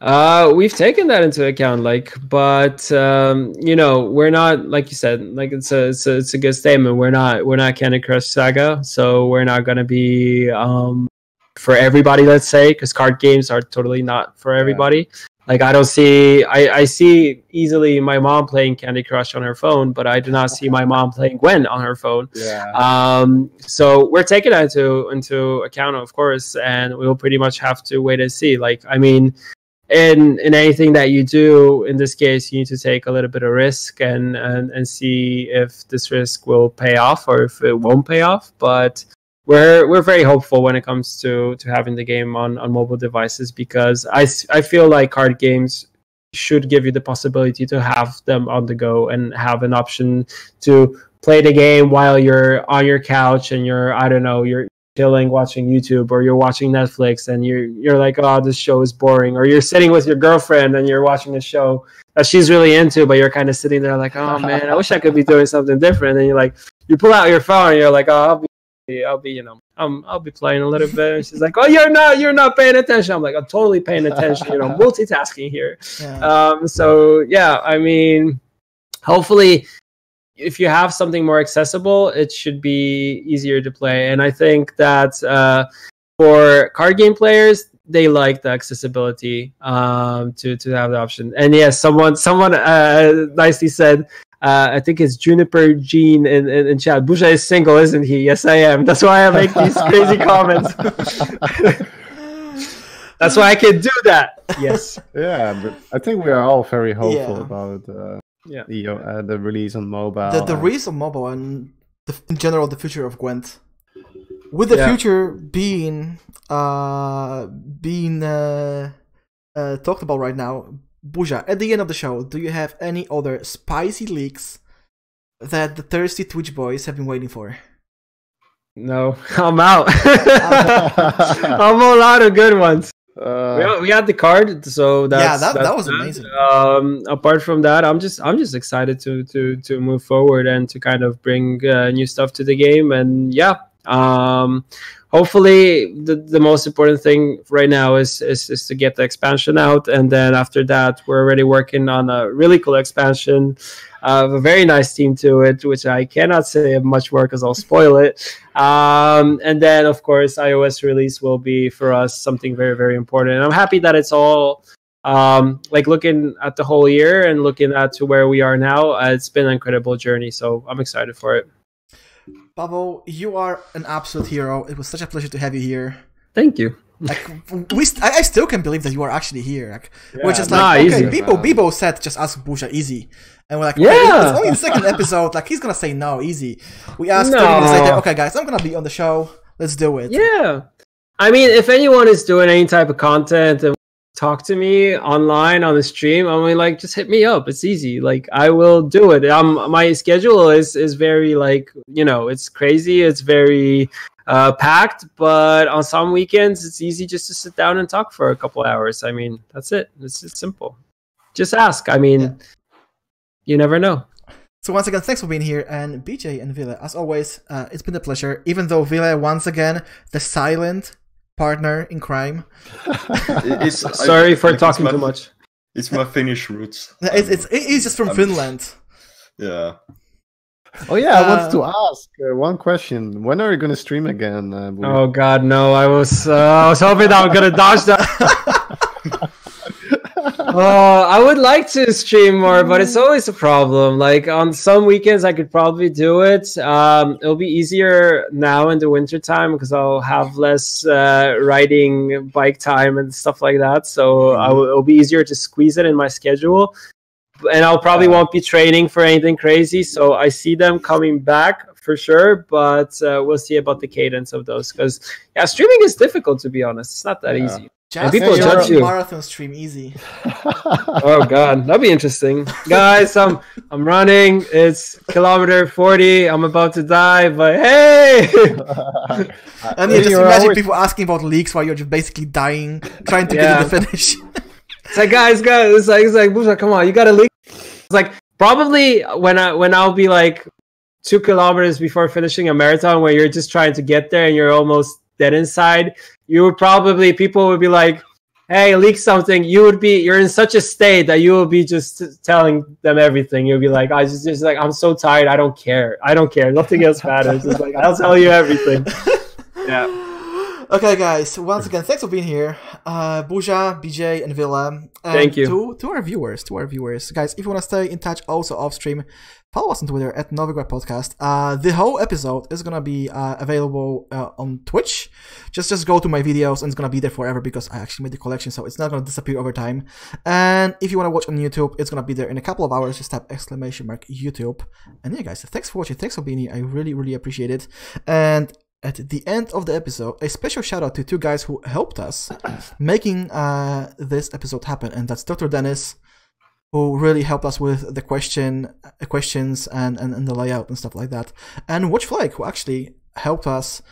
Uh, we've taken that into account, like, but um, you know, we're not like you said, like it's a it's a, it's a good statement. We're not we're not Candy Crush Saga, so we're not gonna be um for everybody. Let's say because card games are totally not for everybody. Like I don't see I I see easily my mom playing Candy Crush on her phone, but I do not see my mom playing Gwent on her phone. Yeah. Um, so we're taking that into into account, of course, and we'll pretty much have to wait and see. Like, I mean, in in anything that you do, in this case, you need to take a little bit of risk and and and see if this risk will pay off or if it won't pay off. But we're we're very hopeful when it comes to to having the game on on mobile devices because i i feel like card games should give you the possibility to have them on the go and have an option to play the game while you're on your couch and you're I don't know you're chilling watching YouTube or you're watching Netflix and you're you're like oh this show is boring or you're sitting with your girlfriend and you're watching a show that she's really into but you're kind of sitting there like oh man I wish I could be doing something different and you're like you pull out your phone and you're like oh I'll be I'll be you know um I'll be playing a little bit and she's like oh you're not you're not paying attention. I'm like I'm totally paying attention you know multitasking here. Yeah. um, so yeah, I mean, hopefully, if you have something more accessible, it should be easier to play. And I think that uh, for card game players, they like the accessibility um, to to have the option. And yes, someone someone uh, nicely said. Uh, I think it's Juniper Jean in, in, in chat. Burza is single, isn't he? Yes, I am. That's why I make these crazy comments. That's why I can do that. Yes. yeah, but I think we are all very hopeful Yeah. about uh, Yeah. the uh, the release on mobile. the the and- release on mobile and the, in general the future of Gwent, with the Yeah. future being uh being uh, uh talked about right now. Burza, at the end of the show, do you have any other spicy leaks that the thirsty Twitch boys have been waiting for? No, I'm out. I'm all out of good ones. Uh, we, we had the card, so that's, Yeah, that- that was good. amazing. Um, apart from that, I'm just I'm just excited to to to move forward and to kind of bring uh, new stuff to the game. And yeah, um, hopefully the the most important thing right now is, is is to get the expansion out, and then after that, we're already working on a really cool expansion. Uh, a very nice team to it, which I cannot say much more because I'll spoil it. Um, and then, of course, iOS release will be for us something very, very important. And I'm happy that it's all um, like looking at the whole year and looking at to where we are now. Uh, it's been an incredible journey, so I'm excited for it. Pavel, you are an absolute hero. It was such a pleasure to have you here. Thank you. Like we, st- I, I still can't believe that you are actually here. Like we're Yeah, just nah, like, okay, easy, Bibo, man. Bibo said just ask Burza easy, and we're like, Yeah. yeah, it's only the second episode. Like he's gonna say no, easy. We asked 30 minutes No. later, okay, guys, I'm gonna be on the show. Let's do it. Yeah. I mean, if anyone is doing any type of content and talk to me online on the stream, I'm really like, just hit me up. It's easy. Like I will do it. Um, my schedule is is very like you know, it's crazy. It's very uh, packed, but on some weekends it's easy just to sit down and talk for a couple hours. I mean, that's it. It's just simple. Just ask. I mean, Yeah. you never know. So once again, thanks for being here, and BJ and Villa, as always, uh, it's been a pleasure. Even though Villa, once again, the silent partner in crime. It- It's, I- Sorry for like, it's talking my- too much. It's my Finnish roots. It's it's he's just from Um, Finland. Yeah. Oh yeah, I wanted Uh, to ask uh, one question. When are you going to stream again? Uh, Oh God, no! I was uh, I was hoping I was gonna dodge that. oh, I would like to stream more, but it's always a problem. Like on some weekends, I could probably do it. Um, it'll be easier now in the winter time because I'll have less uh, riding bike time and stuff like that. So I it'll be easier to squeeze it in my schedule. And I'll probably won't be training for anything crazy. So I see them coming back for sure, but uh, we'll see about the cadence of those because yeah, streaming is difficult to be honest. It's not that Yeah. easy. Just people join judge you. marathon stream easy. oh god, that'd be interesting, guys. I'm I'm running. It's kilometer forty. I'm about to die, but hey, And you just imagine always- people asking about leaks while you're just basically dying, trying to Yeah. get to the finish. it's like guys, guys. It's like it's like Burza, come on, you gotta leak. It's like probably when I when I'll be like two kilometers before finishing a marathon, where you're just trying to get there and you're almost dead inside. You would probably people would be like. Hey, leak something. You would be. You're in such a state that you will be just t- telling them everything. You'll be like, I just, just like, I'm so tired. I don't care. I don't care. Nothing else matters. It's like I'll tell you everything. Yeah. Okay, guys. Once again, thanks for being here, uh, Burza, BJ, and Villa. And Thank you. to to our viewers. To our viewers, guys. If you want to stay in touch, also off stream, follow us on Twitter at Novigrad Podcast. Uh, the whole episode is gonna be uh, available uh, on Twitch. Just just go to my videos and it's gonna be there forever because I actually made the collection, so it's not gonna disappear over time. And if you want to watch on YouTube, it's gonna be there in a couple of hours. Just type exclamation mark YouTube. And yeah, guys, thanks for watching. Thanks for being here. I really really appreciate it. And at the end of the episode, a special shout out to two guys who helped us making uh, this episode happen, and that's Dr. Dennis, who really helped us with the question, uh, questions, and, and, and the layout and stuff like that, and Watch Flake, who actually helped us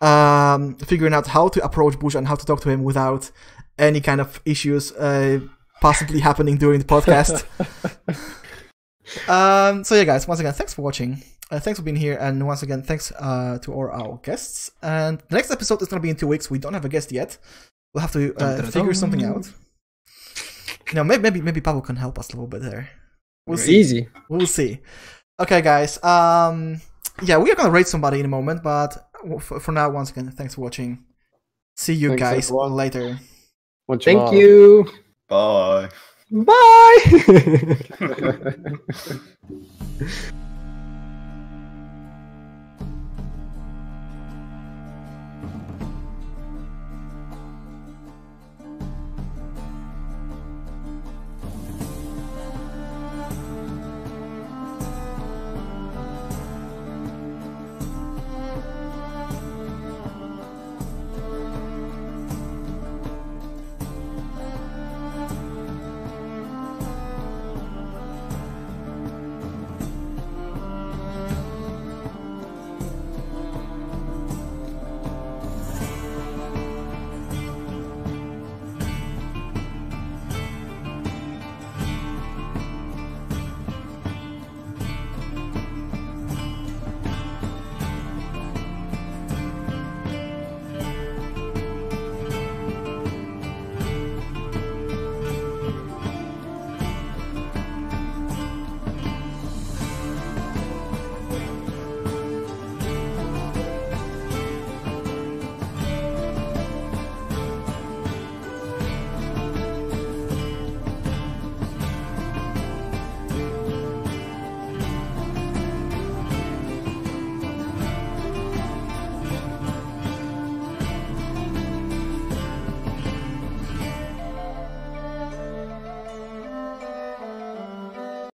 um, figuring out how to approach Bush and how to talk to him without any kind of issues uh, possibly happening during the podcast. um, so yeah, guys, once again, thanks for watching. Uh, thanks for being here, and once again, thanks uh, to all our guests. And the next episode is going to be in two weeks. We don't have a guest yet. We'll have to uh, figure something out. You know, maybe maybe maybe Pablo can help us a little bit there. We'll see. Easy. We'll see. Okay, guys. Um, yeah, we are gonna rate somebody in a moment, but for, for now, once again, thanks for watching. See you Thanks, guys everyone. later. Much Thank love. you. Bye. Bye.